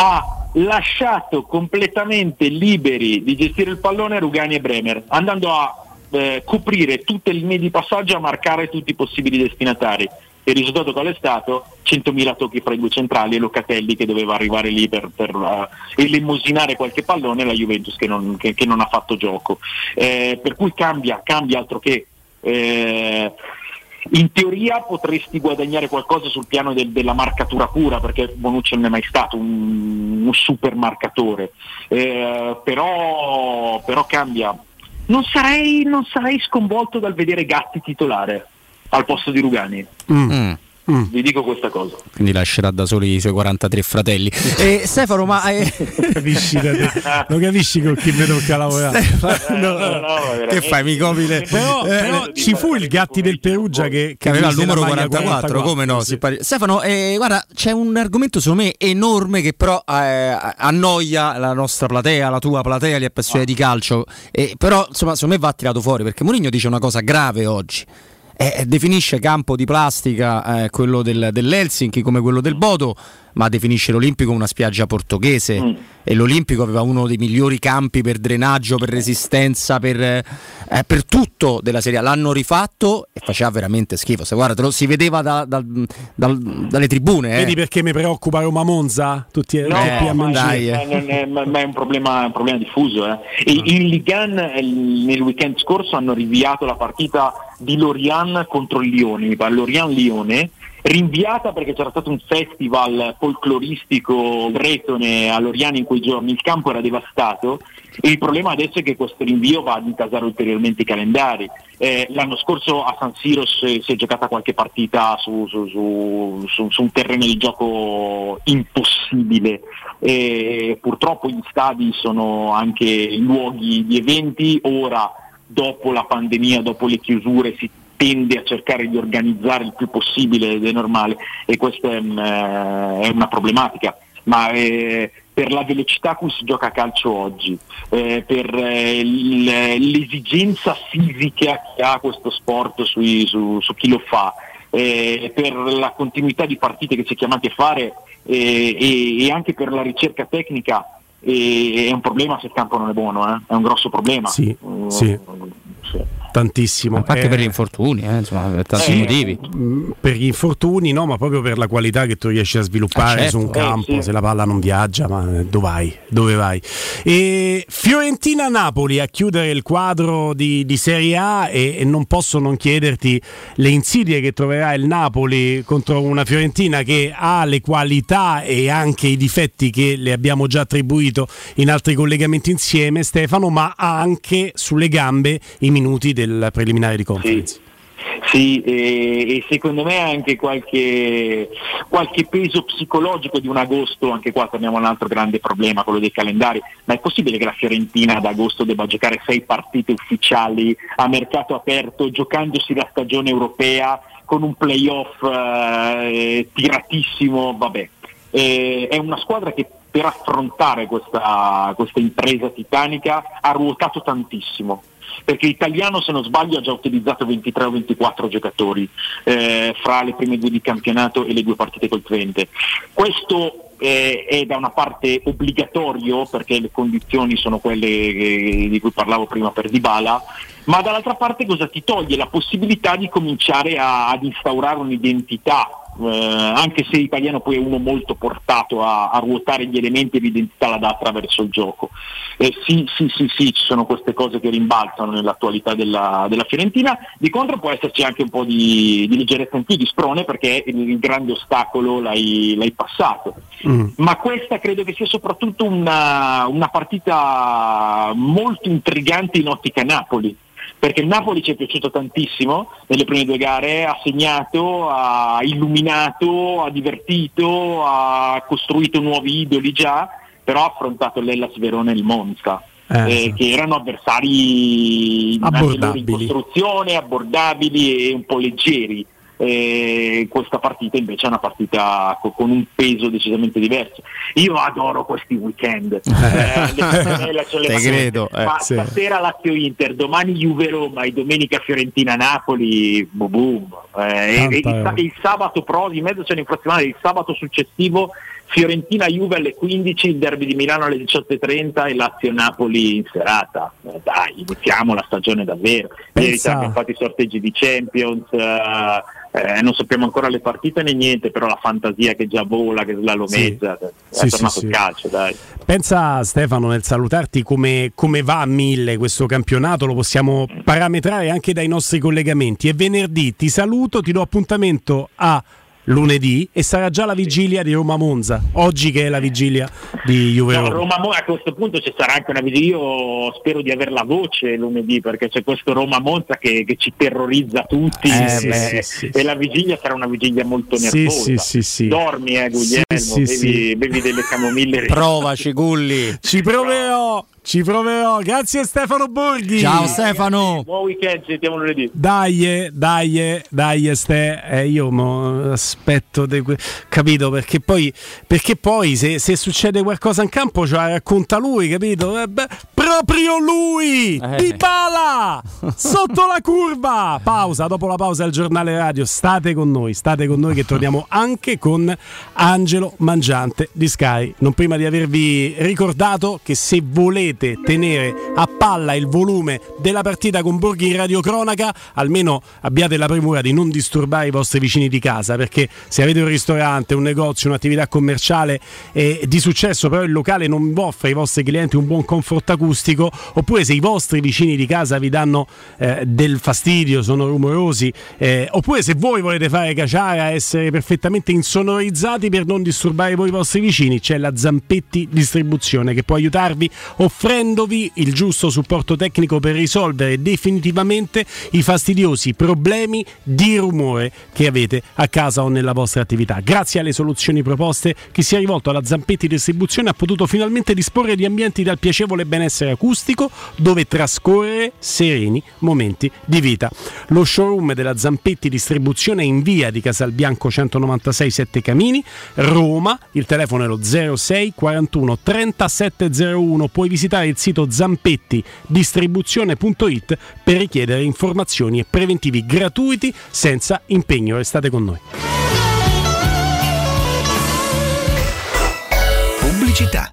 ha lasciato completamente liberi di gestire il pallone Rugani e Bremer, andando a eh, coprire tutte le linee di passaggio a marcare tutti i possibili destinatari. Il risultato qual è stato? 100.000 tocchi fra i due centrali e Locatelli che doveva arrivare lì per, per eh, elemosinare qualche pallone e la Juventus che non, che- che non ha fatto gioco. Eh, per cui cambia, cambia altro che. eh, in teoria potresti guadagnare qualcosa sul piano del- della marcatura pura, perché Bonucci non è mai stato un, un super marcatore, Eh, però, però cambia. Non sarei, non sarei sconvolto dal vedere Gatti titolare al posto di Rugani. Mm. Vi dico questa cosa. Quindi lascerà da soli i suoi 43 fratelli. E Stefano, ma eh, capisci, da te? lo capisci con chi mi tocca lavorare? che fai? Mi copi le... Però, Eh, però ci fu il Gatti del Perugia che, che aveva il numero maglia 44, come no? si pare- Stefano, eh, guarda, c'è un argomento secondo me enorme che però eh, annoia la nostra platea, la tua platea, gli appassionati di calcio, eh, però insomma secondo me va tirato fuori perché Mourinho dice una cosa grave oggi. Eh, definisce campo di plastica eh, quello del, dell'Helsinki come quello del Bodo, ma definisce l'Olimpico una spiaggia portoghese e l'Olimpico aveva uno dei migliori campi per drenaggio, per resistenza, per, eh, per tutto della Serie A. L'hanno rifatto e faceva veramente schifo. Se guarda, lo si vedeva da- dal- dal- dalle tribune. eh. Vedi perché mi preoccupa Roma Monza? Tutti No, tutti a ma, Mangini. ma- non è, ma- ma è un problema, un problema diffuso. eh. E in Ligan eh, nel weekend scorso hanno rinviato la partita di Lorian contro il Lione, mi pare Lorian-Lione, rinviata perché c'era stato un festival folcloristico bretone a Loriano in quei giorni, il campo era devastato. E il problema adesso è che questo rinvio va ad intasare ulteriormente i calendari. Eh, l'anno scorso a San Siro si, si è giocata qualche partita su, su- su- su- un terreno di gioco impossibile. E purtroppo gli stadi sono anche luoghi di eventi, ora dopo la pandemia, dopo le chiusure si tende a cercare di organizzare il più possibile ed è normale e questa è, un, eh, è una problematica, ma eh, per la velocità a cui si gioca a calcio oggi, eh, per eh, l'esigenza fisica che ha questo sport sui- su, su chi lo fa, eh, per la continuità di partite che si è chiamati a fare eh, e, e anche per la ricerca tecnica eh, è un problema se il campo non è buono, è un grosso problema. Sì, Mm, sì. Tantissimo. Anche Eh, per gli infortuni, eh, insomma, per tanti sì, motivi. mm, Per gli infortuni, no, ma proprio per la qualità che tu riesci a sviluppare Ah, certo. su un Eh, campo, sì. se la palla non viaggia, ma eh, dove vai? Dove vai? E Fiorentina-Napoli a chiudere il quadro di, di Serie A e, e non posso non chiederti le insidie che troverà il Napoli contro una Fiorentina che ha le qualità e anche i difetti che le abbiamo già attribuito in altri collegamenti insieme, Stefano, ma ha anche sulle gambe i minuti del preliminare di conference. Sì, e, e secondo me anche qualche, qualche peso psicologico di un agosto, anche qua torniamo a un altro grande problema, quello dei calendari, ma è possibile che la Fiorentina ad agosto debba giocare sei partite ufficiali a mercato aperto, giocandosi la stagione europea con un playoff eh, tiratissimo, vabbè. Eh, è una squadra che per affrontare questa, questa impresa titanica ha ruotato tantissimo perché l'italiano se non sbaglio ha già utilizzato 23 o 24 giocatori eh, fra le prime due di campionato e le due partite col Twente. Questo eh, è da una parte obbligatorio perché le condizioni sono quelle eh, di cui parlavo prima per Dybala, ma dall'altra parte cosa ti toglie? La possibilità di cominciare a- ad instaurare un'identità, anche se l'italiano poi è uno molto portato a, a ruotare gli elementi e l'identità la dà attraverso il gioco. Eh, sì, sì, sì, sì, ci sono queste cose che rimbalzano nell'attualità della, della Fiorentina, di contro può esserci anche un po' di, di leggerezza in più, di sprone, perché il, il grande ostacolo l'hai, l'hai passato. Ma questa credo che sia soprattutto una, una partita molto intrigante in ottica Napoli perché il Napoli ci è piaciuto tantissimo nelle prime due gare, ha segnato, ha illuminato, ha divertito, ha costruito nuovi idoli già, però ha affrontato l'Ellas Verona e il Monza. Eh, eh, che erano avversari in costruzione, abbordabili e un po' leggeri. Eh, questa partita invece è una partita co- con un peso decisamente diverso. Io adoro questi weekend. Eh, le Te credo, eh, Ma sì. stasera Lazio Inter, domani Juve Roma e domenica Fiorentina Napoli, boom, boom. Eh, e- e il, il sabato pro di mezzo c'è l'infrazionale, il sabato successivo Fiorentina Juve alle 15, il derby di Milano alle 18.30 e Lazio Napoli in serata. Eh, dai, iniziamo la stagione davvero. Ieri abbiamo fatto i sorteggi di Champions. eh, eh, non sappiamo ancora le partite né niente, però la fantasia che già vola, che slalomeggia, è Sì, tornato sì, sì. il calcio, dai. Pensa Stefano nel salutarti come, come va a mille questo campionato, lo possiamo parametrare anche dai nostri collegamenti. E venerdì ti saluto, ti do appuntamento a lunedì e sarà già la vigilia di Roma Monza, oggi che è la vigilia di Juve No, Roma. A questo punto ci sarà anche una vigilia. Io spero di avere la voce lunedì perché c'è questo Roma Monza che, che ci terrorizza tutti Eh, e, sì, sì, sì, e la vigilia sarà una vigilia molto nervosa. sì, sì, sì. Dormi, eh, Guglielmo, Sì, sì, bevi, sì. bevi delle camomille. Provaci, Gulli. Ci proverò, ci proverò. Grazie Stefano Borghi. Ciao Stefano. Buon weekend, ci sentiamo lunedì. Dai, dai, dai, Ste, eh, io mo aspetto, de capito? Perché poi, perché poi se, se succede qualcosa in campo ce la racconta lui, capito? Eh, beh, proprio lui, Eh. Dybala, sotto la curva. Pausa, dopo la pausa il giornale radio, state con noi, state con noi che torniamo anche con Angelo Mangiante di Sky. Non prima di avervi ricordato che se volete tenere a palla il volume della partita con Borghi in radiocronaca, almeno abbiate la premura di non disturbare i vostri vicini di casa, perché se avete un ristorante, un negozio, un'attività commerciale eh, di successo, però il locale non offre ai vostri clienti un buon comfort acustico, oppure se i vostri vicini di casa vi danno eh, del fastidio, sono rumorosi, eh, oppure se voi volete fare caciara, essere perfettamente insonorizzati per non disturbare voi i vostri vicini, c'è la Zampetti Distribuzione che può aiutarvi offrendovi il giusto supporto tecnico per risolvere definitivamente i fastidiosi problemi di rumore che avete a casa o nella vostra attività. Grazie alle soluzioni proposte, chi si è rivolto alla Zampetti Distribuzione ha potuto finalmente disporre di ambienti dal piacevole benessere acustico dove trascorrere sereni momenti di vita. Lo showroom della Zampetti Distribuzione è in via di Casalbianco 196 7 Camini, Roma. Il telefono è lo 06 41 3701. Puoi visitare il sito zampettidistribuzione.it per richiedere informazioni e preventivi gratuiti senza impegno. Restate con noi. Pubblicità.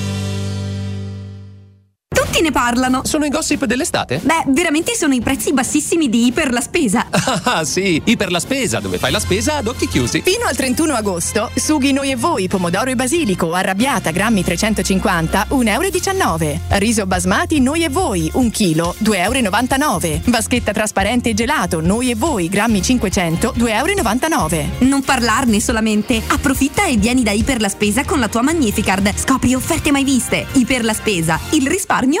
Tutti ne parlano. Sono i gossip dell'estate? Beh, veramente sono i prezzi bassissimi di Iper la Spesa. Ah sì, Iper la Spesa, dove fai la spesa ad occhi chiusi. Fino al 31 agosto, sughi noi e voi, pomodoro e basilico, arrabbiata, grammi 350, 1,19 euro. Riso basmati, noi e voi, 1 chilo, 2,99 euro. Vaschetta trasparente e gelato, noi e voi, grammi 500, 2,99 euro. Non parlarne solamente. Approfitta e vieni da Iper la Spesa con la tua Magnificard. Scopri offerte mai viste. Iper la Spesa, il risparmio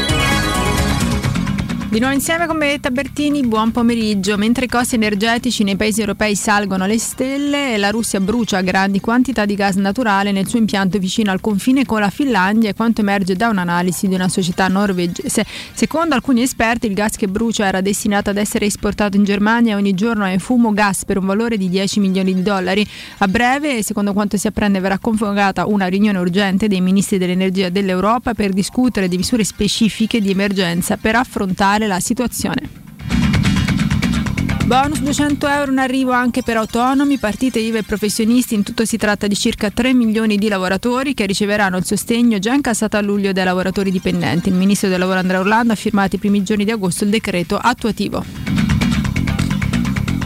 Di nuovo insieme con Benedetta Bertini, buon pomeriggio. Mentre i costi energetici nei paesi europei salgono alle stelle, la Russia brucia grandi quantità di gas naturale nel suo impianto vicino al confine con la Finlandia e quanto emerge da un'analisi di una società norvegese. Secondo alcuni esperti il gas che brucia era destinato ad essere esportato in Germania e ogni giorno è in fumo gas per un valore di 10 milioni di dollari. A breve, secondo quanto si apprende, verrà convocata una riunione urgente dei ministri dell'energia dell'Europa per discutere di misure specifiche di emergenza per affrontare la situazione. Bonus 200 euro in arrivo anche per autonomi, partite IVA e professionisti. In tutto si tratta di circa 3 milioni di lavoratori che riceveranno il sostegno già incassato a luglio dai lavoratori dipendenti. Il ministro del lavoro Andrea Orlando ha firmato i primi giorni di agosto il decreto attuativo.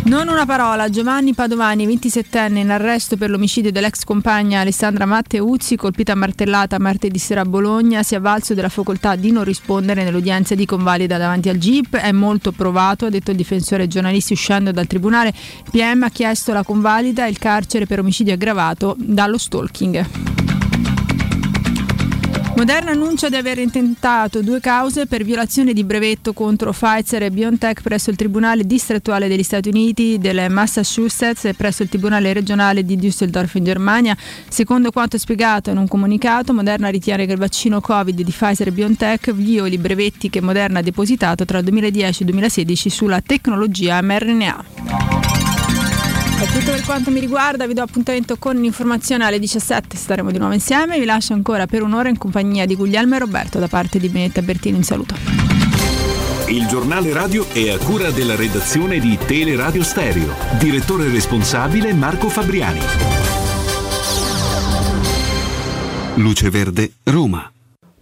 Non una parola, Giovanni Padovani, 27enne, in arresto per l'omicidio dell'ex compagna Alessandra Matteuzzi, colpita martellata martedì sera a Bologna, si è avvalso della facoltà di non rispondere nell'udienza di convalida davanti al GIP, è molto provato, ha detto il difensore giornalisti uscendo dal tribunale. PM ha chiesto la convalida e il carcere per omicidio aggravato dallo stalking. Moderna annuncia di aver intentato due cause per violazione di brevetto contro Pfizer e BioNTech presso il Tribunale distrettuale degli Stati Uniti del Massachusetts e presso il Tribunale regionale di Düsseldorf in Germania. Secondo quanto spiegato in un comunicato, Moderna ritiene che il vaccino Covid di Pfizer e BioNTech violi i brevetti che Moderna ha depositato tra il 2010 e il 2016 sulla tecnologia mRNA. Tutto per quanto mi riguarda, vi do appuntamento con l'informazione alle 17, staremo di nuovo insieme, vi lascio ancora per un'ora in compagnia di Guglielmo e Roberto da parte di Benetta Bertini, un saluto. Il giornale radio è a cura della redazione di Teleradio Stereo. Direttore responsabile Marco Fabriani. Luce Verde, Roma.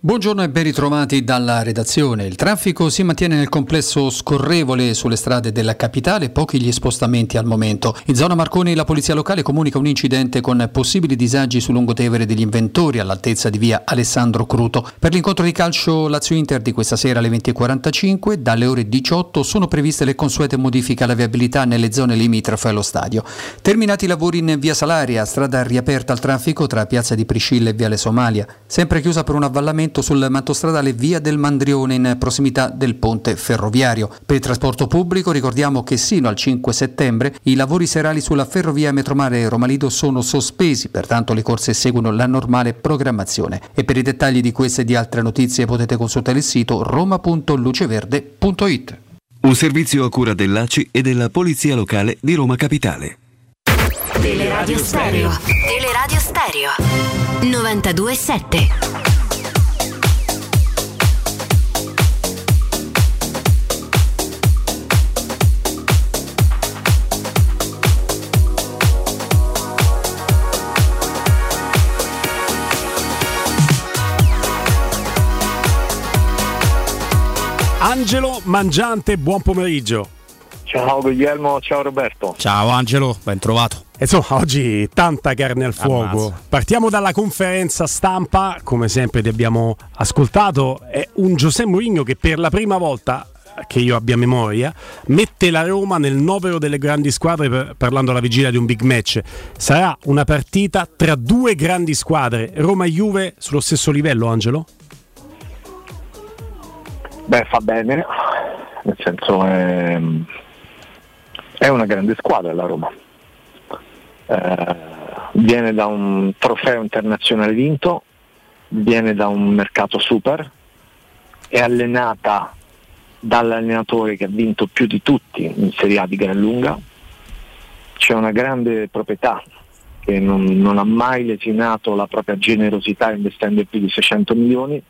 Buongiorno e ben ritrovati dalla redazione. Il traffico si mantiene nel complesso scorrevole sulle strade della capitale, pochi gli spostamenti al momento. In zona Marconi la polizia locale comunica un incidente con possibili disagi su Lungotevere degli Inventori all'altezza di via Alessandro Cruto. Per l'incontro di calcio Lazio-Inter di questa sera alle 20.45, dalle ore 18 sono previste le consuete modifiche alla viabilità nelle zone limitrofe allo stadio. Terminati i lavori in via Salaria, strada riaperta al traffico tra piazza di Priscilla e viale Somalia, sempre chiusa per un avvallamento sul manto stradale Via del Mandrione in prossimità del ponte ferroviario. Per il trasporto pubblico ricordiamo che sino al 5 settembre i lavori serali sulla ferrovia Metromare Roma Lido sono sospesi, pertanto le corse seguono la normale programmazione. E per i dettagli di queste e di altre notizie potete consultare il sito roma.luceverde.it. Un servizio a cura dell'ACI e della Polizia Locale di Roma Capitale. Teleradio Stereo. Teleradio Stereo 927. Angelo Mangiante, buon pomeriggio. Ciao Guglielmo, ciao Roberto. Ciao Angelo, ben trovato. Insomma, oggi tanta carne al fuoco. Ammazza. Partiamo dalla conferenza stampa, come sempre ti abbiamo ascoltato, è un Giuseppe Mourinho che per la prima volta che io abbia memoria, mette la Roma nel novero delle grandi squadre per- parlando alla vigilia di un big match. Sarà una partita tra due grandi squadre, Roma e Juve sullo stesso livello, Angelo? Beh, fa bene, nel senso è, è una grande squadra la Roma. Eh, viene da un trofeo internazionale vinto, viene da un mercato super, è allenata dall'allenatore che ha vinto più di tutti in Serie A di gran lunga, c'è una grande proprietà che non, non ha mai lesinato la propria generosità investendo più di 600 milioni,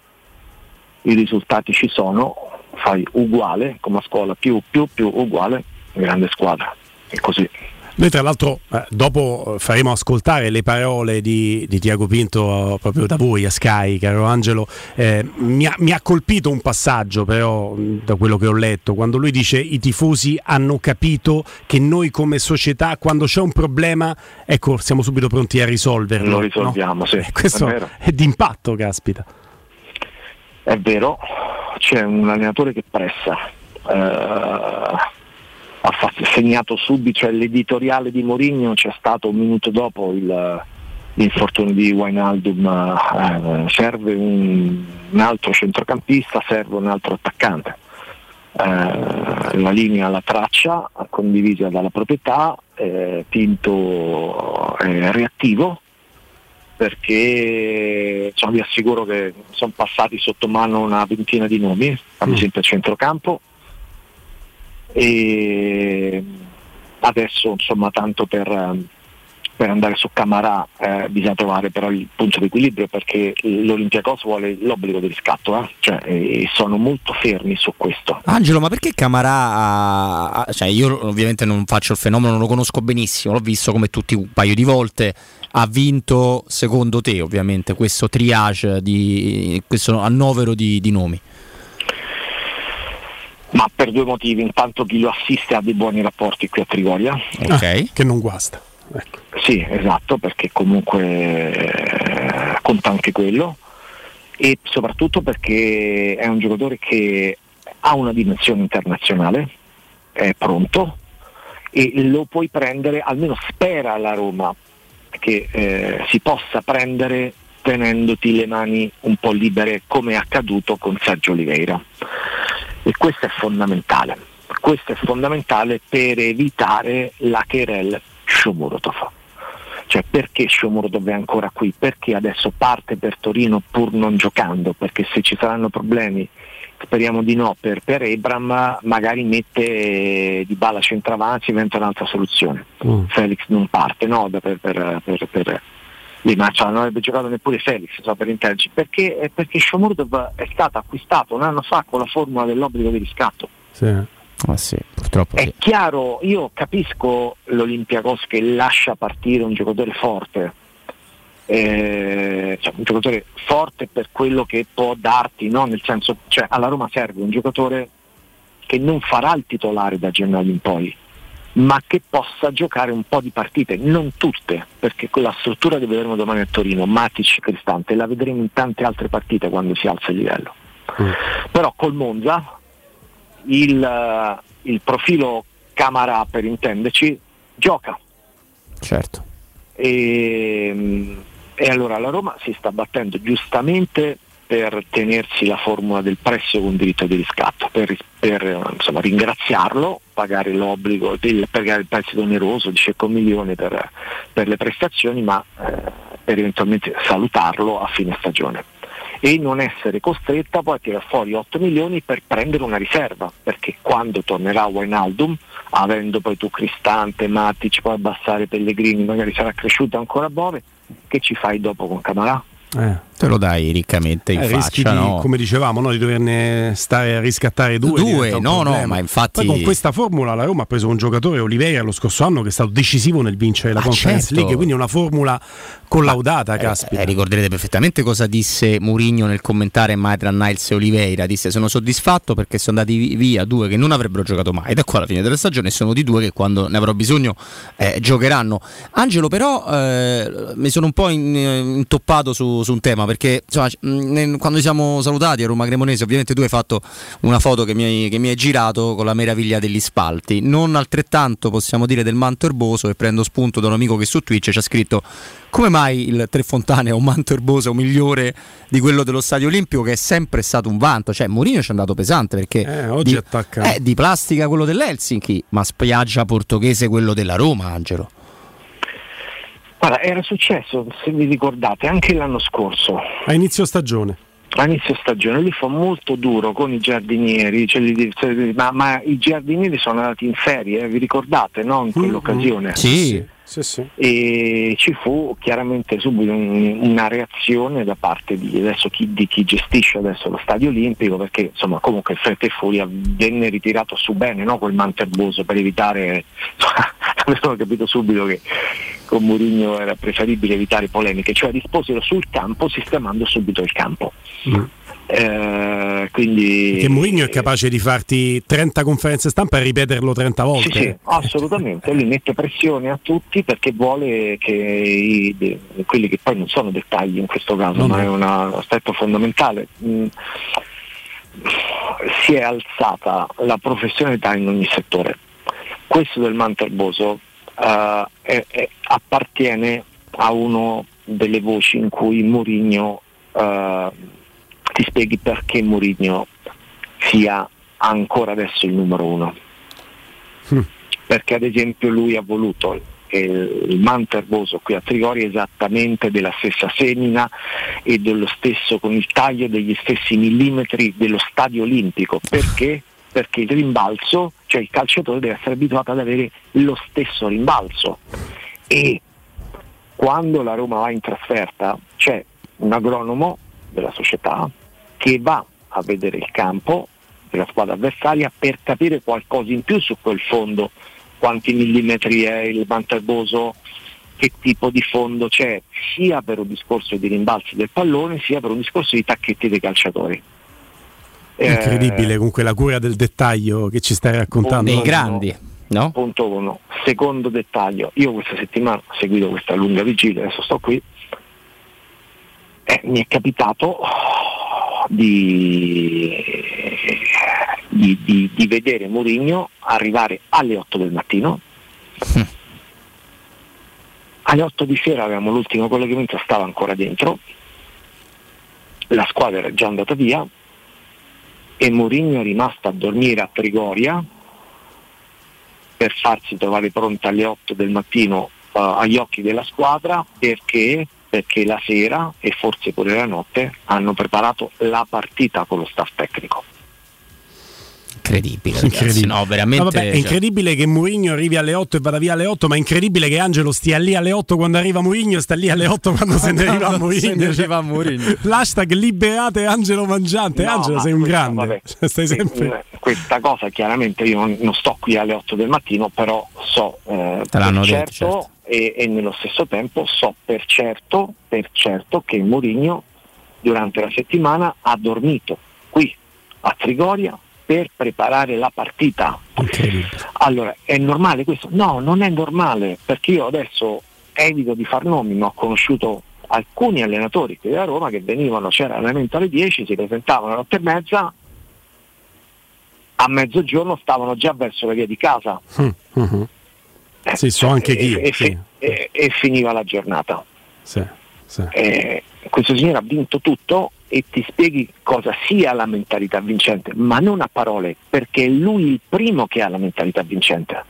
i risultati ci sono, fai uguale come a scuola, più più più uguale, grande squadra. E così. Noi tra l'altro eh, dopo eh, faremo ascoltare le parole di, di Tiago Pinto eh, proprio da voi a Sky, caro Angelo. Eh, mi, ha, mi ha colpito un passaggio però da quello che ho letto, quando lui dice i tifosi hanno capito che noi come società quando c'è un problema, ecco, siamo subito pronti a risolverlo. Lo risolviamo, no? sì. Eh, questo È è d'impatto, caspita. È vero, c'è un allenatore che pressa, eh, ha segnato subito, cioè l'editoriale di Mourinho c'è stato un minuto dopo il- l'infortunio di Wijnaldum, eh, serve un, un altro centrocampista, serve un altro attaccante. Eh, la linea, la traccia condivisa dalla proprietà, eh, Pinto è reattivo, perché insomma, vi assicuro che sono passati sotto mano una ventina di nomi, ad esempio a centrocampo, e adesso insomma tanto per, per andare su Camarà eh, bisogna trovare però il punto di equilibrio perché l'Olympiacos vuole l'obbligo di riscatto, eh? cioè, e sono molto fermi su questo. Angelo, ma perché Camarà cioè io ovviamente non faccio il fenomeno, non lo conosco benissimo, l'ho visto come tutti un paio di volte, ha vinto secondo te ovviamente questo triage di questo annovero di, di nomi. Ma per due motivi, intanto chi lo assiste ha dei buoni rapporti qui a Trigoria. Ok. che non guasta. Sì, esatto, perché comunque eh, conta anche quello e soprattutto perché è un giocatore che ha una dimensione internazionale, è pronto e lo puoi prendere, almeno spera la Roma che eh, si possa prendere tenendoti le mani un po' libere come è accaduto con Sergio Oliveira. E questo è fondamentale, questo è fondamentale per evitare la querel Shomurodov. Cioè perché Shomurodov è ancora qui? Perché adesso parte per Torino pur non giocando? Perché se ci saranno problemi, speriamo di no, per, per Ebram magari mette eh, di balla centravanti e inventa un'altra soluzione. Felix non parte, no? Da- Per, per- per- per- Lì, ma cioè, non avrebbe giocato neppure Felix so, per intenderci perché, eh, perché Shomurdov è stato acquistato un anno fa con la formula dell'obbligo di riscatto Sì. Ah, sì, purtroppo è sì. chiaro, io capisco l'Olympiacos che lascia partire un giocatore forte, eh, cioè un giocatore forte per quello che può darti, no? nel senso, cioè alla Roma serve un giocatore che non farà il titolare da gennaio in poi, ma che possa giocare un po' di partite, non tutte, perché quella struttura che vedremo domani a Torino, Matic, Cristante, la vedremo in tante altre partite quando si alza il livello. Però col Monza il, eh, il profilo Camara per intenderci gioca Certo. e, e allora la Roma si sta battendo giustamente per tenersi la formula del prezzo con diritto di riscatto, per, per, insomma, ringraziarlo, pagare l'obbligo, del, pagare il prezzo oneroso di circa un milione per, per le prestazioni, ma eh, per eventualmente salutarlo a fine stagione e non essere costretta poi a tirare fuori 8 milioni per prendere una riserva, perché quando tornerà Wijnaldum, avendo poi tu Cristante, Matic, poi abbassare Pellegrini, magari sarà cresciuto ancora Bove, che ci fai dopo con Camarà? Eh. Te lo dai riccamente in Eh, faccia, di, no? come dicevamo, no, di doverne stare a riscattare due. Due, no, no, problema. ma infatti- Poi con questa formula la Roma ha preso un giocatore, Oliveira, lo scorso anno che è stato decisivo nel vincere la Ah, Conference certo. League, quindi una formula collaudata, caspita. Eh, ricorderete perfettamente cosa disse Mourinho nel commentare Maitland Niles e Oliveira. Disse: Sono soddisfatto perché sono andati vi- via due che non avrebbero giocato mai. Da qua alla fine della stagione sono di due che quando ne avrò bisogno eh, giocheranno. Angelo, però, eh, mi sono un po' in- intoppato su, su un tema perché insomma, nel- quando ci siamo salutati a Roma Cremonese, ovviamente tu hai fatto una foto che mi hai, che mi hai girato con la meraviglia degli spalti. Non altrettanto possiamo dire del manto erboso e prendo spunto da un amico che su Twitch ci ha scritto come mai il Tre Fontane è un manto erboso migliore di quello dello Stadio Olimpico che è sempre stato un vanto? Cioè Mourinho ci è andato pesante perché Eh, oggi di, attacca. eh, di plastica quello dell'Helsinki, ma spiaggia portoghese quello della Roma, Angelo. Guarda, era successo, se vi ricordate, anche l'anno scorso. A inizio stagione. A inizio stagione lui fu molto duro con i giardinieri, cioè cioè, ma, ma i giardinieri sono andati in ferie, eh, vi ricordate, no? In quell'occasione? Sì. Sì, sì. E ci fu chiaramente subito un- una reazione da parte di, adesso chi, di chi gestisce adesso lo stadio olimpico, perché insomma comunque fretta e furia venne ritirato su bene no? quel manto erboso per evitare, avevano capito subito che con Mourinho era preferibile evitare polemiche, cioè risposero sul campo sistemando subito il campo. Eh, quindi Che Mourinho è capace di farti 30 conferenze stampa e ripeterlo 30 volte. Sì, sì, assolutamente, lui mette pressione a tutti perché vuole che i- de- quelli che poi non sono dettagli in questo caso, No, ma no. è un aspetto fondamentale. mm, si è alzata la professionalità in ogni settore. Questo del manto erboso eh, è- è- appartiene a una delle voci in cui Mourinho eh, ti spieghi perché Mourinho sia ancora adesso il numero uno. Perché ad esempio lui ha voluto eh, il manto erboso qui a Trigori esattamente della stessa semina e dello stesso con il taglio degli stessi millimetri dello stadio olimpico. Perché? Perché il rimbalzo, cioè il calciatore deve essere abituato ad avere lo stesso rimbalzo. E quando la Roma va in trasferta c'è un agronomo della società che va a vedere il campo della squadra avversaria per capire qualcosa in più su quel fondo, quanti millimetri è il manto erboso, che tipo di fondo c'è, sia per un discorso di rimbalzi del pallone, sia per un discorso di tacchetti dei calciatori. Eh, Incredibile comunque la cura del dettaglio che ci stai raccontando. Dei grandi, no? Punto uno. Secondo dettaglio, io questa settimana ho seguito questa lunga vigilia, adesso sto qui, e mi è capitato di, di- di- di vedere Mourinho arrivare alle 8 del mattino. Alle 8 di sera avevamo l'ultimo collegamento, stava ancora dentro, la squadra era già andata via e Mourinho è rimasto a dormire a Trigoria per farsi trovare pronta alle 8 del mattino eh, agli occhi della squadra perché, perché la sera e forse pure la notte hanno preparato la partita con lo staff tecnico. Incredibile, incredibile. No, veramente, no, vabbè, è incredibile che Mourinho arrivi alle 8 e vada via alle 8, ma è incredibile che Angelo stia lì alle 8 quando arriva Mourinho e sta lì alle 8 quando se ne arriva Mourinho. Cioè, Mourinho. L'hashtag liberate Angelo Mangiante. No, Angelo, sei un grande. Vabbè, stai sempre... Questa cosa chiaramente io non, non, sto qui alle 8 del mattino, però so eh, Te l'hanno per detto, certo, certo. E, e nello stesso tempo so per certo, per certo che Mourinho durante la settimana ha dormito qui a Trigoria per preparare la partita. Allora, è normale questo? No, non è normale, perché io adesso evito di far nomi, ma ho conosciuto alcuni allenatori qui da Roma che venivano, c'era allenamento alle 10, si presentavano alle 8 e mezza, a mezzogiorno stavano già verso la via di casa. Mm-hmm. Eh, sì, so anche chi. E, sì. e, e finiva la giornata. Sì, sì. Eh, questo signore ha vinto tutto e ti spieghi cosa sia la mentalità vincente, ma non a parole, perché è lui il primo che ha la mentalità vincente.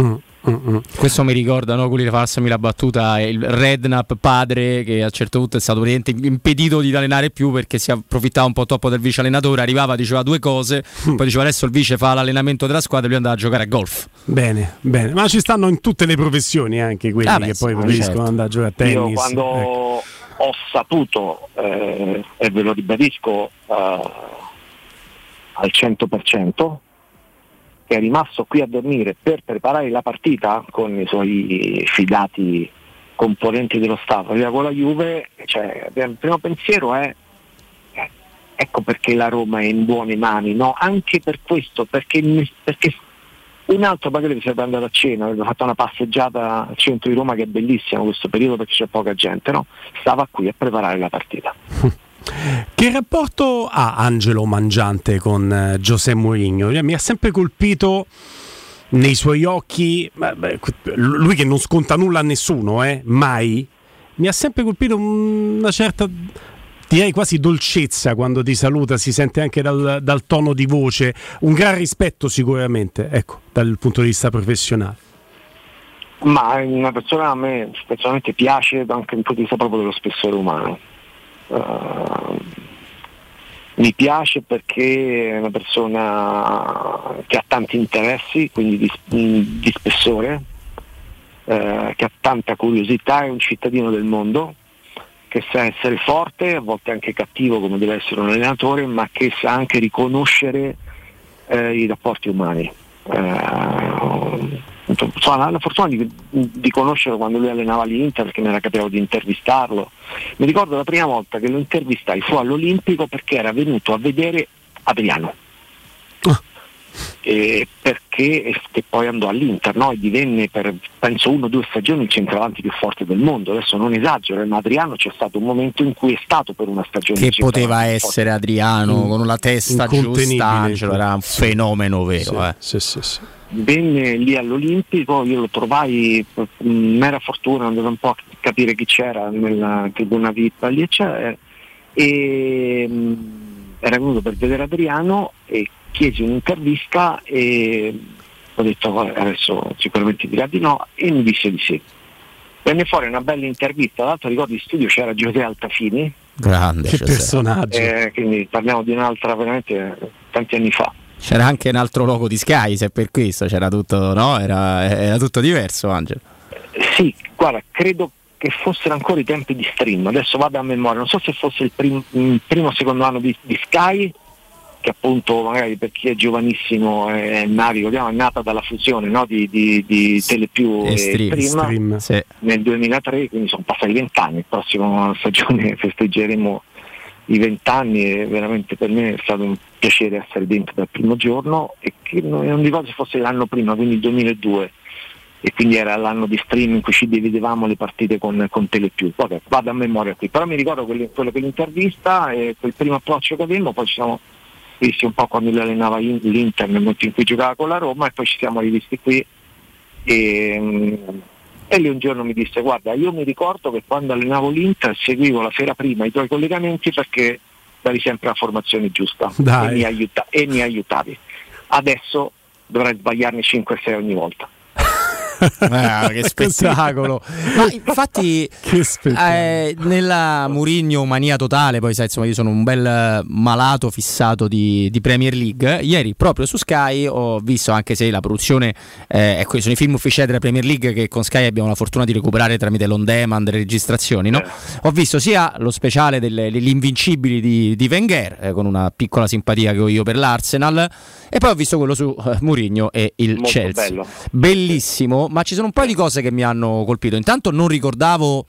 Mm, mm, mm. Questo mi ricorda, no, quelli farsemi la battuta, il Rednap padre che a un certo punto è stato impedito di allenare più perché si approfittava un po' troppo del vice allenatore, arrivava, diceva due cose, poi diceva adesso il vice fa l'allenamento della squadra e lui andava a giocare a golf. Bene, bene, ma ci stanno in tutte le professioni anche quelli Ah, beh, che poi preferiscono certo. andare a giocare a tennis. Io quando ecco. Ho saputo, eh, e ve lo ribadisco eh, al 100%, che è rimasto qui a dormire per preparare la partita con i suoi fidati componenti dello Stato, via con la Juve, cioè, il primo pensiero è eh, ecco perché la Roma è in buone mani, no? anche per questo, perché, perché un altro magari sarebbe andato a cena, avrebbe fatto una passeggiata al centro di Roma che è bellissima questo periodo perché c'è poca gente, no? stava qui a preparare la partita. Che rapporto ha Angelo Mangiante con eh, Giuseppe Mourinho? Mi ha sempre colpito nei suoi occhi, lui che non sconta nulla a nessuno, eh, mai, mi ha sempre colpito una certa, direi quasi dolcezza quando ti saluta, si sente anche dal, dal tono di voce, un gran rispetto sicuramente, ecco, dal punto di vista professionale. Ma è una persona a me personalmente piace anche dal punto di vista proprio dello spessore umano. Uh, mi piace perché è una persona che ha tanti interessi, quindi di, di spessore, eh, che ha tanta curiosità, è un cittadino del mondo, che sa essere forte, a volte anche cattivo come deve essere un allenatore, ma che sa anche riconoscere eh, i rapporti umani. Eh, la fortuna di, di, conoscerlo quando lui allenava l'Inter perché mi era capitato di intervistarlo. Mi ricordo la prima volta che lo intervistai fu all'Olimpico perché era venuto a vedere Adriano. Ah. E perché poi andò all'Inter no? e divenne per penso uno o due stagioni il centravanti più forte del mondo. Adesso non esagero, ma Adriano c'è stato un momento in cui è stato per una stagione Che poteva essere forte. Adriano In- con la testa giusta, Angelo era un fenomeno vero. eh. Sì, sì, sì. venne lì all'Olimpico, io lo trovai, mh, mera fortuna, andavo un po' a capire chi c'era nella tribuna VIP lì eccetera, e mh, era venuto per vedere Adriano e chiesi un'intervista e ho detto "Vabbè, adesso sicuramente dirà di no e mi disse di sì. Venne fuori una bella intervista, tra l'altro ricordo in studio c'era Giuseppe Altafini, Grande. Che personaggio. eh, quindi parliamo di un'altra veramente tanti anni fa. C'era anche un altro logo di Sky, se per questo c'era tutto, no? Era, era tutto diverso, Angelo. Sì, guarda, credo che fossero ancora i tempi di stream, adesso vado a memoria, non so se fosse il, prim- il primo o secondo anno di, di Sky, che appunto magari per chi è giovanissimo è, na- ricordiamo, è nata dalla fusione no, di, di, di Telepiù e, E stream, Stream. Sì. nel 2003, quindi sono passati vent'anni, il prossimo stagione festeggeremo i vent'anni e veramente per me è stato un piacere essere dentro dal primo giorno e che non, non ricordo se fosse l'anno prima, quindi il 2002 e quindi era l'anno di stream in cui ci dividevamo le partite con, con Telepiù. Vabbè, vado a memoria qui, però mi ricordo quello che l'intervista e quel primo approccio che avevamo, poi ci siamo visti un po' quando lui allenava in- l'Inter nel momento in cui giocava con la Roma e poi ci siamo rivisti qui e, mm, e lui un giorno mi disse guarda io mi ricordo che quando allenavo l'Inter seguivo la sera prima i tuoi collegamenti perché davi sempre la formazione giusta e mi, aiuta- e mi aiutavi. Adesso dovrai sbagliarne 5-6 ogni volta. Ah, che spettacolo! Ma infatti, eh, nella Murigno mania totale, poi sai, insomma, io sono un bel malato fissato di, di, Premier League. Ieri, proprio su Sky, ho visto anche se la produzione, eh, ecco, sono i film ufficiali della Premier League che con Sky abbiamo la fortuna di recuperare tramite l'on demand, le registrazioni. No? Ho visto sia lo speciale delle, degli invincibili di, di Wenger, eh, con una piccola simpatia che ho io per l'Arsenal, e poi ho visto quello su uh, Murigno e il Molto Chelsea. bello. Bellissimo, ma ci sono un paio di cose che mi hanno colpito. Intanto non ricordavo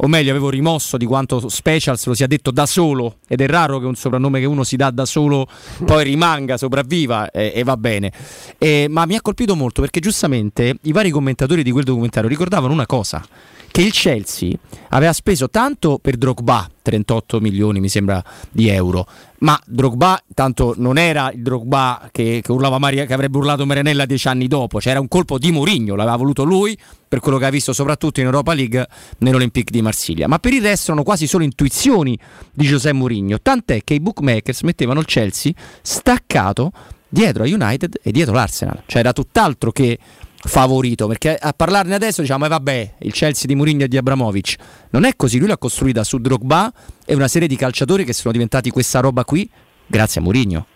o meglio avevo rimosso di quanto Specials lo sia detto da solo ed è raro che un soprannome che uno si dà da solo poi rimanga, sopravviva e, e va bene. E, ma mi ha colpito molto perché giustamente i vari commentatori di quel documentario ricordavano una cosa, che il Chelsea aveva speso tanto per Drogba, 38 milioni mi sembra di euro, ma Drogba tanto non era il Drogba che, che, urlava Maria, che avrebbe urlato Marinella dieci anni dopo, c'era un colpo di Mourinho, l'aveva voluto lui per quello che ha visto soprattutto in Europa League nell'Olympique di Marsiglia, ma per il resto erano quasi solo intuizioni di José Mourinho, tant'è che i bookmakers mettevano il Chelsea staccato dietro a United e dietro l'Arsenal, cioè era tutt'altro che favorito perché a parlarne adesso diciamo eh vabbè il Chelsea di Mourinho e di Abramovic non è così lui l'ha costruita su Drogba e una serie di calciatori che sono diventati questa roba qui grazie a Mourinho.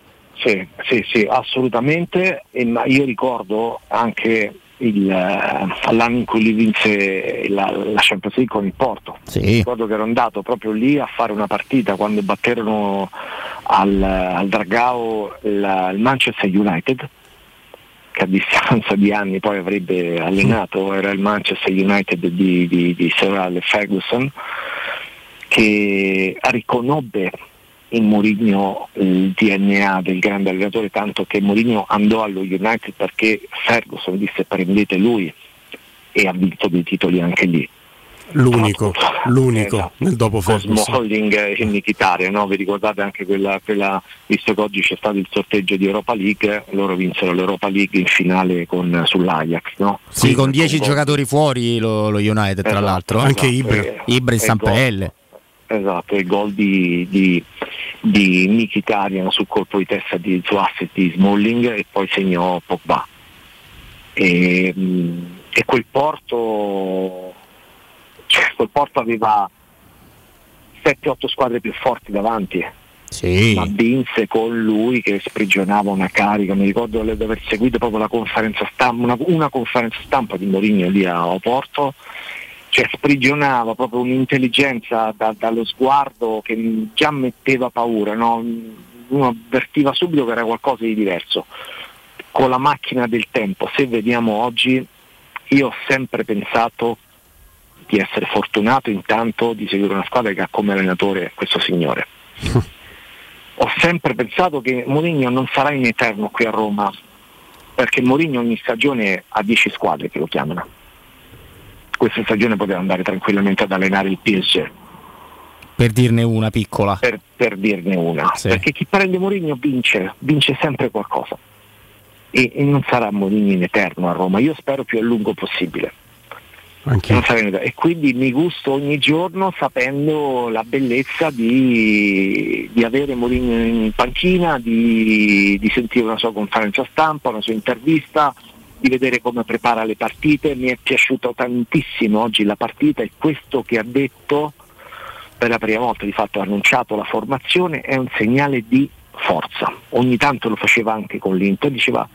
Sì, sì, sì, assolutamente e, ma io ricordo anche il, uh, l'anno in cui lui vinse la, la Champions League con il Porto. Sì. ricordo che ero andato proprio lì a fare una partita quando batterono al, al Dragao il, il Manchester United che a distanza di anni poi avrebbe allenato, era il Manchester United di, di, di Sir Alex Ferguson, che riconobbe in Mourinho il DNA del grande allenatore, tanto che Mourinho andò allo United perché Ferguson disse prendete lui e ha vinto dei titoli anche lì. L'unico, l'unico esatto. nel dopo Ferguson. Smalling e Mkhitaryan, no? vi ricordate anche quella, quella, visto che oggi c'è stato il sorteggio di Europa League, loro vinsero l'Europa League in finale con, sull'Ajax. No? Sì, con 10 giocatori fuori lo, lo, United tra esatto, l'altro, esatto, anche Ibra, e, Ibra in Stampelle. Esatto, il gol di, di, di Mkhitaryan sul colpo di testa di, su asset di Smalling e poi segnò Pogba. E, e quel porto cioè, quel Porto aveva 7-8 squadre più forti davanti. Sì. Ma vinse con lui che sprigionava una carica, mi ricordo di aver seguito proprio la conferenza stampa, una, una conferenza stampa di Mourinho lì a Porto, cioè sprigionava proprio un'intelligenza da, dallo sguardo che già metteva paura, no? uno avvertiva subito che era qualcosa di diverso. Con la macchina del tempo, se vediamo oggi, io ho sempre pensato di essere fortunato intanto di seguire una squadra che ha come allenatore questo signore. Ho sempre pensato che Mourinho non sarà in eterno qui a Roma, perché Mourinho ogni stagione ha 10 squadre che lo chiamano. Questa stagione poteva andare tranquillamente ad allenare il PSG. Per dirne una piccola. Per, per dirne una. Sì. Perché chi prende Mourinho vince, vince sempre qualcosa. E, e non sarà Mourinho in eterno a Roma, io spero più a lungo possibile. E quindi mi gusto ogni giorno sapendo la bellezza di, di avere Mourinho in panchina, di, di, sentire una sua conferenza stampa, una sua intervista, di vedere come prepara le partite. Mi è piaciuto tantissimo oggi la partita e questo che ha detto per la prima volta, di fatto ha annunciato la formazione, è un segnale di forza. Ogni tanto lo faceva anche con l'Inter, diceva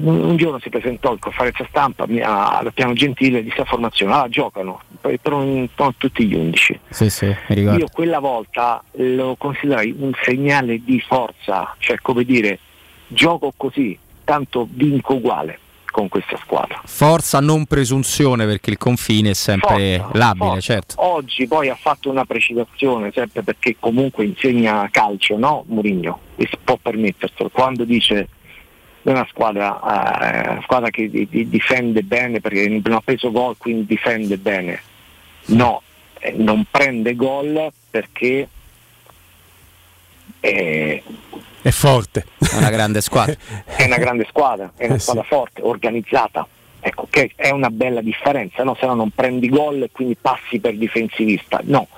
un giorno si presentò in conferenza stampa al piano gentile di sta formazione, ah giocano, però non tutti gli undici. Sì, sì, Io quella volta lo considerai un segnale di forza, cioè come dire gioco così, tanto vinco uguale con questa squadra. Forza, non presunzione, perché il confine è sempre forza, labile, forza. certo. Oggi poi ha fatto una precisazione, sempre perché comunque insegna calcio, no? Murigno, e può permetterselo, quando dice è una squadra, eh, squadra che di, di difende bene perché non ha preso gol quindi difende bene. No, eh, non prende gol perché è, è forte. È una grande squadra. è una grande squadra, è una Eh, squadra forte, organizzata. Ecco, che è una bella differenza, no? se no non prendi gol e quindi passi per difensivista. No,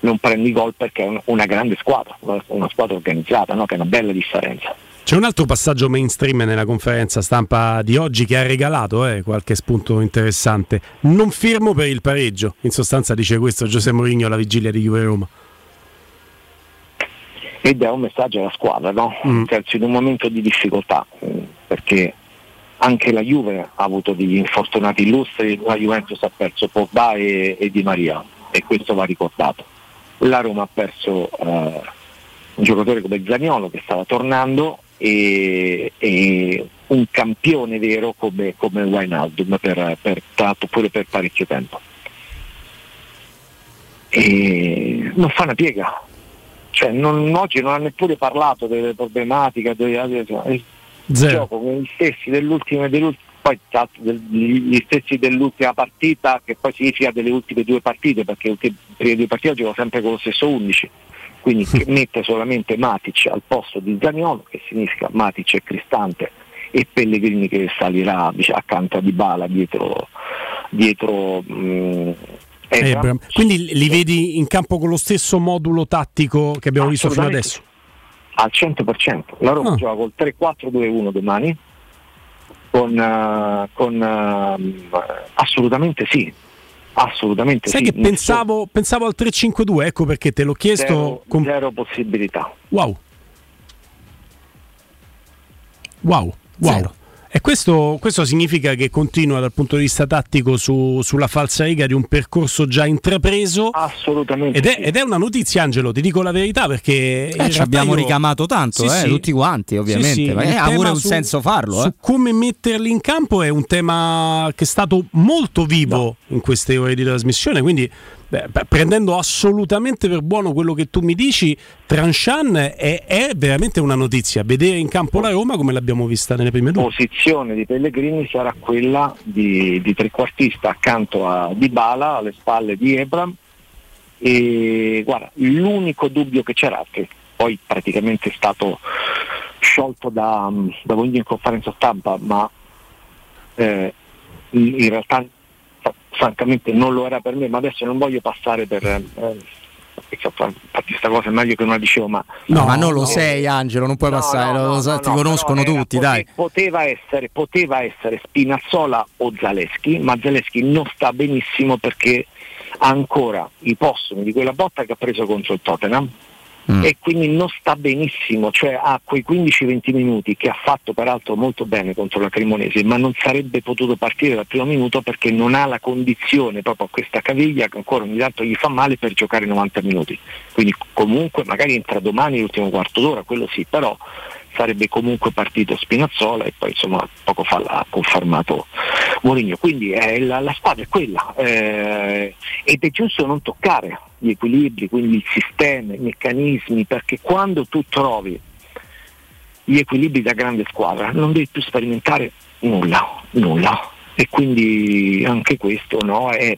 non prendi gol perché è un- una grande squadra, una, una squadra organizzata, no? che è una bella differenza. C'è un altro passaggio mainstream nella conferenza stampa di oggi che ha regalato eh, qualche spunto interessante. Non firmo per il pareggio. In sostanza dice questo Giuseppe Mourinho alla vigilia di Juve Roma. Ed è un messaggio alla squadra, no? Mm. in un momento di difficoltà, perché anche la Juve ha avuto degli infortunati illustri, la Juventus ha perso Pogba e, e Di Maria e questo va ricordato. La Roma ha perso eh, un giocatore come Zaniolo che stava tornando e, e un campione vero come, come Wijnaldum per, per, tanto pure per parecchio tempo. E non fa una piega, cioè non, oggi non ha neppure parlato delle problematiche, delle, Zero. gioco con gli stessi dell'ultima, dell'ultima poi gli stessi dell'ultima partita che poi significa delle ultime due partite perché le prime due partite gioco sempre con lo stesso 11 quindi mette solamente Matic al posto di Zaniolo che significa Matic e Cristante e Pellegrini che salirà diciamo, accanto a Dybala dietro, dietro mh, mm, Ebram. Quindi li vedi in campo con lo stesso modulo tattico che abbiamo visto fino adesso? Al 100%. La Roma oh. gioca col 3-4-2-1 domani con, uh, con uh, assolutamente sì. Assolutamente Sai sì. che pensavo, pensavo, al 3-5-2, ecco perché te l'ho chiesto. Zero, con... zero possibilità. Wow. Wow. Wow. Zero. E questo, questo, significa che continua dal punto di vista tattico su, sulla falsariga di un percorso già intrapreso. Assolutamente. Ed è, ed è, una notizia, Angelo, ti dico la verità perché eh, ci abbiamo io... ricamato tanto, sì, eh, sì. tutti quanti ovviamente. Sì, Ma ha pure un su, senso farlo. Su eh. come metterli in campo è un tema che è stato molto vivo no. in queste ore di trasmissione, quindi Beh, prendendo assolutamente per buono quello che tu mi dici, Tranchan è, è, veramente una notizia. Vedere in campo la Roma come l'abbiamo vista nelle prime due. La posizione di Pellegrini sarà quella di, di trequartista accanto a Dybala, alle spalle di Ebram. E guarda, l'unico dubbio che c'era, che poi praticamente è stato sciolto da, da Vogni in conferenza stampa, ma eh, in realtà francamente non lo era per me, ma adesso non voglio passare per... Eh, infatti questa cosa è meglio che non la dicevo ma no, no ma non lo no, sei Angelo non puoi no, passare no, lo, lo, ti conoscono tutti era, dai poteva essere, poteva essere Spinazzola o Zaleschi ma Zaleschi non sta benissimo perché ha ancora i postumi di quella botta che ha preso contro il Tottenham mm. e quindi non sta benissimo, cioè ha quei 15-20 minuti che ha fatto peraltro molto bene contro la Cremonese, ma non sarebbe potuto partire dal primo minuto perché non ha la condizione proprio a questa caviglia che ancora ogni tanto gli fa male per giocare 90 minuti. Quindi comunque magari entra domani l'ultimo quarto d'ora, quello sì, però sarebbe comunque partito Spinazzola e poi insomma poco fa l'ha confermato Mourinho. Quindi eh, la, la, squadra è quella eh, ed è giusto non toccare gli equilibri, quindi il sistema, i meccanismi, perché quando tu trovi gli equilibri da grande squadra non devi più sperimentare nulla, nulla. E quindi anche questo no, è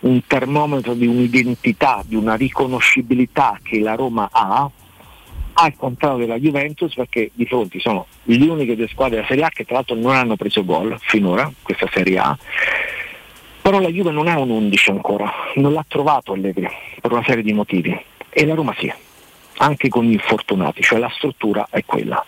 un termometro di un'identità, di una riconoscibilità che la Roma ha, al contrario della Juventus, perché di fronte sono le uniche due squadre della Serie A che tra l'altro non hanno preso gol finora, questa Serie A, però la Juve non è un 11 ancora, non l'ha trovato Allegri per una serie di motivi e la Roma sì, anche con gli infortunati, cioè la struttura è quella.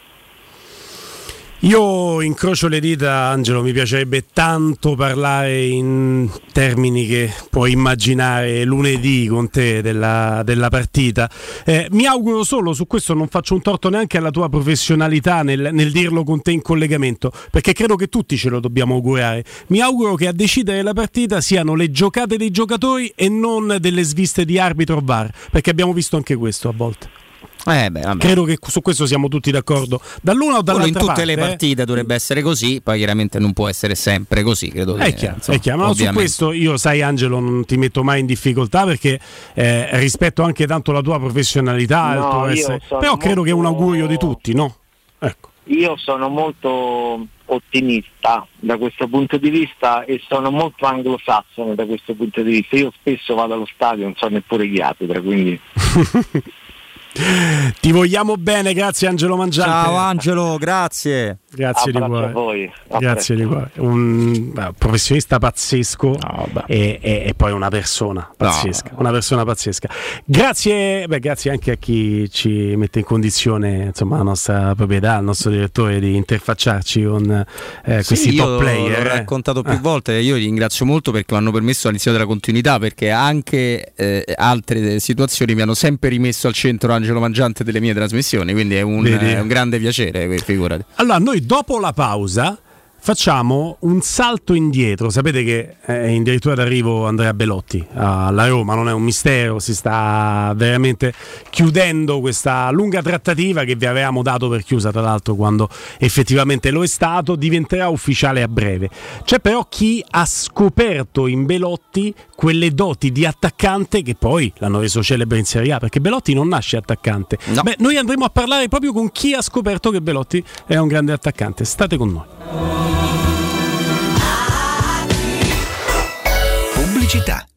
Io incrocio le dita, Angelo, mi piacerebbe tanto parlare in termini che puoi immaginare lunedì con te della, della partita. Eh, mi auguro solo, su questo non faccio un torto neanche alla tua professionalità nel, nel, dirlo con te in collegamento, perché credo che tutti ce lo dobbiamo augurare. Mi auguro che a decidere la partita siano le giocate dei giocatori e non delle sviste di arbitro VAR, perché abbiamo visto anche questo a volte. Eh beh, Credo che su questo siamo tutti d'accordo. Dall'una o dall'altra in tutte parte, le eh? partite eh? dovrebbe essere così, poi chiaramente non può essere sempre così. Credo è che, chiaro, insomma, è chiaro. No, su questo io, sai, Angelo, non ti metto mai in difficoltà perché eh, rispetto anche tanto la tua professionalità, no, tuo essere... però credo che è un augurio di tutti, no? Ecco. Io sono molto ottimista da questo punto di vista e sono molto anglosassone da questo punto di vista. Io spesso vado allo stadio, non so neppure chi abita, quindi Ti vogliamo bene, grazie Angelo Mangiante. Ciao Angelo, grazie. Grazie di Abbraccio cuore. a voi. A Grazie di cuore. Un beh, professionista pazzesco e, e- e poi una persona pazzesca. Una persona pazzesca. Grazie, beh, grazie anche a chi ci mette in condizione, insomma, la nostra proprietà, il nostro direttore di interfacciarci con eh, Sì, questi top player. L'ho eh. raccontato più Ah. volte, io li ringrazio molto perché mi hanno permesso all'inizio della continuità, perché anche eh, altre situazioni mi hanno sempre rimesso al centro Angelo Mangiante delle mie trasmissioni, quindi è un, è un grande piacere, figurati. Allora, noi dopo la pausa facciamo un salto indietro. Sapete che è in dirittura d'arrivo Andrea Belotti alla Roma, non è un mistero, si sta veramente chiudendo questa lunga trattativa che vi avevamo dato per chiusa, tra l'altro, quando effettivamente lo è stato, diventerà ufficiale a breve. C'è però chi ha scoperto in Belotti quelle doti di attaccante che poi l'hanno reso celebre in Serie A, perché Belotti non nasce attaccante. Beh, noi andremo a parlare proprio con chi ha scoperto che Belotti è un grande attaccante. State con noi. Pubblicità.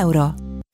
euro.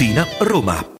Tiburtina, Roma.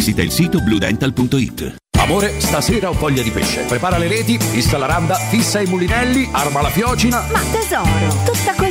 visita il sito bluedental.it. Amore, stasera ho voglia di pesce. Prepara le reti, fissa la randa, fissa i mulinelli, arma la fiocina. Ma tesoro, tutta questa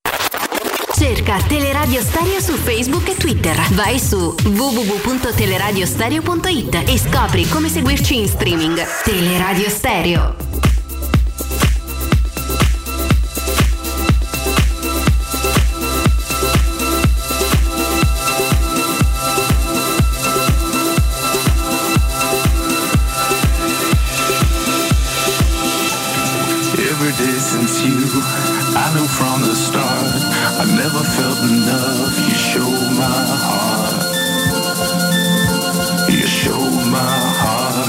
Cerca Teleradio Stereo su Facebook e Twitter. Vai su www.teleradiostereo.it e scopri come seguirci in streaming. Teleradio Stereo. Every day since you, I knew from the start, never felt enough. You show my heart. You show my heart.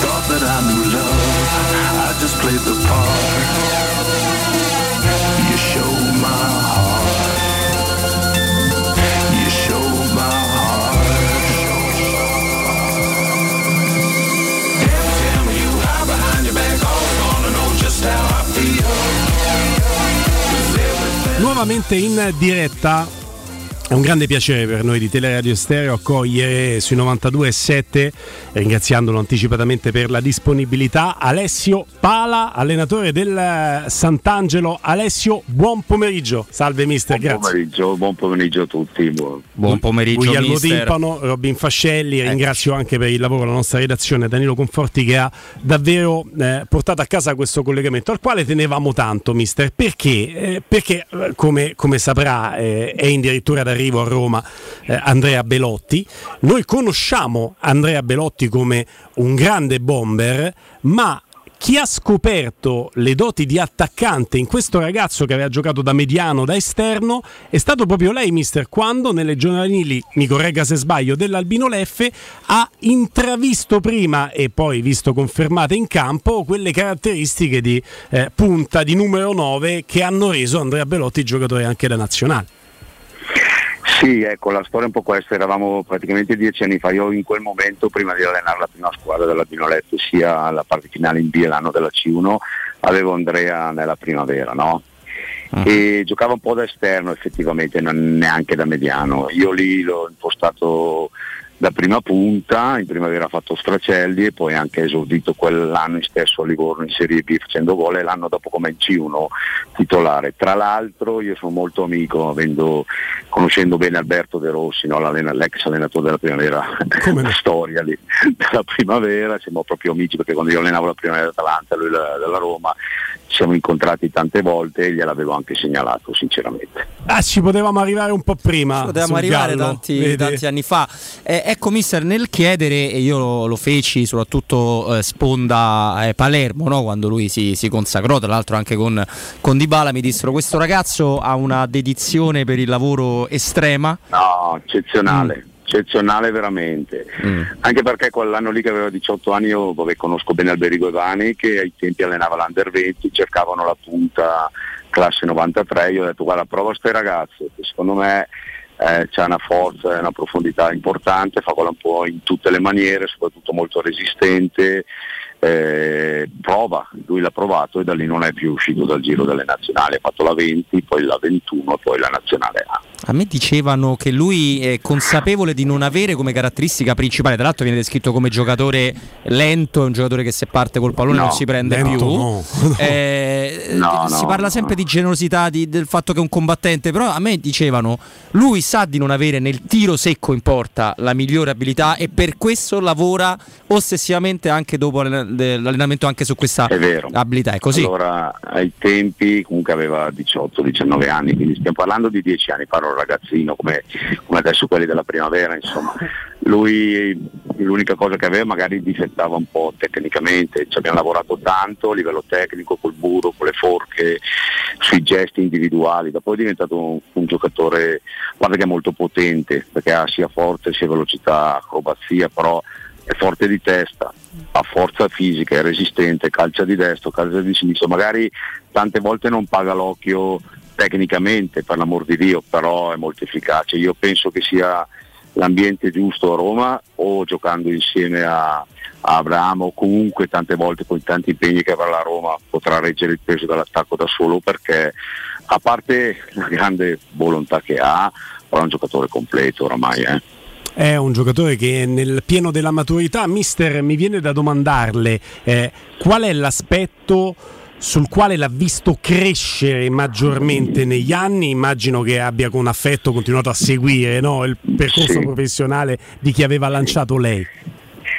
Thought that I knew love, I just played the part. Nuovamente in diretta. È un grande piacere per noi di Teleradio Stereo accogliere sui 92.7, ringraziandolo anticipatamente per la disponibilità, Alessio Pala, allenatore del Sant'Angelo. Alessio, buon pomeriggio. Salve mister, Buon grazie. pomeriggio, buon pomeriggio a tutti. Buon, Buon pomeriggio, Guglielmo mister. Timpano, Robin Fascelli, Ecco. ringrazio anche per il lavoro la nostra redazione Danilo Conforti che ha davvero eh, portato a casa questo collegamento al quale tenevamo tanto mister perché, Eh, perché eh, come, come saprà eh, è addirittura d'arrivo a Roma eh, Andrea Belotti noi conosciamo Andrea Belotti come un grande bomber ma chi ha scoperto le doti di attaccante in questo ragazzo che aveva giocato da mediano, da esterno, è stato proprio lei, mister, quando nelle giovanili, mi corregga se sbaglio, dell'Albino Leffe ha intravisto prima e poi visto confermate in campo quelle caratteristiche di eh, punta, di numero 9 che hanno reso Andrea Belotti giocatore anche da nazionale. Sì, ecco, la storia è un po' questa, eravamo praticamente dieci anni fa, io in quel momento, prima di allenare la prima squadra della Binoletto, sia la parte finale in B e l'anno della C1, avevo Andrea nella primavera, no? E giocava un po' da esterno effettivamente, non neanche da mediano. Io lì l'ho impostato da prima punta, in primavera ha fatto Stracelli e poi anche esordito quell'anno stesso a Livorno in Serie B facendo gol e l'anno dopo come in C1 titolare. Tra l'altro io sono molto amico, avendo, conoscendo bene Alberto De Rossi, no? L'ex allenatore della primavera, la storia lì della primavera, siamo proprio amici perché quando io allenavo la primavera d'Atalanta, lui la- della Roma, ci siamo incontrati tante volte e gliel'avevo anche segnalato sinceramente. Ah, ci potevamo arrivare un po' prima. Potevamo sul arrivare Gallo, tanti, tanti anni fa. Eh, ecco, mister, nel chiedere, e io lo, lo feci soprattutto eh, sponda eh, Palermo, no? quando lui si, si consacrò, tra l'altro anche con, con Dybala, mi dissero questo ragazzo ha una dedizione per il lavoro estrema. No, eccezionale. Eccezionale veramente, anche perché quell'anno lì che aveva 18 anni io vabbè, conosco bene Alberigo Evani che ai tempi allenava l'Under 20, cercavano la punta classe 93, io ho detto guarda prova ste ragazze, che secondo me eh, c'ha una forza e una profondità importante, fa quello un po' in tutte le maniere, soprattutto molto resistente, eh, prova, lui l'ha provato e da lì non è più uscito dal giro delle nazionali, ha fatto la 20, poi la 21 e poi la nazionale A. A me dicevano che lui è consapevole di non avere come caratteristica principale, tra l'altro viene descritto come giocatore lento, è un giocatore che se parte col pallone No, non si prende lento più. no, Eh, No, si no, parla sempre di generosità, di- del fatto che è un combattente, però a me dicevano lui sa di non avere nel tiro secco in porta la migliore abilità e per questo lavora ossessivamente anche dopo l'allenamento anche su questa È vero. abilità. È così. Allora, ai tempi comunque aveva 18-19 anni, quindi stiamo parlando di 10 anni, parlo un ragazzino come, come adesso quelli della primavera, insomma. Lui l'unica cosa che aveva magari difettava un po' tecnicamente, ci abbiamo lavorato tanto a livello tecnico col burro, con le forche, sui gesti individuali, dopo è diventato un, un giocatore guarda che è molto potente perché ha sia forza sia velocità, acrobazia, però è forte di testa, ha forza fisica, è resistente, calcia di destra, calcia di sinistra, magari tante volte non paga l'occhio tecnicamente per l'amor di Dio, però è molto efficace. Io penso che sia l'ambiente giusto a Roma o giocando insieme a, a Abramo comunque tante volte con i tanti impegni che avrà la Roma potrà reggere il peso dell'attacco da solo perché a parte la grande volontà che ha, però è un giocatore completo oramai. Eh. È un giocatore che è nel pieno della maturità. Mister, mi viene da domandarle eh, qual è l'aspetto sul quale l'ha visto crescere maggiormente negli anni, immagino che abbia con affetto continuato a seguire no? il percorso Sì. professionale di chi aveva lanciato lei.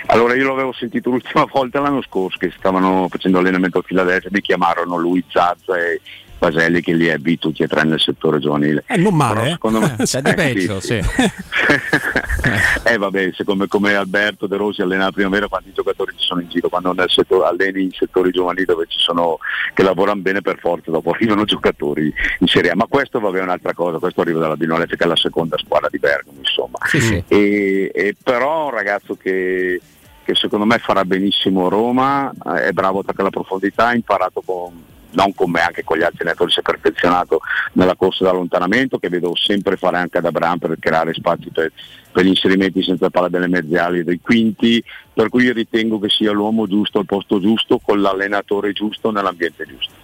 Allora io l'avevo sentito l'ultima volta l'anno scorso che stavano facendo allenamento a Filadelfia, mi chiamarono lui, Zazza e Paselli che li ebbi tutti e tre nel settore giovanile. Eh, non male, Però eh? secondo me- Eh, c'è di peggio, sì, sì. Eh vabbè, secondo me come Alberto De Rossi allena la primavera quanti giocatori ci sono in giro, quando nel settore, alleni in settori giovanili dove ci sono che lavorano bene per forza, dopo arrivano giocatori in Serie A. Ma questo vabbè è un'altra cosa, questo arriva dalla Binoleffe che è la seconda squadra di Bergamo, insomma. E, e però un ragazzo che, che secondo me farà benissimo Roma, eh, è bravo a attaccare la profondità, ha imparato con non con me, anche con gli altri allenatori si è perfezionato nella corsa d'allontanamento che vedo sempre fare anche ad Abraham per creare spazi per, per gli inserimenti senza palla delle mezzali e dei quinti, per cui io ritengo che sia l'uomo giusto al posto giusto, con l'allenatore giusto nell'ambiente giusto.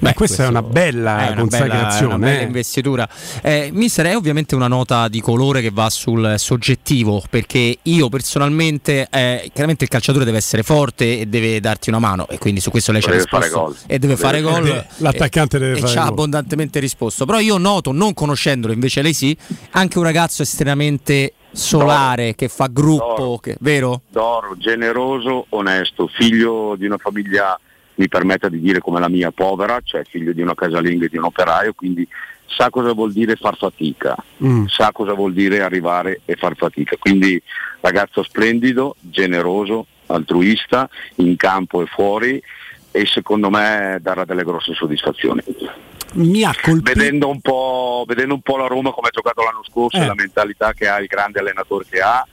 Beh, questa è una bella È una consacrazione. bella, una bella eh. investitura. Eh, mister, è ovviamente una nota di colore che va sul soggettivo, perché io personalmente, eh, chiaramente il calciatore deve essere forte e deve darti una mano, e quindi su questo lei ci ha risposto. fare gol. E deve Deve fare gol. L'attaccante deve e fare ci ha gol. abbondantemente risposto. Però io noto, non conoscendolo, invece lei sì, anche un ragazzo estremamente solare, che fa gruppo, che- vero? D'oro, generoso, onesto, figlio di una famiglia, mi permetta di dire come la mia, povera, cioè figlio di una casalinga e di un operaio, quindi sa cosa vuol dire far fatica, Mm. sa cosa vuol dire arrivare e far fatica. Quindi ragazzo splendido, generoso, altruista, in campo e fuori e secondo me darà delle grosse soddisfazioni. Mi ha colpito. Vedendo un po', vedendo un po' la Roma come ha giocato l'anno scorso Eh. la mentalità che ha, il grande allenatore che ha,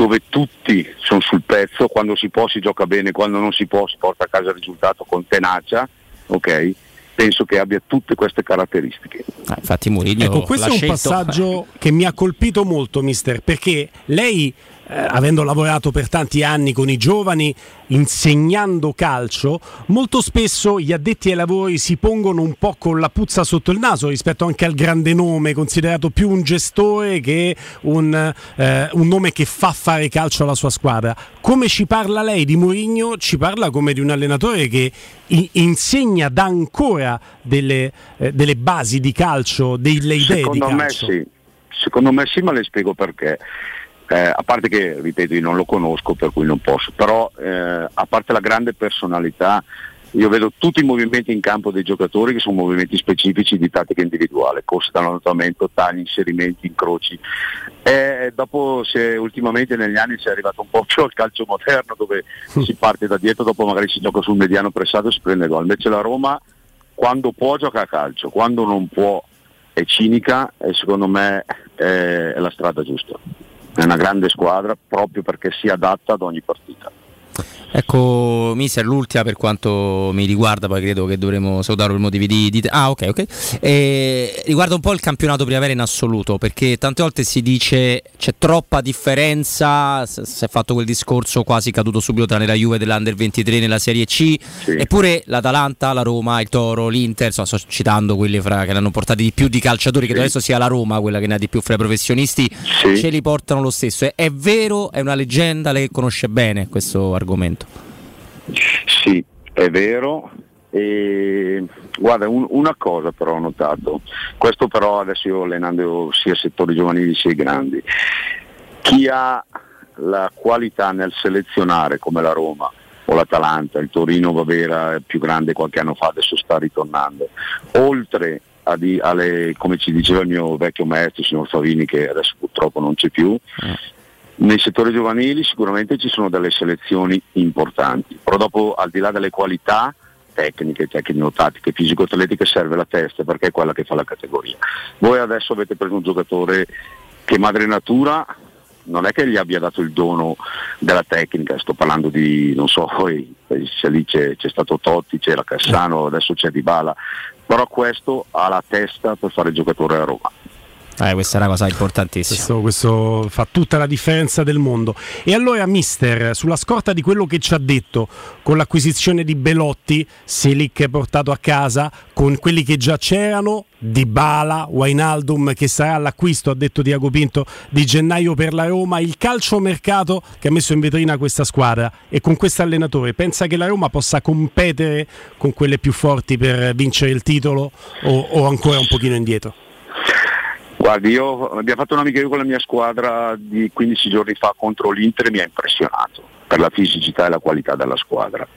dove tutti sono sul pezzo, quando si può si gioca bene, quando non si può si porta a casa il risultato con tenacia, ok? Penso che abbia tutte queste caratteristiche. infatti Mourinho Ecco, questo è un passaggio che mi ha colpito molto, mister, perché lei, avendo lavorato per tanti anni con i giovani, insegnando calcio, molto spesso gli addetti ai lavori si pongono un po' con la puzza sotto il naso rispetto anche al grande nome, considerato più un gestore che un, eh, un nome che fa fare calcio alla sua squadra. Come ci parla lei di Mourinho? Ci parla come di un allenatore che insegna, dà ancora delle, eh, delle basi di calcio, delle idee Secondo di me calcio. sì, secondo me sì, ma le spiego perché. Eh, a parte che, ripeto, io non lo conosco per cui non posso, però eh, a parte la grande personalità, io vedo tutti i movimenti in campo dei giocatori che sono movimenti specifici di tattica individuale, corse d'allontanamento, tagli, inserimenti, incroci. E dopo se ultimamente negli anni si è arrivato un po' più al calcio moderno dove si parte da dietro, dopo magari si gioca sul mediano pressato e si prende gol. Invece la Roma quando può gioca a calcio, quando non può è cinica e secondo me è, è la strada giusta. È una grande squadra proprio perché si adatta ad ogni partita. Ecco, mister, l'ultima per quanto mi riguarda, poi credo che dovremo salutare per motivi di, di- Ah, ok, ok. Eh, riguarda un po' il campionato primavera in assoluto, perché tante volte si dice c'è troppa differenza, si è fatto quel discorso quasi caduto subito tra la Juve dell'Under 23 nella Serie C, eppure l'Atalanta, la Roma, il Toro, l'Inter, insomma, sto citando quelli fra, che ne hanno portati di più di calciatori, che adesso sia la Roma quella che ne ha di più fra i professionisti, ce li portano lo stesso. È, è vero, è una leggenda, lei conosce bene questo argomento. Sì, è vero. E, guarda, un- una cosa però ho notato, questo però adesso io allenando sia settori giovanili sia i grandi, chi ha la qualità nel selezionare come la Roma o l'Atalanta, il Torino Bavera è più grande qualche anno fa, adesso sta ritornando, oltre a di- alle, come ci diceva il mio vecchio maestro, il signor Favini, che adesso purtroppo non c'è più, nei settori giovanili sicuramente ci sono delle selezioni importanti, però dopo al di là delle qualità tecniche, tecnico-tattiche, fisico-atletiche serve la testa perché è quella che fa la categoria. Voi adesso avete preso un giocatore che madre natura non è che gli abbia dato il dono della tecnica, sto parlando di, non so, poi lì c'è, c'è stato Totti, c'era Cassano, adesso c'è Dybala, però questo ha la testa per fare il giocatore a Roma. Eh, questa è una cosa importantissima. Questo, questo fa tutta la differenza del mondo. E allora, mister, sulla scorta di quello che ci ha detto, con l'acquisizione di Belotti, Selic portato a casa, con quelli che già c'erano, Di Bala, Wainaldum, che sarà l'acquisto, ha detto Diago Pinto, di gennaio per la Roma, il calciomercato che ha messo in vetrina questa squadra e con questo allenatore, pensa che la Roma possa competere con quelle più forti per vincere il titolo o, o ancora un pochino indietro? Guardi, io abbiamo fatto un amichevole con la mia squadra di 15 giorni fa contro l'Inter e mi ha impressionato per la fisicità e la qualità della squadra.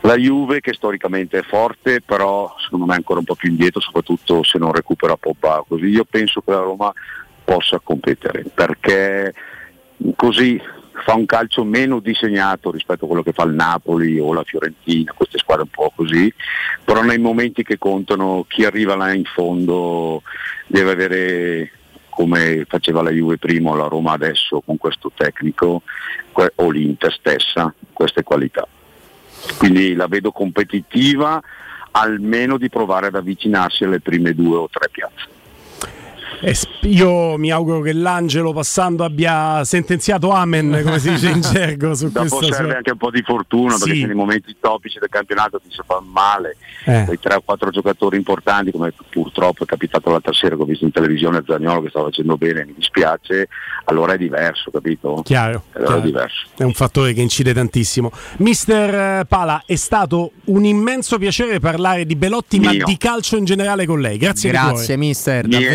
La Juve che storicamente è forte, però secondo me è ancora un po' più indietro, soprattutto se non recupera Pogba. Così io penso che la Roma possa competere, perché così fa un calcio meno disegnato rispetto a quello che fa il Napoli o la Fiorentina, queste squadre un po' così, però nei momenti che contano chi arriva là in fondo deve avere come faceva la Juve prima o la Roma adesso con questo tecnico o l'Inter stessa, queste qualità. Quindi la vedo competitiva almeno di provare ad avvicinarsi alle prime due o tre piazze. Io mi auguro che l'angelo passando abbia sentenziato Amen, come si dice in gergo. Su Dopo serve sua- anche un po' di fortuna perché Sì. nei momenti topici del campionato ti si fa male, Eh. quei tre o quattro giocatori importanti come purtroppo è capitato l'altra sera che ho visto in televisione Zagnolo che stava facendo bene, mi dispiace, allora è diverso, capito? Chiaro, Allora chiaro. è diverso. È un fattore che incide tantissimo. Mister eh, Pala, è stato un immenso piacere parlare di Belotti, ma Mio. di calcio in generale con lei. Grazie, di cuore. mister, Mi è-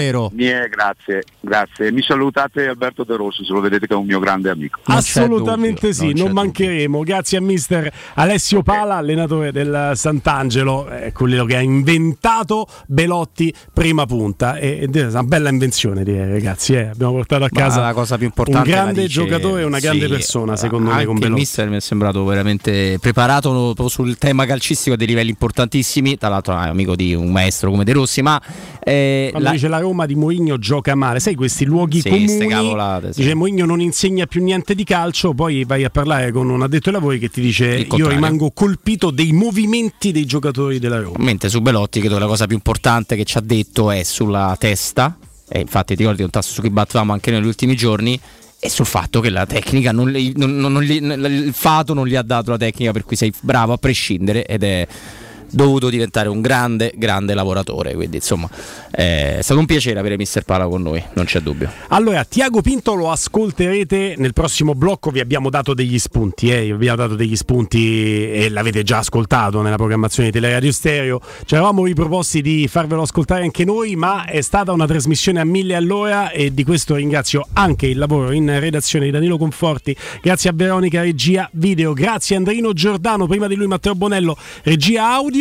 mi è- grazie, grazie. Mi salutate Alberto De Rossi, se lo vedete che è un mio grande amico. Assolutamente sì, non, mancheremo. Grazie a mister Alessio Pala, allenatore del Sant'Angelo, eh, quello che ha inventato Belotti prima punta. E, ed è una bella invenzione, direi, ragazzi. eh. Abbiamo portato a Ma casa la cosa più importante un grande dice- giocatore e una grande sì, persona, secondo me, anche con il Belotti. mister mi è sembrato veramente preparato proprio sul tema calcistico a dei livelli importantissimi. Tra l'altro, è amico di un maestro come De Rossi. Ma eh, Quando la- dice la Roma di Mourinho gioca male, sai questi luoghi Sì, comuni, cavolate, sì. dice Mourinho non insegna più niente di calcio, poi vai a parlare con un addetto ai lavori che ti dice io rimango colpito dei movimenti dei giocatori della Roma. Mentre su Belotti credo che la cosa più importante che ci ha detto è sulla testa, e infatti ti ricordi un tasto su cui battevamo anche negli ultimi giorni, e sul fatto che la tecnica, non non- non- non gli- il fato non gli ha dato la tecnica per cui sei bravo a prescindere ed è dovuto diventare un grande, grande lavoratore. Quindi insomma è stato un piacere avere Mister Pala con noi, non c'è dubbio. Allora, Tiago Pinto lo ascolterete nel prossimo blocco, vi abbiamo dato degli spunti, eh, vi abbiamo dato degli spunti e l'avete già ascoltato nella programmazione di Teleradio Stereo. Ci eravamo riproposti di farvelo ascoltare anche noi, ma è stata una trasmissione a mille all'ora e di questo ringrazio anche il lavoro in redazione di Danilo Conforti, grazie a Veronica Regia Video, grazie a Andrino Giordano, prima di lui Matteo Bonello, Regia Audio.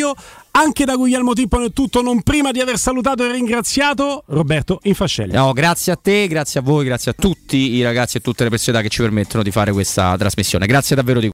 Anche da Guglielmo Timpano è tutto, non prima di aver salutato e ringraziato Roberto Infascelli. No, grazie a te, grazie a voi, grazie a tutti i ragazzi e tutte le personalità che ci permettono di fare questa trasmissione. Grazie davvero di